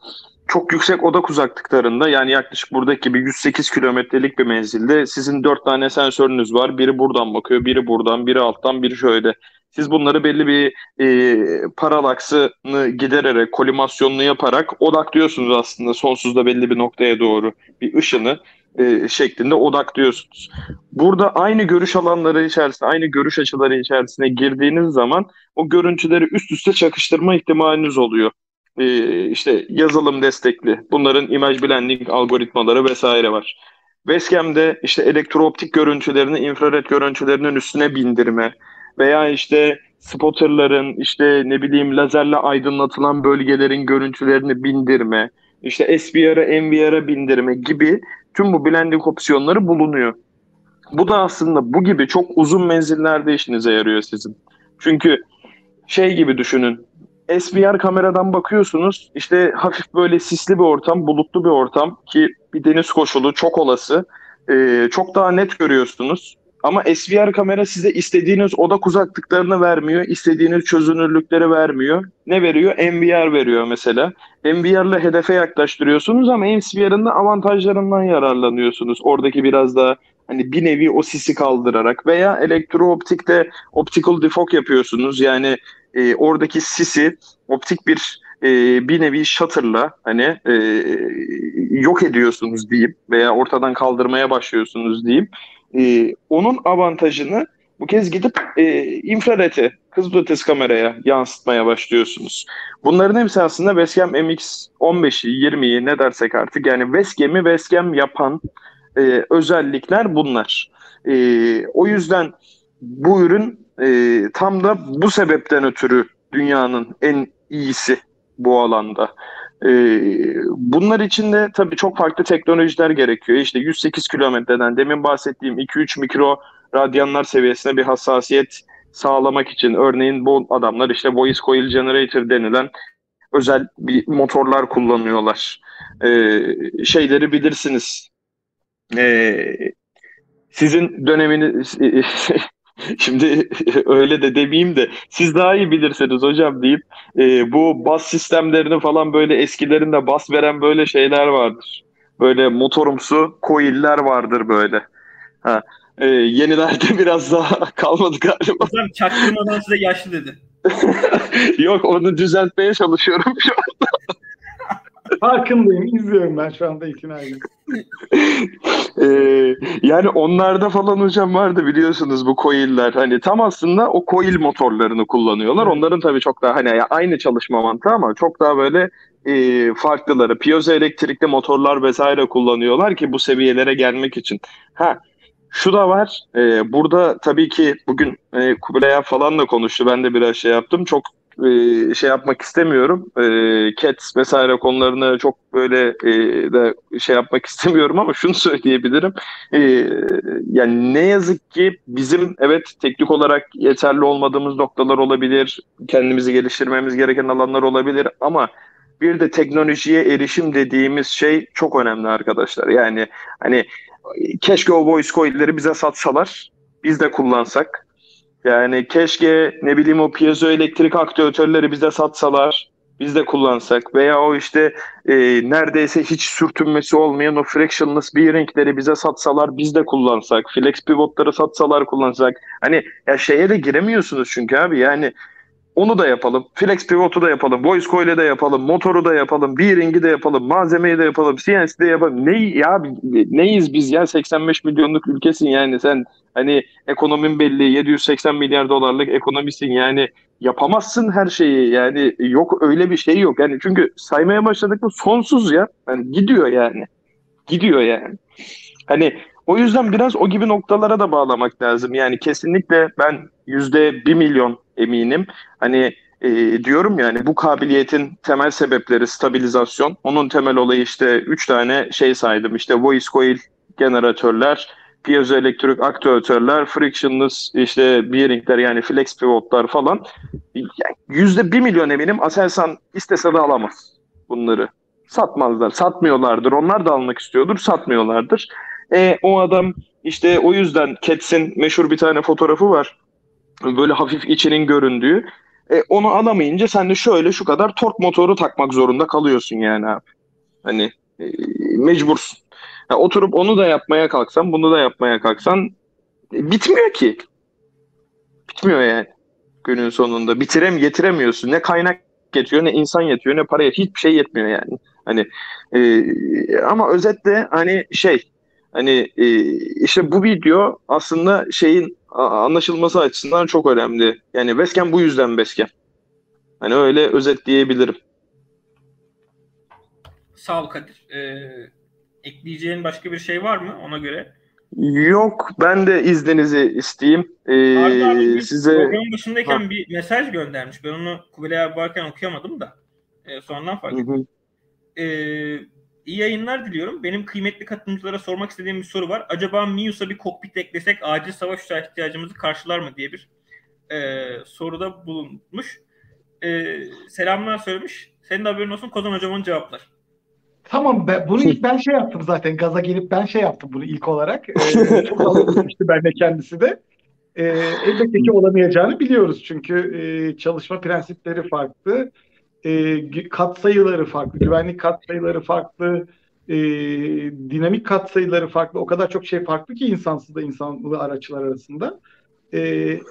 çok yüksek odak uzaklıklarında yani yaklaşık buradaki gibi 108 kilometrelik bir menzilde sizin 4 tane sensörünüz var. Biri buradan bakıyor, biri buradan, biri alttan, biri şöyle. Siz bunları belli bir e, paralaksını gidererek, kolimasyonunu yaparak odaklıyorsunuz aslında sonsuzda belli bir noktaya doğru bir ışını e, şeklinde odaklıyorsunuz. Burada aynı görüş alanları içerisinde, aynı görüş açıları içerisine girdiğiniz zaman o görüntüleri üst üste çakıştırma ihtimaliniz oluyor e, işte yazılım destekli. Bunların image blending algoritmaları vesaire var. Webcam'de işte elektrooptik görüntülerini infrared görüntülerinin üstüne bindirme veya işte spotterların işte ne bileyim lazerle aydınlatılan bölgelerin görüntülerini bindirme, işte SBR'a, NVR'a bindirme gibi tüm bu blending opsiyonları bulunuyor. Bu da aslında bu gibi çok uzun menzillerde işinize yarıyor sizin. Çünkü şey gibi düşünün. SBR kameradan bakıyorsunuz işte hafif böyle sisli bir ortam, bulutlu bir ortam ki bir deniz koşulu çok olası. Ee, çok daha net görüyorsunuz. Ama SVR kamera size istediğiniz odak uzaklıklarını vermiyor, istediğiniz çözünürlükleri vermiyor. Ne veriyor? NVR veriyor mesela. NVR ile hedefe yaklaştırıyorsunuz ama SVR'ın da avantajlarından yararlanıyorsunuz. Oradaki biraz daha hani bir nevi o sisi kaldırarak veya elektrooptikte optical defog yapıyorsunuz. Yani e, oradaki sisi optik bir e, bir nevi shutter'la hani e, yok ediyorsunuz diyeyim veya ortadan kaldırmaya başlıyorsunuz diyeyim. E, onun avantajını bu kez gidip e, infrarete, kızılötesi kameraya yansıtmaya başlıyorsunuz. Bunların hepsi aslında Westcam MX-15'i, 20'yi ne dersek artık yani Westcam'i Westcam yapan e, özellikler bunlar. E, o yüzden bu ürün e, tam da bu sebepten ötürü dünyanın en iyisi bu alanda. E, bunlar için de tabii çok farklı teknolojiler gerekiyor. İşte 108 kilometreden demin bahsettiğim 2-3 mikro radyanlar seviyesine bir hassasiyet sağlamak için örneğin bu adamlar işte voice coil generator denilen özel bir motorlar kullanıyorlar. Ee, şeyleri bilirsiniz. Ee, sizin döneminiz <laughs> Şimdi <laughs> öyle de demeyeyim de siz daha iyi bilirsiniz hocam deyip e, bu bas sistemlerini falan böyle eskilerinde bas veren böyle şeyler vardır. Böyle motorumsu coil'ler vardır böyle. Ha. E, yenilerde <laughs> biraz daha kalmadı galiba. Hocam çaktırmadan size yaşlı dedi. Yok onu düzeltmeye çalışıyorum şu anda. Farkındayım. İzliyorum ben şu anda itinayla. ee, yani onlarda falan hocam vardı biliyorsunuz bu coil'ler. Hani tam aslında o coil motorlarını kullanıyorlar. Onların tabii çok daha hani aynı çalışma mantığı ama çok daha böyle e, farklıları. Piezo elektrikli motorlar vesaire kullanıyorlar ki bu seviyelere gelmek için. Ha şu da var. E, burada tabii ki bugün e, Kubilay falan da konuştu. Ben de biraz şey yaptım. Çok e, şey yapmak istemiyorum. E, Cats vesaire konularını çok böyle e, de şey yapmak <laughs> istemiyorum ama şunu söyleyebilirim. E, yani ne yazık ki bizim evet teknik olarak yeterli olmadığımız noktalar olabilir. Kendimizi geliştirmemiz gereken alanlar olabilir ama bir de teknolojiye erişim dediğimiz şey çok önemli arkadaşlar. Yani hani keşke o voice coil'leri bize satsalar, biz de kullansak. Yani keşke ne bileyim o piezoelektrik aktüatörleri bize satsalar, biz de kullansak. Veya o işte e, neredeyse hiç sürtünmesi olmayan o frictionless bearingleri bize satsalar biz de kullansak, flex pivotları satsalar kullansak. Hani ya şeye de giremiyorsunuz çünkü abi. Yani onu da yapalım. Flex pivotu da yapalım. Voice coil'i de yapalım. Motoru da yapalım. Bearing'i de yapalım. Malzemeyi de yapalım. CNC de yapalım. Ne ya neyiz biz ya 85 milyonluk ülkesin yani sen hani ekonomin belli 780 milyar dolarlık ekonomisin yani yapamazsın her şeyi yani yok öyle bir şey yok yani çünkü saymaya başladık mı sonsuz ya yani gidiyor yani gidiyor yani hani o yüzden biraz o gibi noktalara da bağlamak lazım yani kesinlikle ben yüzde bir milyon eminim. Hani e, diyorum yani bu kabiliyetin temel sebepleri stabilizasyon. Onun temel olayı işte üç tane şey saydım. İşte voice coil generatörler, piezoelektrik aktüatörler, frictionless işte bearingler yani flex pivotlar falan. Yüzde bir milyon eminim Aselsan istese de alamaz bunları. Satmazlar, satmıyorlardır. Onlar da almak istiyordur, satmıyorlardır. E, o adam işte o yüzden Cats'in meşhur bir tane fotoğrafı var böyle hafif içinin göründüğü. E, onu alamayınca sen de şöyle şu kadar tork motoru takmak zorunda kalıyorsun yani abi. Hani e, mecbursun. Yani oturup onu da yapmaya kalksan, bunu da yapmaya kalksan e, bitmiyor ki. Bitmiyor yani günün sonunda. Bitirem getiremiyorsun. Ne kaynak yetiyor, ne insan yetiyor, ne para yetiyor. Hiçbir şey yetmiyor yani. Hani e, ama özetle hani şey hani e, işte bu video aslında şeyin anlaşılması açısından çok önemli. Yani Westcam bu yüzden Westcam. Hani öyle özetleyebilirim. Sağ ol Kadir. Ee, ekleyeceğin başka bir şey var mı ona göre? Yok. Ben de izninizi isteyeyim. Ee, Arda abi size... Programın başındayken ha. bir mesaj göndermiş. Ben onu Kubilay abi varken okuyamadım da. Ee, sonradan fark ettim. Ee, İyi yayınlar diliyorum. Benim kıymetli katılımcılara sormak istediğim bir soru var. Acaba Mius'a bir kokpit eklesek acil savaş uçağı ihtiyacımızı karşılar mı diye bir e, soruda bulunmuş. E, selamlar söylemiş. Senin de haberin olsun Kozan hocamın cevaplar. Tamam ben, bunu ilk ben şey yaptım zaten. Gaza gelip ben şey yaptım bunu ilk olarak. Ee, <laughs> çok alışmıştı benimle kendisi de. Ee, elbette ki olamayacağını biliyoruz. Çünkü e, çalışma prensipleri farklı e, katsayıları farklı, güvenlik katsayıları farklı, e, dinamik katsayıları farklı. O kadar çok şey farklı ki insansız da insanlı araçlar arasında. E,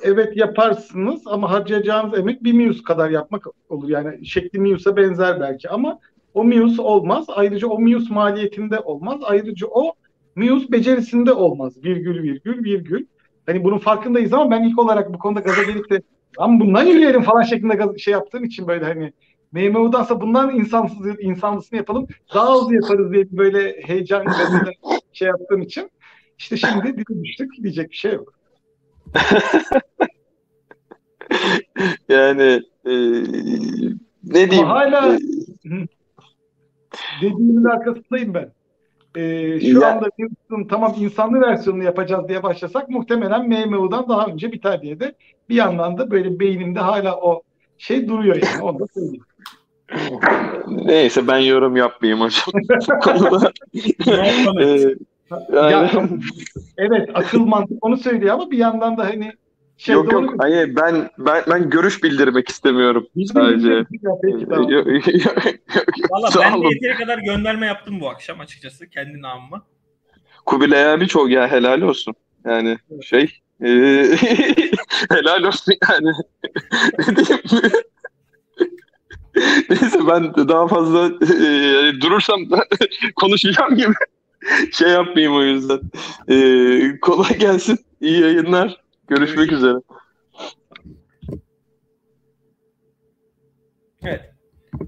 evet yaparsınız ama harcayacağınız emek bir Mius kadar yapmak olur. Yani şekli Mius'a benzer belki ama o Mius olmaz. Ayrıca o Mius maliyetinde olmaz. Ayrıca o Mius becerisinde olmaz. Virgül virgül virgül. Hani bunun farkındayız ama ben ilk olarak bu konuda gaza gelip de ama bundan yürüyelim falan şeklinde şey yaptığım için böyle hani MMO'dansa bundan insansız insanlısını yapalım. Daha hızlı yaparız diye böyle heyecan ve <laughs> şey yaptığım için. işte şimdi dili düştük. Diyecek bir şey yok. <laughs> yani e, ne diyeyim? Ama hala e, dediğimin arkasındayım ben. Ee, şu ya. anda Newton'un tamam insanlı versiyonunu yapacağız diye başlasak muhtemelen MMO'dan daha önce biter diye de bir yandan da böyle beynimde hala o şey duruyor yani onu da söyleyeyim. Neyse ben yorum yapmayayım hocam. <laughs> ee, ya, evet akıl mantık onu söylüyor ama bir yandan da hani şey yok yok hayır ben ben ben görüş bildirmek istemiyorum sadece. Valla ben de yeteri kadar gönderme yaptım bu akşam açıkçası kendi namıma. Kubilay abi çok ya helal olsun. Yani şey e, <laughs> helal olsun yani. <laughs> <laughs> Neyse ben daha fazla e, durursam <laughs> konuşacağım gibi <laughs> şey yapmayayım o yüzden. E, kolay gelsin. İyi yayınlar. Görüşmek üzere. Evet.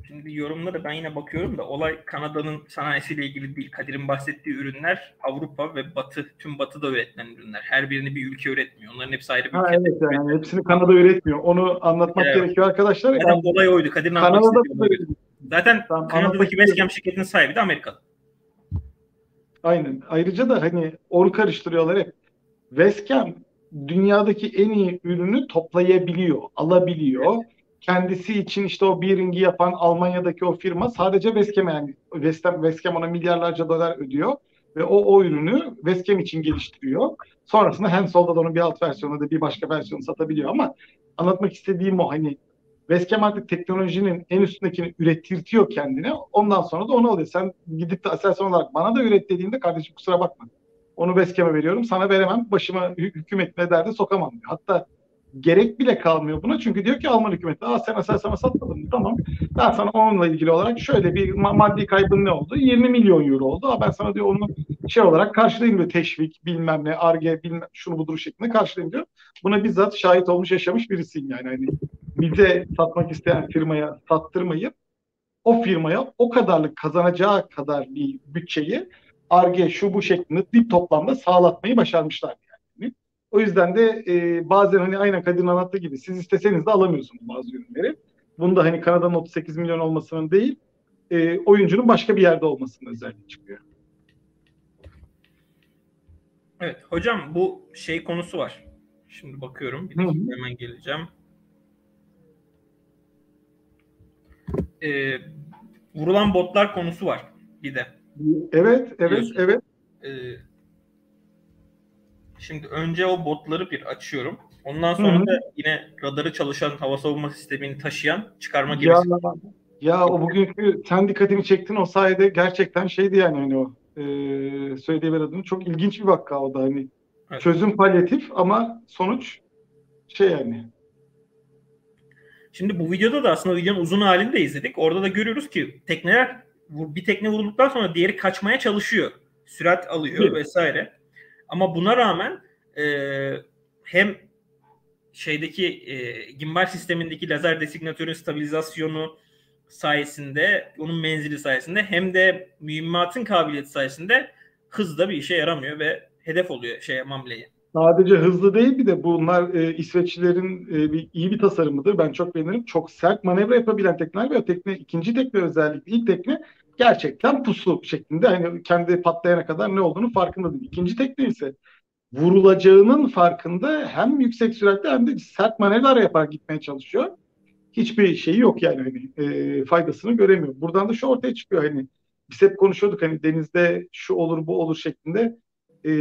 Şimdi yorumlara ben yine bakıyorum da olay Kanada'nın sanayisiyle ilgili değil. Kadir'in bahsettiği ürünler Avrupa ve Batı, tüm Batı'da üretilen ürünler. Her birini bir ülke üretmiyor. Onların hepsi ayrı bir ha, ülke. Evet yani hepsini Kanada üretmiyor. Onu anlatmak Evet. gerekiyor arkadaşlar. Zaten Yani olay oydu. Kadir'in Kanada'da. Zaten Tamam, Kanada'daki Westcam şirketinin sahibi de Amerikalı. Aynen. Ayrıca da hani onu karıştırıyorlar hep. Westcam dünyadaki en iyi ürünü toplayabiliyor, alabiliyor. Kendisi için işte o bearing'i yapan Almanya'daki o firma sadece Westcam'e yani Westcam, Westcam ona milyarlarca dolar ödüyor ve o o ürünü Westcam için geliştiriyor. Sonrasında Hensoldt'da da onun bir alt versiyonu da bir başka versiyonu satabiliyor ama anlatmak istediğim o hani Westcam artık teknolojinin en üstündekini ürettirtiyor kendine. Ondan sonra da onu alıyor. Sen gidip de Aselsan olarak bana da üret dediğinde kardeşim kusura bakma. Onu Westcam'e veriyorum. Sana veremem. Başıma hü- hükümetine derde sokamam diyor. Hatta gerek bile kalmıyor buna. Çünkü diyor ki Alman hükümeti Aa sen Aselsan'a satmadın? Tamam. Ben sana onunla ilgili olarak şöyle bir ma- maddi kaybın ne oldu? 20 milyon euro oldu. Aa, ben sana diyor onu şey olarak karşılayayım diyor. Teşvik bilmem ne, arge bilmem şunu budur şeklinde karşılayayım diyor. Buna bizzat şahit olmuş yaşamış birisiyim yani. Hani bize satmak isteyen firmaya sattırmayıp o firmaya o kadarlık kazanacağı kadar bir bütçeyi arge şu bu şeklinde bir toplamda sağlatmayı başarmışlar. O yüzden de e, bazen hani aynen Kadir'in anlattığı gibi siz isteseniz de alamıyorsunuz bazı ürünleri. Bunda hani Kanada'nın 38 milyon olmasının değil e, oyuncunun başka bir yerde olmasının özelliği çıkıyor. Evet hocam bu şey konusu var. Şimdi bakıyorum. Bir dakika hemen geleceğim. Ee, vurulan botlar konusu var bir de. Evet, evet, Biliyorsun. evet. Ee, şimdi önce o botları bir açıyorum. Ondan sonra Hı hı. da yine radarı çalışan hava savunma sistemini taşıyan çıkarma Ya, gemisi. ya o bugünkü sen dikkatimi çektin o sayede gerçekten şeydi yani hani o e, söyleyiver adını çok ilginç bir vaka o da hani Evet. çözüm palyatif ama sonuç şey yani Şimdi bu videoda da aslında videonun uzun halini de izledik. Orada da görüyoruz ki tekneler bir tekne vurulduktan sonra diğeri kaçmaya çalışıyor. Sürat alıyor Evet. vesaire. Ama buna rağmen e, hem şeydeki e, gimbal sistemindeki lazer designatörün stabilizasyonu sayesinde, onun menzili sayesinde hem de mühimmatın kabiliyeti sayesinde hızda bir işe yaramıyor ve hedef oluyor şeye mamleye. sadece hızlı değil bir de bunlar e, İsveçlilerin e, bir, iyi bir tasarımıdır. Ben çok beğenirim. Çok sert manevra yapabilen tekneler ve tekne ikinci tekne özellikle ilk tekne gerçekten pusu şeklinde hani kendi patlayana kadar ne olduğunu farkında değil. İkinci tekne ise vurulacağının farkında hem yüksek süratle hem de sert manevralar yapar gitmeye çalışıyor. Hiçbir şeyi yok yani hani e, faydasını göremiyor. Buradan da şu ortaya çıkıyor hani biz hep konuşuyorduk hani denizde şu olur bu olur şeklinde. E,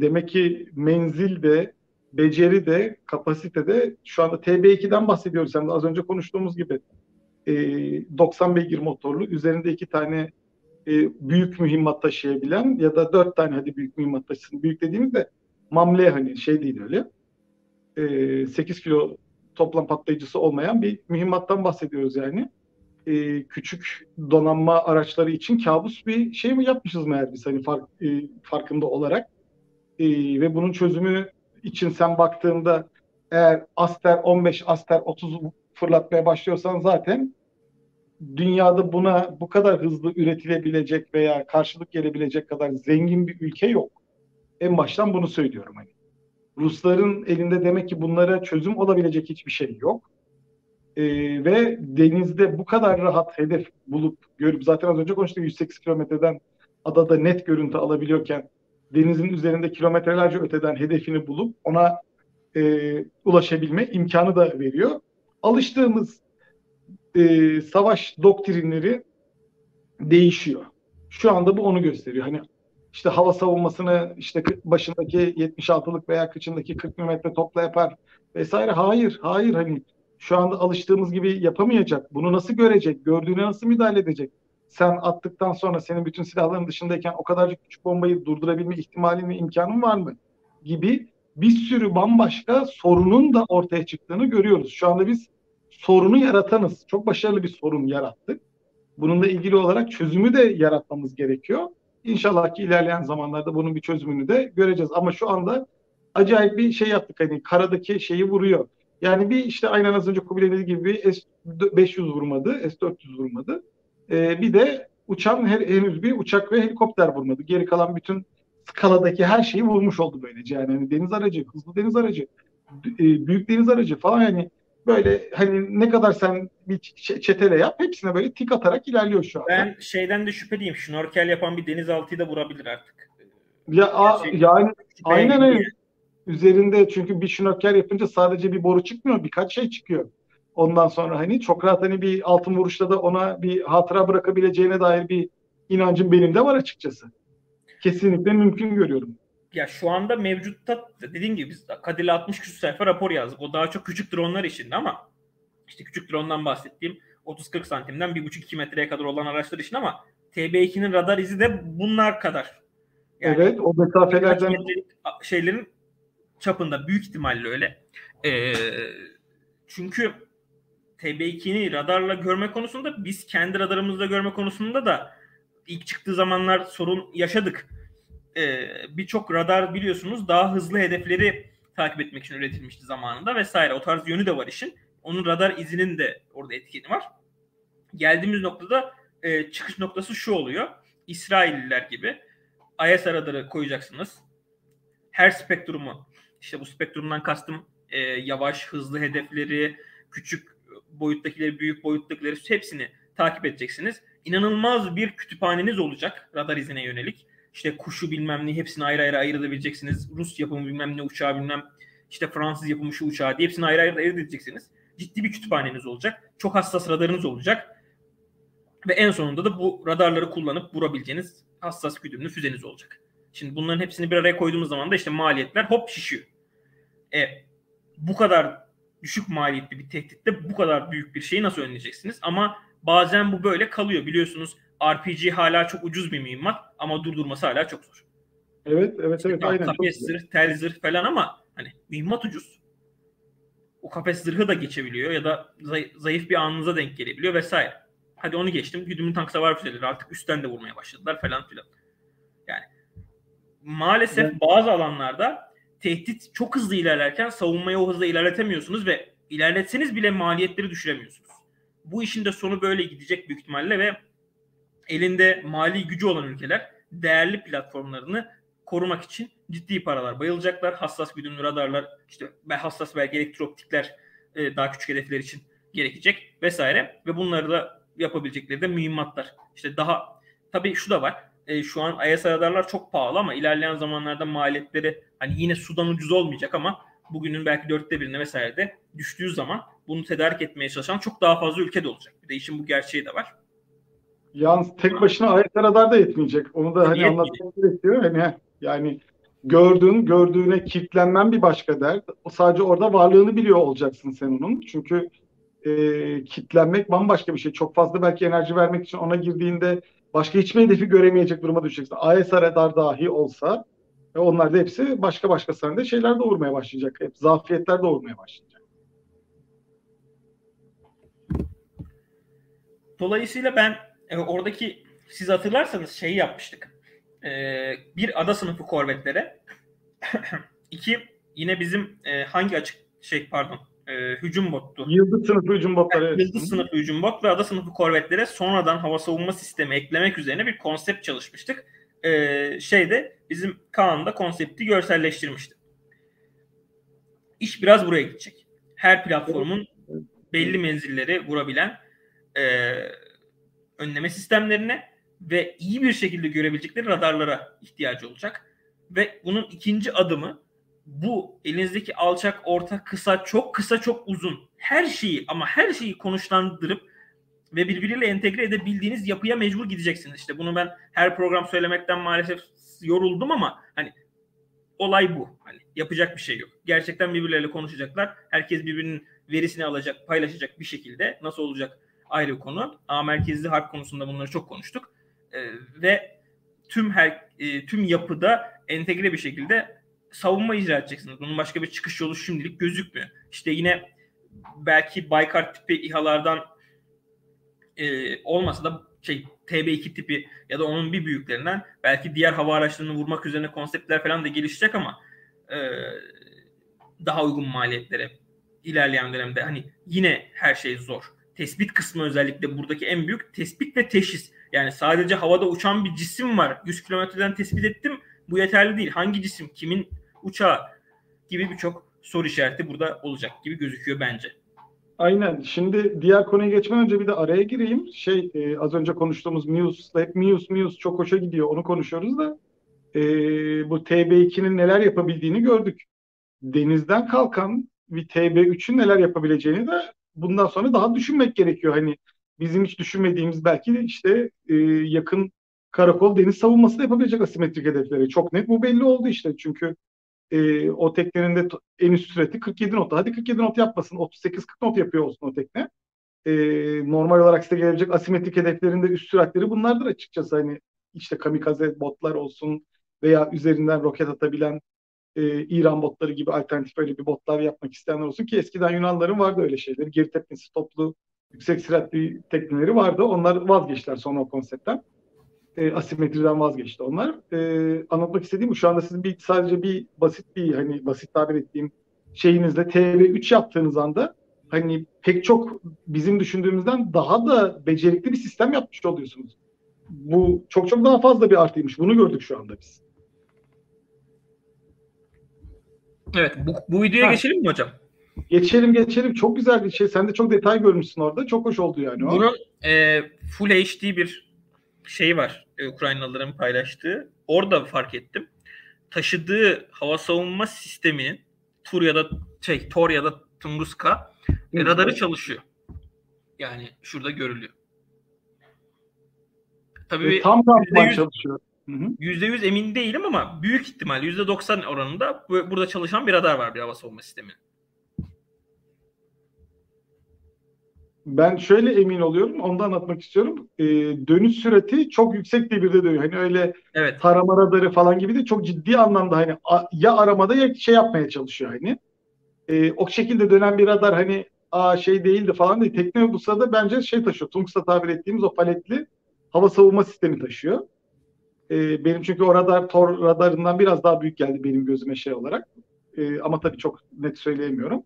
demek ki menzil de beceri de kapasite de şu anda TB2'den bahsediyoruz. De az önce konuştuğumuz gibi e, 90 beygir motorlu üzerinde iki tane e, büyük mühimmat taşıyabilen ya da dört tane hadi büyük mühimmat taşısın. Büyük dediğimizde mamle hani şey değil öyle. E, 8 kilo toplam patlayıcısı olmayan bir mühimmattan bahsediyoruz yani. E, küçük donanma araçları için kabus bir şey mi yapmışız meğer biz hani fark, e, farkında olarak. E, ve bunun çözümü için sen baktığında eğer Aster 15, Aster 30 fırlatmaya başlıyorsan zaten dünyada buna bu kadar hızlı üretilebilecek veya karşılık gelebilecek kadar zengin bir ülke yok. En baştan bunu söylüyorum hani. Rusların elinde demek ki bunlara çözüm olabilecek hiçbir şey yok. Ee, ve denizde bu kadar rahat hedef bulup görüp zaten az önce konuştuk 108 kilometreden adada net görüntü alabiliyorken denizin üzerinde kilometrelerce öteden hedefini bulup ona e, ulaşabilme imkanı da veriyor. Alıştığımız e, savaş doktrinleri değişiyor. Şu anda bu onu gösteriyor. Hani işte hava savunmasını işte başındaki 76'lık veya kıçındaki 40 mm topla yapar vesaire. Hayır, hayır hani şu anda alıştığımız gibi yapamayacak. Bunu nasıl görecek? Gördüğüne nasıl müdahale edecek? Sen attıktan sonra senin bütün silahların dışındayken o kadarcık küçük bombayı durdurabilme ihtimalin ve imkanın var mı? Gibi bir sürü bambaşka sorunun da ortaya çıktığını görüyoruz. Şu anda biz sorunu yaratanız. Çok başarılı bir sorun yarattık. Bununla ilgili olarak çözümü de yaratmamız gerekiyor. İnşallah ki ilerleyen zamanlarda bunun bir çözümünü de göreceğiz. Ama şu anda acayip bir şey yaptık. Hani karadaki şeyi vuruyor. Yani bir işte aynen az önce Kubilay dediği gibi bir S-500 vurmadı, S-400 vurmadı. Ee, bir de uçan her, henüz bir uçak ve helikopter vurmadı. Geri kalan bütün skaladaki her şeyi vurmuş oldu böylece. Yani hani deniz aracı, hızlı deniz aracı, e, büyük deniz aracı falan yani böyle hani ne kadar sen bir çetele yap hepsine böyle tik atarak ilerliyor şu an. Ben şeyden de şüpheliyim. Şnorkel yapan bir denizaltıyı da vurabilir artık. Ya a, şey, yani aynen öyle. Üzerinde çünkü bir şnorkel yapınca sadece bir boru çıkmıyor, birkaç şey çıkıyor. Ondan sonra hani çok rahat hani bir altın vuruşta da ona bir hatıra bırakabileceğine dair bir inancım benim de var açıkçası. Kesinlikle mümkün görüyorum. Ya şu anda mevcutta dediğim gibi biz Kadir'le 60 küsur sayfa rapor yazdık. O daha çok küçük dronlar için ama işte küçük drondan bahsettiğim 30-40 santimden 1,5-2 metreye kadar olan araçlar için ama TB2'nin radar izi de bunlar kadar. Yani evet o mesafelerden şeylerin çapında büyük ihtimalle öyle. Ee, çünkü TB2'ni radarla görme konusunda biz kendi radarımızla görme konusunda da ilk çıktığı zamanlar sorun yaşadık. Ee, Birçok radar biliyorsunuz daha hızlı hedefleri takip etmek için üretilmişti zamanında vesaire. O tarz yönü de var işin. Onun radar izinin de orada etkeni var. Geldiğimiz noktada e, çıkış noktası şu oluyor. İsrailliler gibi IS radarı koyacaksınız. Her spektrumu işte bu spektrumdan kastım e, yavaş, hızlı hedefleri, küçük boyuttakileri, büyük boyuttakileri hepsini takip edeceksiniz. İnanılmaz bir kütüphaneniz olacak radar izine yönelik. İşte kuşu bilmem ne hepsini ayrı ayrı ayırt edebileceksiniz. Rus yapımı bilmem ne uçağı bilmem işte Fransız yapımı şu uçağı diye hepsini ayrı ayrı ayırt edeceksiniz. Ciddi bir kütüphaneniz olacak. Çok hassas radarınız olacak. Ve en sonunda da bu radarları kullanıp vurabileceğiniz hassas güdümlü füzeniz olacak. Şimdi bunların hepsini bir araya koyduğumuz zaman da işte maliyetler hop şişiyor. E, bu kadar düşük maliyetli bir tehditte bu kadar büyük bir şeyi nasıl önleyeceksiniz? Ama bazen bu böyle kalıyor. Biliyorsunuz RPG hala çok ucuz bir mühimmat ama durdurması hala çok zor. Evet, evet, işte evet. Aynen. Zırh, tel zırh falan ama hani mühimmat ucuz. O kafes zırhı da geçebiliyor ya da zayıf bir anınıza denk gelebiliyor vesaire. Hadi onu geçtim. Güdümlü tank savar füzeleri artık üstten de vurmaya başladılar falan filan. Yani maalesef evet. bazı alanlarda tehdit çok hızlı ilerlerken savunmayı o hızla ilerletemiyorsunuz ve ilerletseniz bile maliyetleri düşüremiyorsunuz. Bu işin de sonu böyle gidecek büyük ihtimalle ve elinde mali gücü olan ülkeler değerli platformlarını korumak için ciddi paralar bayılacaklar. Hassas güdümlü radarlar, işte hassas belki elektrooptikler e, daha küçük hedefler için gerekecek vesaire ve bunları da yapabilecekleri de mühimmatlar. İşte daha tabii şu da var e, şu an IS radarlar çok pahalı ama ilerleyen zamanlarda maliyetleri hani yine sudan ucuz olmayacak ama bugünün belki dörtte birine vesaire de düştüğü zaman bunu tedarik etmeye çalışan çok daha fazla ülke de olacak. Bir de işin bu gerçeği de var. Yalnız tek başına IS radar da yetmeyecek. Onu da hani anlatmak gerekiyor. Hani yani gördüğün, gördüğüne kilitlenmen bir başka dert. O sadece orada varlığını biliyor olacaksın sen onun. Çünkü e, kitlenmek bambaşka bir şey. Çok fazla belki enerji vermek için ona girdiğinde başka hiçbir hedefi göremeyecek duruma düşeceksin. AES radar dahi olsa ve onlar da hepsi başka başka sende şeyler doğurmaya başlayacak. Hep zafiyetler doğurmaya başlayacak. Dolayısıyla ben e, oradaki siz hatırlarsanız şeyi yapmıştık. E, bir ada sınıfı korvetlere <clears throat> iki yine bizim e, hangi açık şey pardon e, hücum bottu. Yıldız sınıfı hücum botları. Evet, Yıldız sınıfı hücum bot ve ada sınıfı korvetlere sonradan hava savunma sistemi eklemek üzerine bir konsept çalışmıştık. E, şeyde bizim Kaan'da konsepti görselleştirmişti. İş biraz buraya gidecek. Her platformun belli menzilleri vurabilen e, önleme sistemlerine ve iyi bir şekilde görebilecekleri radarlara ihtiyacı olacak. Ve bunun ikinci adımı bu elinizdeki alçak, orta, kısa, çok kısa, çok uzun her şeyi ama her şeyi konuşlandırıp ve birbiriyle entegre edebildiğiniz yapıya mecbur gideceksiniz. İşte bunu ben her program söylemekten maalesef yoruldum ama hani olay bu. Hani yapacak bir şey yok. Gerçekten birbirleriyle konuşacaklar. Herkes birbirinin verisini alacak, paylaşacak bir şekilde. Nasıl olacak ayrı bir konu. A merkezli harp konusunda bunları çok konuştuk. Ee, ve tüm her e, tüm yapıda entegre bir şekilde savunma icra edeceksiniz. Bunun başka bir çıkış yolu şimdilik gözükmüyor. İşte yine belki Baykar tipi İHA'lardan e, olmasa da şey TB2 tipi ya da onun bir büyüklerinden belki diğer hava araçlarını vurmak üzerine konseptler falan da gelişecek ama e, daha uygun maliyetlere ilerleyen dönemde. Hani yine her şey zor. Tespit kısmı özellikle buradaki en büyük tespit ve teşhis. Yani sadece havada uçan bir cisim var. 100 kilometreden tespit ettim. Bu yeterli değil. Hangi cisim, kimin uçağı gibi birçok soru işareti burada olacak gibi gözüküyor bence. Aynen. Şimdi diğer konuya geçmeden önce bir de araya gireyim. Şey e, az önce konuştuğumuz Muse, hep Muse, Muse çok hoşa gidiyor. Onu konuşuyoruz da e, bu TB2'nin neler yapabildiğini gördük. Denizden kalkan bir TB3'ün neler yapabileceğini de bundan sonra daha düşünmek gerekiyor. Hani bizim hiç düşünmediğimiz belki işte e, yakın karakol deniz savunması da yapabilecek asimetrik hedefleri. Çok net bu belli oldu işte. Çünkü e, o teknenin de en üst sürati 47 not. Hadi 47 not yapmasın. 38-40 not yapıyor olsun o tekne. E, normal olarak size gelebilecek asimetrik hedeflerinde üst süratleri bunlardır açıkçası. Hani işte kamikaze botlar olsun veya üzerinden roket atabilen e, İran botları gibi alternatif öyle bir botlar yapmak isteyenler olsun ki eskiden Yunanların vardı öyle şeyleri. Geri tepkisi toplu yüksek süratli tekneleri vardı. Onlar vazgeçtiler sonra o konseptten e, asimetriden vazgeçti onlar. E, anlatmak istediğim bu. Şu anda sizin bir sadece bir basit bir hani basit tabir ettiğim şeyinizle TV3 yaptığınız anda hani pek çok bizim düşündüğümüzden daha da becerikli bir sistem yapmış oluyorsunuz. Bu çok çok daha fazla bir artıymış. Bunu gördük şu anda biz. Evet. Bu, bu videoya ha. geçelim mi hocam? Geçelim geçelim. Çok güzel bir şey. Sen de çok detay görmüşsün orada. Çok hoş oldu yani. Bunun e, Full HD bir şey var e, Ukraynalıların paylaştığı. Orada fark ettim. Taşıdığı hava savunma sisteminin Tur ya da şey Tor ya da Tunguska e, radarı çalışıyor. Yani şurada görülüyor. Tabii e, tam %100, çalışıyor. Yüzde yüz emin değilim ama büyük ihtimal yüzde doksan oranında burada çalışan bir radar var bir hava savunma sistemi. ben şöyle emin oluyorum, onu da anlatmak istiyorum. E, dönüş sürati çok yüksek devirde dönüyor. Hani öyle evet. tarama radarı falan gibi de çok ciddi anlamda hani a, ya aramada ya şey yapmaya çalışıyor hani. E, o şekilde dönen bir radar hani a şey değildi falan değil. Tekne bu sırada bence şey taşıyor. Tungsta tabir ettiğimiz o paletli hava savunma sistemi taşıyor. E, benim çünkü o radar Tor radarından biraz daha büyük geldi benim gözüme şey olarak. E, ama tabii çok net söyleyemiyorum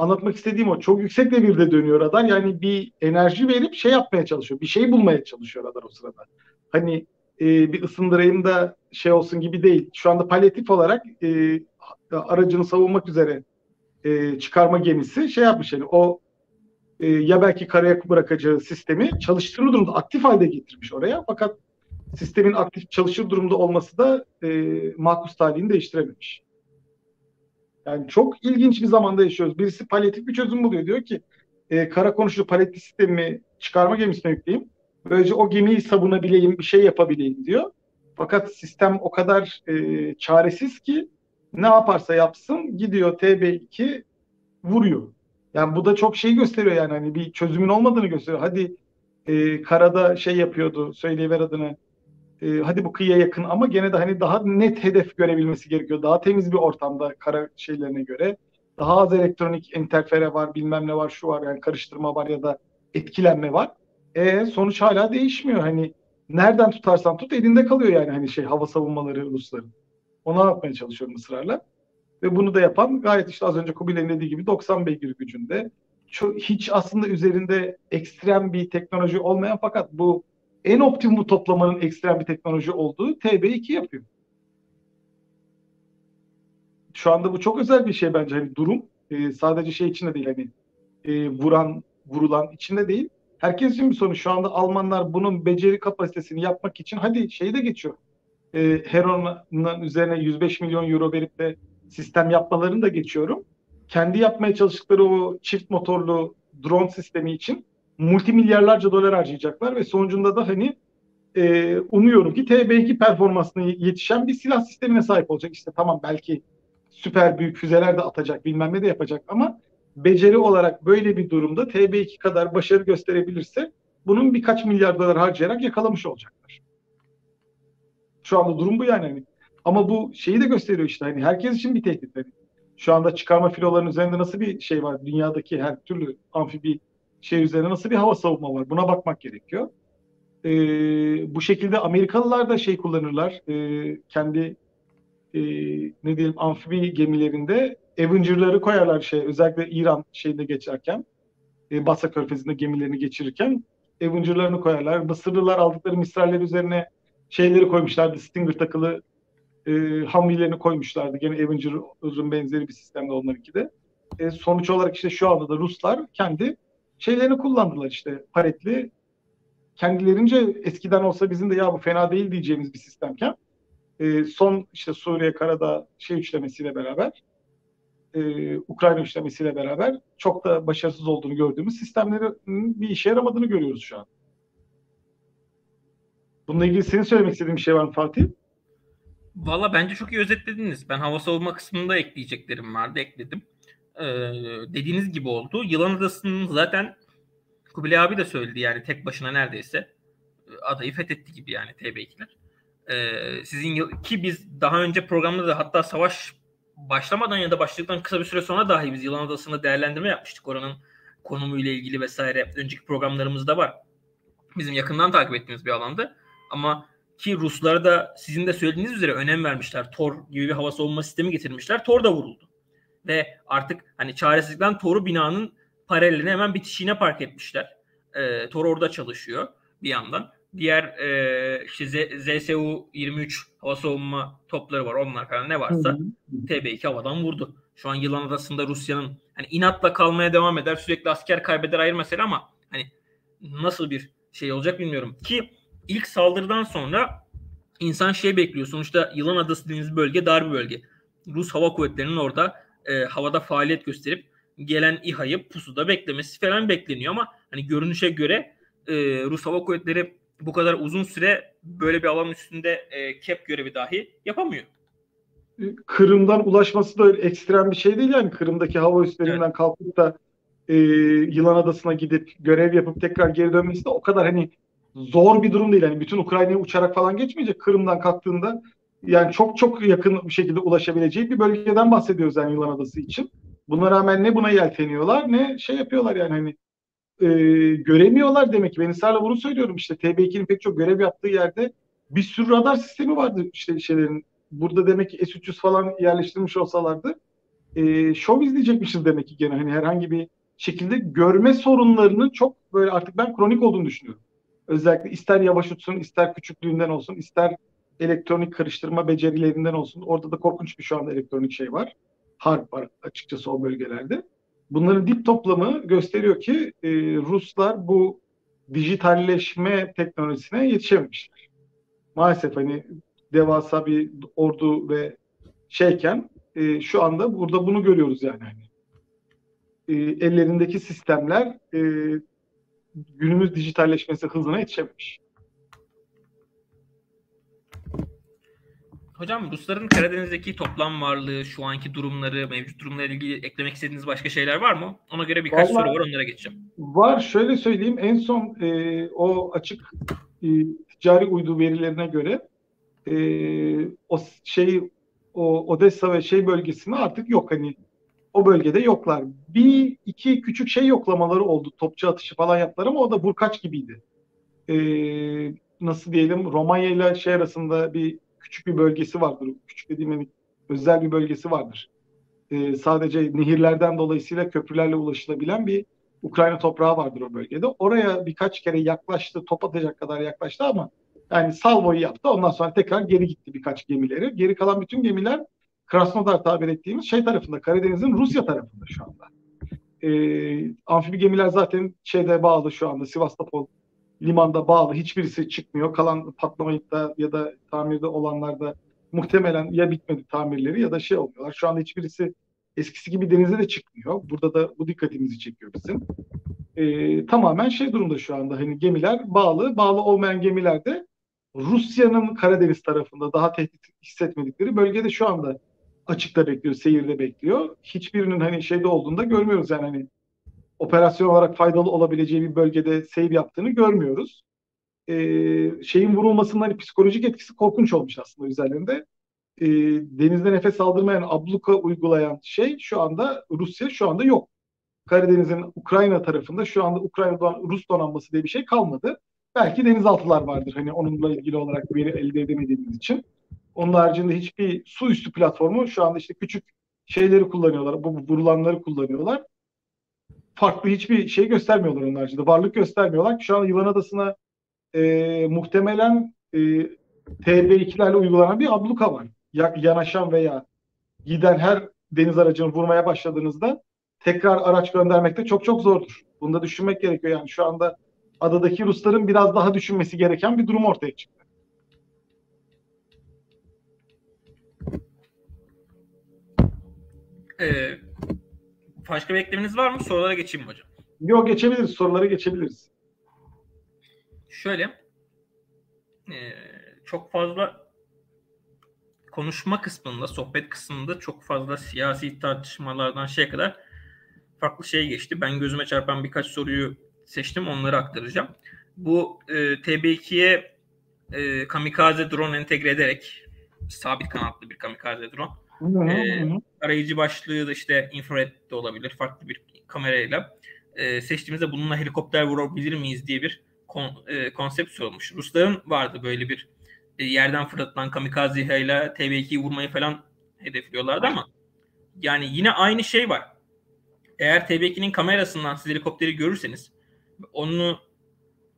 anlatmak istediğim o. Çok yüksek devirde dönüyor radar. Yani bir enerji verip şey yapmaya çalışıyor. Bir şey bulmaya çalışıyor radar o sırada. Hani e, bir ısındırayım da şey olsun gibi değil. Şu anda palyatif olarak e, aracını savunmak üzere e, çıkarma gemisi şey yapmış yani o e, ya belki karaya bırakacağı sistemi çalıştırır durumda aktif halde getirmiş oraya. Fakat sistemin aktif çalışır durumda olması da e, makus talihini değiştirememiş. Yani çok ilginç bir zamanda yaşıyoruz. Birisi palyatif bir çözüm buluyor. Diyor ki e, kara konuşlu paletli sistemi çıkarma gemisine yükleyeyim. Böylece o gemiyi savunabileyim, bir şey yapabileyim diyor. Fakat sistem o kadar e, çaresiz ki ne yaparsa yapsın gidiyor TB2 vuruyor. Yani bu da çok şey gösteriyor yani hani bir çözümün olmadığını gösteriyor. Hadi e, karada şey yapıyordu söyleyiver adını e, hadi bu kıyıya yakın ama gene de hani daha net hedef görebilmesi gerekiyor. Daha temiz bir ortamda kara şeylerine göre. Daha az elektronik interfere var, bilmem ne var, şu var yani karıştırma var ya da etkilenme var. E sonuç hala değişmiyor. Hani nereden tutarsan tut elinde kalıyor yani hani şey hava savunmaları Rusların. Onu yapmaya çalışıyorum ısrarla. Ve bunu da yapan gayet işte az önce Kubilay'ın dediği gibi 90 beygir gücünde. Hiç aslında üzerinde ekstrem bir teknoloji olmayan fakat bu en optimum toplamanın ekstrem bir teknoloji olduğu TB2 yapıyor. Şu anda bu çok özel bir şey bence. Hani durum e, sadece şey içinde değil hani e, vuran vurulan içinde değil. Herkes için bir sorun. Şu anda Almanlar bunun beceri kapasitesini yapmak için hadi şeyi de geçiyor. E, Heron'un üzerine 105 milyon euro verip de sistem yapmalarını da geçiyorum. Kendi yapmaya çalıştıkları o çift motorlu drone sistemi için multimilyarlarca dolar harcayacaklar ve sonucunda da hani e, umuyorum ki TB2 performansına yetişen bir silah sistemine sahip olacak. İşte tamam belki süper büyük füzeler de atacak bilmem ne de yapacak ama beceri olarak böyle bir durumda TB2 kadar başarı gösterebilirse bunun birkaç milyar dolar harcayarak yakalamış olacaklar. Şu anda durum bu yani. Hani. Ama bu şeyi de gösteriyor işte hani herkes için bir tehdit. Hani şu anda çıkarma filolarının üzerinde nasıl bir şey var? Dünyadaki her türlü amfibi şey üzerine nasıl bir hava savunma var? Buna bakmak gerekiyor. E, bu şekilde Amerikalılar da şey kullanırlar. E, kendi e, ne diyelim amfibi gemilerinde Avenger'ları koyarlar şey özellikle İran şeyinde geçerken e, Basra Körfezi'nde gemilerini geçirirken Avenger'larını koyarlar. Mısırlılar aldıkları mistraller üzerine şeyleri koymuşlardı. Stinger takılı e, Humvee'lerini koymuşlardı. Gene Avenger'ın benzeri bir sistemde onlarınki de. E, sonuç olarak işte şu anda da Ruslar kendi şeylerini kullandılar işte paletli kendilerince eskiden olsa bizim de ya bu fena değil diyeceğimiz bir sistemken e, son işte Suriye Karada şey üçlemesiyle beraber e, Ukrayna üçlemesiyle beraber çok da başarısız olduğunu gördüğümüz sistemlerin bir işe yaramadığını görüyoruz şu an. Bununla ilgili senin söylemek istediğin bir şey var mı Fatih? Valla bence çok iyi özetlediniz. Ben hava savunma kısmında ekleyeceklerim vardı. Ekledim. Ee, dediğiniz gibi oldu. Yılan Adası'nın zaten Kubilay abi de söyledi yani tek başına neredeyse e, adayı fethetti gibi yani TB2'ler. Ee, sizin ki biz daha önce programda da hatta savaş başlamadan ya da başladıktan kısa bir süre sonra dahi biz Yılan Adası'nda değerlendirme yapmıştık. Oranın konumuyla ilgili vesaire. Önceki programlarımızda var. Bizim yakından takip ettiğimiz bir alandı. Ama ki Ruslara da sizin de söylediğiniz üzere önem vermişler. Tor gibi bir hava savunma sistemi getirmişler. Tor da vuruldu. Ve artık hani çaresizlikten Tor'u binanın paralelini hemen bitişiğine park etmişler. E, Tor orada çalışıyor bir yandan. Diğer e, işte ZSU 23 hava savunma topları var. Onlar falan ne varsa TB2 havadan vurdu. Şu an Yılan Adası'nda Rusya'nın hani inatla kalmaya devam eder. Sürekli asker kaybeder ayrı mesele ama hani nasıl bir şey olacak bilmiyorum. Ki ilk saldırıdan sonra insan şey bekliyor. Sonuçta Yılan Adası dediğimiz bölge dar bir bölge. Rus Hava Kuvvetleri'nin orada e, havada faaliyet gösterip gelen İHA'yı pusuda beklemesi falan bekleniyor ama hani görünüşe göre e, Rus Hava Kuvvetleri bu kadar uzun süre böyle bir alan üstünde e, kep görevi dahi yapamıyor. Kırım'dan ulaşması da öyle ekstrem bir şey değil yani Kırım'daki hava üstlerinden evet. kalkıp da e, Yılan Adası'na gidip görev yapıp tekrar geri dönmesi de o kadar hani zor bir durum değil. Yani bütün Ukrayna'ya uçarak falan geçmeyecek. Kırım'dan kalktığında yani çok çok yakın bir şekilde ulaşabileceği bir bölgeden bahsediyoruz yani Yılan Adası için. Buna rağmen ne buna yelteniyorlar ne şey yapıyorlar yani hani e, göremiyorlar demek ki. Ben ısrarla bunu söylüyorum işte TB2'nin pek çok görev yaptığı yerde bir sürü radar sistemi vardı işte şeylerin. Burada demek ki S-300 falan yerleştirmiş olsalardı e, şov izleyecekmişiz demek ki gene hani herhangi bir şekilde görme sorunlarının çok böyle artık ben kronik olduğunu düşünüyorum. Özellikle ister yavaş uçsun, ister küçüklüğünden olsun, ister elektronik karıştırma becerilerinden olsun. Orada da korkunç bir şu anda elektronik şey var. Harp var açıkçası o bölgelerde. Bunların dip toplamı gösteriyor ki e, Ruslar bu dijitalleşme teknolojisine yetişememişler. Maalesef hani devasa bir ordu ve şeyken e, şu anda burada bunu görüyoruz yani. Hani. E, ellerindeki sistemler e, günümüz dijitalleşmesi hızına yetişememiş. Hocam Rusların Karadeniz'deki toplam varlığı, şu anki durumları, mevcut durumla ilgili eklemek istediğiniz başka şeyler var mı? Ona göre birkaç Vallahi, soru var onlara geçeceğim. Var. Şöyle söyleyeyim. En son e, o açık e, ticari uydu verilerine göre e, o şey o Odessa ve şey bölgesinde artık yok. Hani o bölgede yoklar. Bir iki küçük şey yoklamaları oldu. Topçu atışı falan yaptılar ama o da burkaç gibiydi. E, nasıl diyelim Romanya ile şey arasında bir küçük bir bölgesi vardır. Küçük dediğim hani özel bir bölgesi vardır. E, sadece nehirlerden dolayısıyla köprülerle ulaşılabilen bir Ukrayna toprağı vardır o bölgede. Oraya birkaç kere yaklaştı, top atacak kadar yaklaştı ama yani salvoyu yaptı. Ondan sonra tekrar geri gitti birkaç gemileri. Geri kalan bütün gemiler Krasnodar tabir ettiğimiz şey tarafında, Karadeniz'in Rusya tarafında şu anda. E, amfibi gemiler zaten şeyde bağlı şu anda Sivastopol limanda bağlı. Hiçbirisi çıkmıyor. Kalan patlamayıp ya da tamirde olanlar da muhtemelen ya bitmedi tamirleri ya da şey oluyorlar. Şu anda hiçbirisi eskisi gibi denize de çıkmıyor. Burada da bu dikkatimizi çekiyor bizim. Ee, tamamen şey durumda şu anda. Hani gemiler bağlı. Bağlı olmayan gemiler de Rusya'nın Karadeniz tarafında daha tehdit hissetmedikleri bölgede şu anda açıkta bekliyor, seyirde bekliyor. Hiçbirinin hani şeyde olduğunda görmüyoruz yani hani operasyon olarak faydalı olabileceği bir bölgede seyir yaptığını görmüyoruz. E, şeyin vurulmasının hani psikolojik etkisi korkunç olmuş aslında üzerlerinde. E, denizde nefes aldırmayan, abluka uygulayan şey şu anda Rusya şu anda yok. Karadeniz'in Ukrayna tarafında şu anda Ukrayna don Rus donanması diye bir şey kalmadı. Belki denizaltılar vardır hani onunla ilgili olarak veri elde edemediğimiz için. Onun haricinde hiçbir su üstü platformu şu anda işte küçük şeyleri kullanıyorlar. Bu vurulanları kullanıyorlar. Farklı hiçbir şey göstermiyorlar onlar için. Varlık göstermiyorlar. Şu an Yılan Adası'na e, muhtemelen e, TB2'lerle uygulanan bir abluka var. Ya, yanaşan veya giden her deniz aracını vurmaya başladığınızda tekrar araç göndermek de çok çok zordur. Bunu da düşünmek gerekiyor. Yani şu anda adadaki Rusların biraz daha düşünmesi gereken bir durum ortaya çıktı. Ee, başka bir eklemeniz var mı? Sorulara geçeyim mi hocam? Yok geçebiliriz. Sorulara geçebiliriz. Şöyle e, çok fazla konuşma kısmında, sohbet kısmında çok fazla siyasi tartışmalardan şeye kadar farklı şey geçti. Ben gözüme çarpan birkaç soruyu seçtim. Onları aktaracağım. Bu e, TB2'ye e, kamikaze drone entegre ederek sabit kanatlı bir kamikaze drone. E, arayıcı başlığı da işte infrared de olabilir. Farklı bir kamerayla e, seçtiğimizde bununla helikopter vurabilir miyiz diye bir kon, e, konsept sorulmuş. Rusların vardı böyle bir e, yerden fırlatılan kamikaze ile TB2'yi vurmayı falan hedefliyorlardı ama yani yine aynı şey var. Eğer TB2'nin kamerasından siz helikopteri görürseniz onu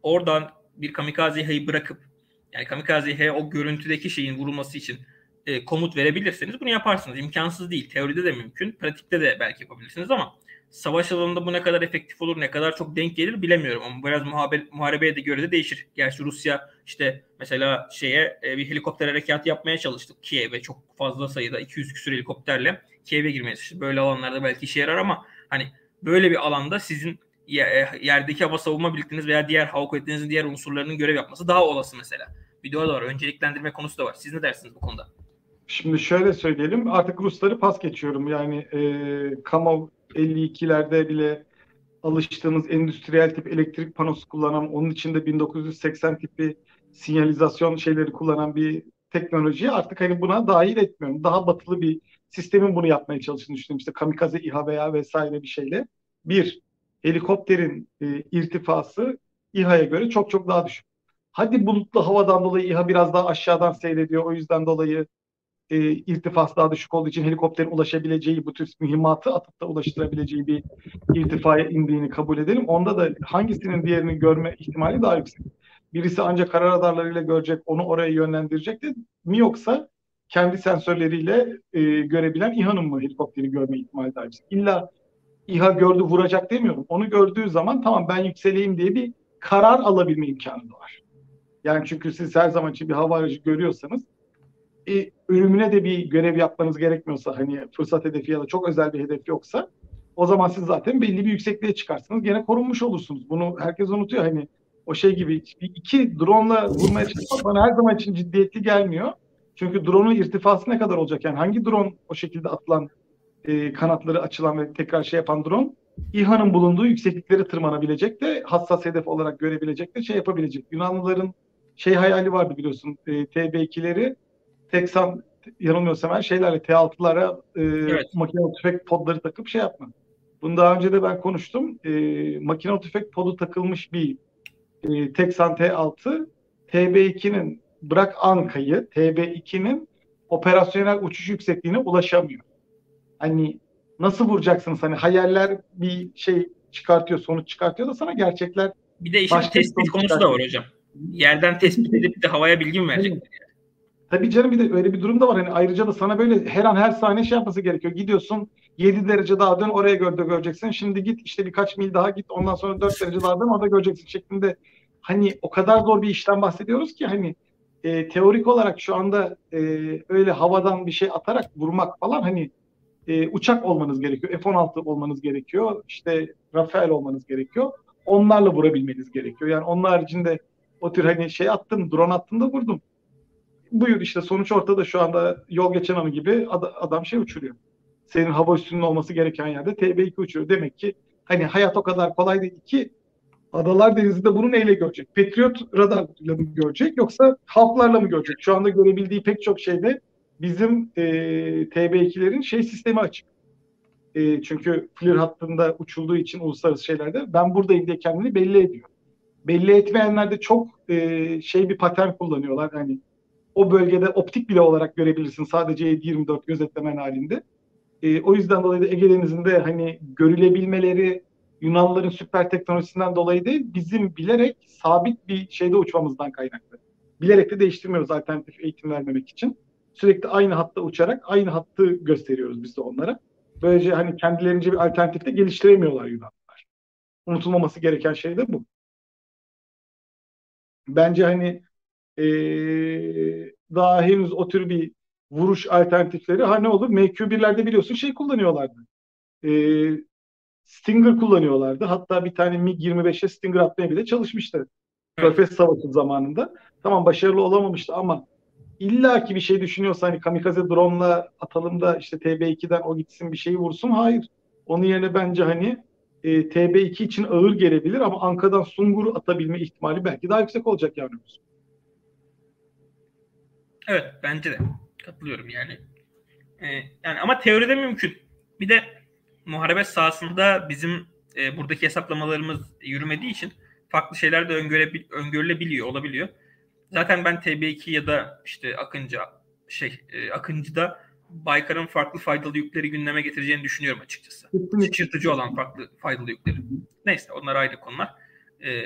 oradan bir kamikaze İHA'yı bırakıp yani kamikaze İHA'ya o görüntüdeki şeyin vurulması için e, komut verebilirseniz bunu yaparsınız. İmkansız değil. Teoride de mümkün. Pratikte de belki yapabilirsiniz ama savaş alanında bu ne kadar efektif olur, ne kadar çok denk gelir bilemiyorum ama biraz muhabe, muharebeye de göre de değişir. Gerçi Rusya işte mesela şeye e, bir helikopter harekatı yapmaya çalıştık Kiev'e çok fazla sayıda 200 küsur helikopterle Kiev'e girmeye çalıştık. Böyle alanlarda belki işe yarar ama hani böyle bir alanda sizin e, yerdeki hava savunma birlikleriniz veya diğer hava kuvvetlerinizin diğer unsurlarının görev yapması daha olası mesela. De da var. Önceliklendirme konusu da var. Siz ne dersiniz bu konuda? Şimdi şöyle söyleyelim. Artık Rusları pas geçiyorum. Yani e, Kamov 52'lerde bile alıştığımız endüstriyel tip elektrik panosu kullanan, onun içinde 1980 tipi sinyalizasyon şeyleri kullanan bir teknolojiyi artık hani buna dahil etmiyorum. Daha batılı bir sistemin bunu yapmaya çalıştığını düşünüyorum. İşte kamikaze İHA veya vesaire bir şeyle. Bir, helikopterin e, irtifası İHA'ya göre çok çok daha düşük. Hadi bulutlu havadan dolayı İHA biraz daha aşağıdan seyrediyor. O yüzden dolayı e, irtifası daha düşük olduğu için helikopterin ulaşabileceği bu tür mühimmatı atıp da ulaştırabileceği bir irtifaya indiğini kabul edelim. Onda da hangisinin diğerini görme ihtimali daha yüksek. Birisi ancak kara radarlarıyla görecek, onu oraya yönlendirecek de mi yoksa kendi sensörleriyle e, görebilen İHA'nın mı helikopteri görme ihtimali daha yüksek. İlla İHA gördü vuracak demiyorum. Onu gördüğü zaman tamam ben yükseleyim diye bir karar alabilme imkanı var. Yani çünkü siz her zaman için bir hava aracı görüyorsanız e, ölümüne de bir görev yapmanız gerekmiyorsa hani fırsat hedefi ya da çok özel bir hedef yoksa o zaman siz zaten belli bir yüksekliğe çıkarsınız. Gene korunmuş olursunuz. Bunu herkes unutuyor. Hani o şey gibi iki drone'la vurmaya çalışmak bana her zaman için ciddiyetli gelmiyor. Çünkü drone'un irtifası ne kadar olacak? Yani hangi drone o şekilde atılan e, kanatları açılan ve tekrar şey yapan drone İHA'nın bulunduğu yükseklikleri tırmanabilecek de hassas hedef olarak görebilecek de şey yapabilecek. Yunanlıların şey hayali vardı biliyorsun e, TB2'leri Teksan yanılmıyorsam her şeylerle T6'lara e, evet. makinalı tüfek podları takıp şey yapma. Bunu daha önce de ben konuştum. E, makinalı tüfek podu takılmış bir e, Teksan T6 TB2'nin bırak Anka'yı TB2'nin operasyonel uçuş yüksekliğine ulaşamıyor. Hani nasıl vuracaksınız? Hani hayaller bir şey çıkartıyor, sonuç çıkartıyor da sana gerçekler bir de işin tespit konusu da var hocam. Yerden tespit edip de havaya bilgi mi verecekler? Tabii canım bir de öyle bir durum da var. Hani ayrıca da sana böyle her an her saniye şey yapması gerekiyor. Gidiyorsun 7 derece daha dön oraya gördü göreceksin. Şimdi git işte birkaç mil daha git ondan sonra 4 derece daha dön orada göreceksin şeklinde. Hani o kadar zor bir işten bahsediyoruz ki hani e, teorik olarak şu anda e, öyle havadan bir şey atarak vurmak falan hani e, uçak olmanız gerekiyor. F-16 olmanız gerekiyor. İşte Rafael olmanız gerekiyor. Onlarla vurabilmeniz gerekiyor. Yani onun haricinde o tür hani şey attım, drone attım da vurdum buyur işte sonuç ortada şu anda yol geçen anı gibi adam şey uçuruyor. Senin hava üstünün olması gereken yerde TB2 uçuruyor. Demek ki hani hayat o kadar kolay değil ki Adalar Denizi'nde bunu neyle görecek? Patriot radarla mı görecek yoksa halklarla mı görecek? Şu anda görebildiği pek çok şeyde bizim e, TB2'lerin şey sistemi açık. E, çünkü FLIR hattında uçulduğu için uluslararası şeylerde ben buradayım diye kendini belli ediyor. Belli etmeyenler de çok e, şey bir patern kullanıyorlar. Hani o bölgede optik bile olarak görebilirsin sadece 7-24 gözetlemen halinde. E, o yüzden dolayı da Ege Denizi'nde hani görülebilmeleri Yunanlıların süper teknolojisinden dolayı değil, bizim bilerek sabit bir şeyde uçmamızdan kaynaklı. Bilerek de değiştirmiyoruz alternatif eğitim vermemek için. Sürekli aynı hatta uçarak aynı hattı gösteriyoruz biz de onlara. Böylece hani kendilerince bir alternatif de geliştiremiyorlar Yunanlılar. Unutulmaması gereken şey de bu. Bence hani ee, daha henüz o tür bir vuruş alternatifleri ha ne olur MQ1'lerde biliyorsun şey kullanıyorlardı. Ee, Stinger kullanıyorlardı. Hatta bir tane MiG-25'e Stinger atmaya bile çalışmıştı. Körfez Savaşı zamanında. Tamam başarılı olamamıştı ama illa ki bir şey düşünüyorsa hani kamikaze drone'la atalım da işte TB2'den o gitsin bir şeyi vursun. Hayır. Onun yerine bence hani e, TB2 için ağır gelebilir ama Anka'dan Sungur'u atabilme ihtimali belki daha yüksek olacak yani. Evet bence de katılıyorum yani. Ee, yani ama teoride mümkün. Bir de muharebe sahasında bizim e, buradaki hesaplamalarımız yürümediği için farklı şeyler de öngörebil, öngörülebiliyor, olabiliyor. Zaten ben TB2 ya da işte Akıncı şey e, Akıncı'da Baykar'ın farklı faydalı yükleri gündeme getireceğini düşünüyorum açıkçası. Şaşırtıcı olan farklı faydalı yükleri. Neyse onlar ayrı konular. Ee,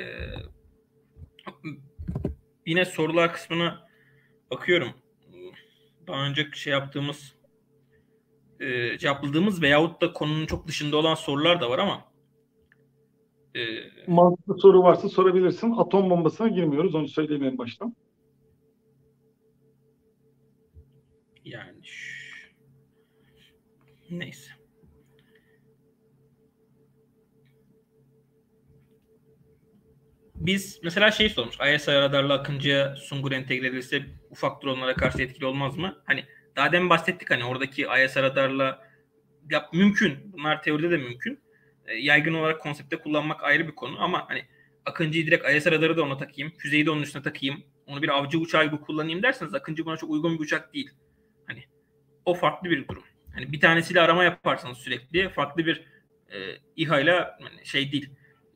yine sorular kısmına bakıyorum. Daha önce şey yaptığımız e, cevapladığımız veyahut da konunun çok dışında olan sorular da var ama e, mantıklı soru varsa sorabilirsin. Atom bombasına girmiyoruz. Onu söyleyeyim en baştan. Yani neyse. Biz mesela şey sormuş. ISI radarla Akıncı'ya Sungur entegre edilse ufak dronlara karşı etkili olmaz mı? Hani daha demin bahsettik hani oradaki IS radarla yap mümkün. Bunlar teoride de mümkün. E, yaygın olarak konsepte kullanmak ayrı bir konu ama hani Akıncı'yı direkt IS radarı da ona takayım. Füzeyi de onun üstüne takayım. Onu bir avcı uçağı gibi kullanayım derseniz Akıncı buna çok uygun bir uçak değil. Hani o farklı bir durum. Hani bir tanesiyle arama yaparsanız sürekli farklı bir e, İHA ile hani şey değil.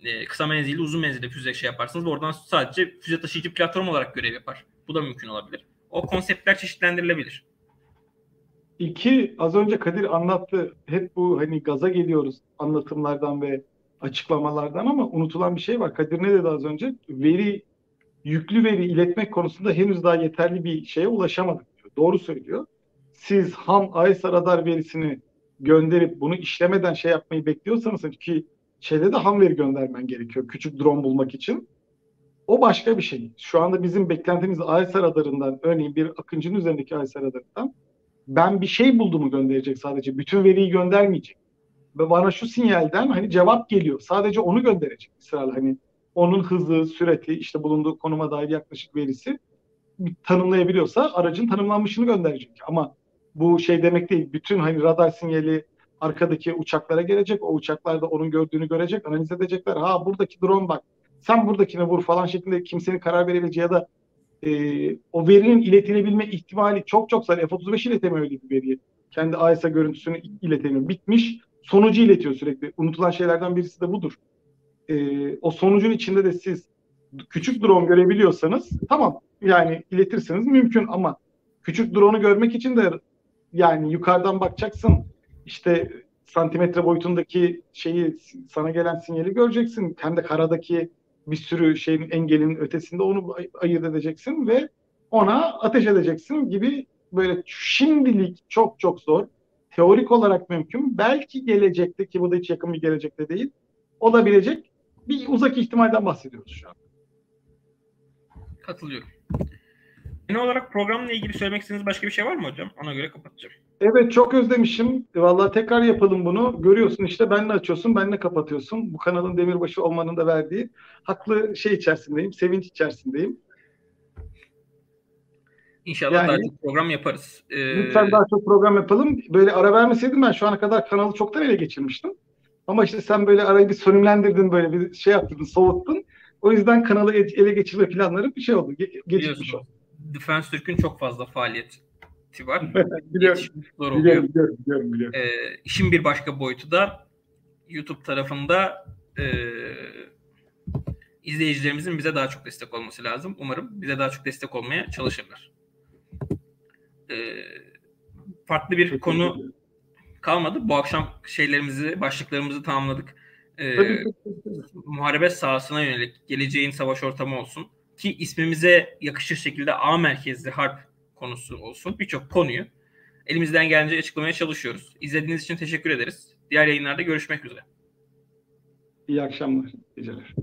E, kısa menzilli uzun menzilli füze şey yaparsınız. Oradan sadece füze taşıyıcı platform olarak görev yapar. Bu da mümkün olabilir. O konseptler çeşitlendirilebilir. İki, az önce Kadir anlattı. Hep bu hani gaza geliyoruz anlatımlardan ve açıklamalardan ama unutulan bir şey var. Kadir ne dedi az önce? Veri, yüklü veri iletmek konusunda henüz daha yeterli bir şeye ulaşamadık diyor. Doğru söylüyor. Siz ham AESA radar verisini gönderip bunu işlemeden şey yapmayı bekliyorsanız ki şeyde de ham veri göndermen gerekiyor küçük drone bulmak için. O başka bir şey. Şu anda bizim beklentimiz AESA radarından örneğin bir akıncının üzerindeki AESA radarından ben bir şey bulduğumu gönderecek sadece. Bütün veriyi göndermeyecek. Ve bana şu sinyalden hani cevap geliyor. Sadece onu gönderecek. Mesela hani onun hızı, süreti, işte bulunduğu konuma dair yaklaşık verisi tanımlayabiliyorsa aracın tanımlanmışını gönderecek. Ama bu şey demek değil. Bütün hani radar sinyali arkadaki uçaklara gelecek. O uçaklar da onun gördüğünü görecek, analiz edecekler. Ha buradaki drone bak. Sen buradakine vur falan şeklinde kimsenin karar verebileceği ya da e, o verinin iletilebilme ihtimali çok çok zor. F-35 iletemiyor öyle bir veriyi. Kendi AESA görüntüsünü iletemiyor. Bitmiş. Sonucu iletiyor sürekli. Unutulan şeylerden birisi de budur. E, o sonucun içinde de siz küçük drone görebiliyorsanız tamam yani iletirsiniz mümkün ama küçük drone'u görmek için de yani yukarıdan bakacaksın işte santimetre boyutundaki şeyi sana gelen sinyali göreceksin. Hem de karadaki bir sürü şeyin engelin ötesinde onu ayırt edeceksin ve ona ateş edeceksin gibi böyle şimdilik çok çok zor. Teorik olarak mümkün. Belki gelecekte ki bu da hiç yakın bir gelecekte değil. Olabilecek bir uzak ihtimalden bahsediyoruz şu an. Katılıyorum. Genel olarak programla ilgili söylemek istediğiniz başka bir şey var mı hocam? Ona göre kapatacağım. Evet çok özlemişim. Vallahi tekrar yapalım bunu. Görüyorsun işte benle açıyorsun, benle kapatıyorsun. Bu kanalın demirbaşı olmanın da verdiği haklı şey içerisindeyim, sevinç içerisindeyim. İnşallah yani, daha çok program yaparız. Ee... Lütfen daha çok program yapalım. Böyle ara vermeseydim ben şu ana kadar kanalı çoktan ele geçirmiştim. Ama işte sen böyle arayı bir sönümlendirdin, böyle bir şey yaptın, soğuttun. O yüzden kanalı ele geçirme planları bir şey oldu, ge- geçmiş oldu. Defense Türk'ün çok fazla faaliyeti var. <laughs> biliyorum, oluyor. biliyorum, biliyorum, biliyorum, biliyorum. Ee, işin bir başka boyutu da YouTube tarafında e, izleyicilerimizin bize daha çok destek olması lazım. Umarım bize daha çok destek olmaya çalışırlar. Ee, farklı bir konu kalmadı. Bu akşam şeylerimizi, başlıklarımızı tamamladık. Ee, muharebe sahasına yönelik geleceğin savaş ortamı olsun ki ismimize yakışır şekilde A merkezli harp konusu olsun. Birçok konuyu elimizden gelince açıklamaya çalışıyoruz. İzlediğiniz için teşekkür ederiz. Diğer yayınlarda görüşmek üzere. İyi akşamlar. Geceler.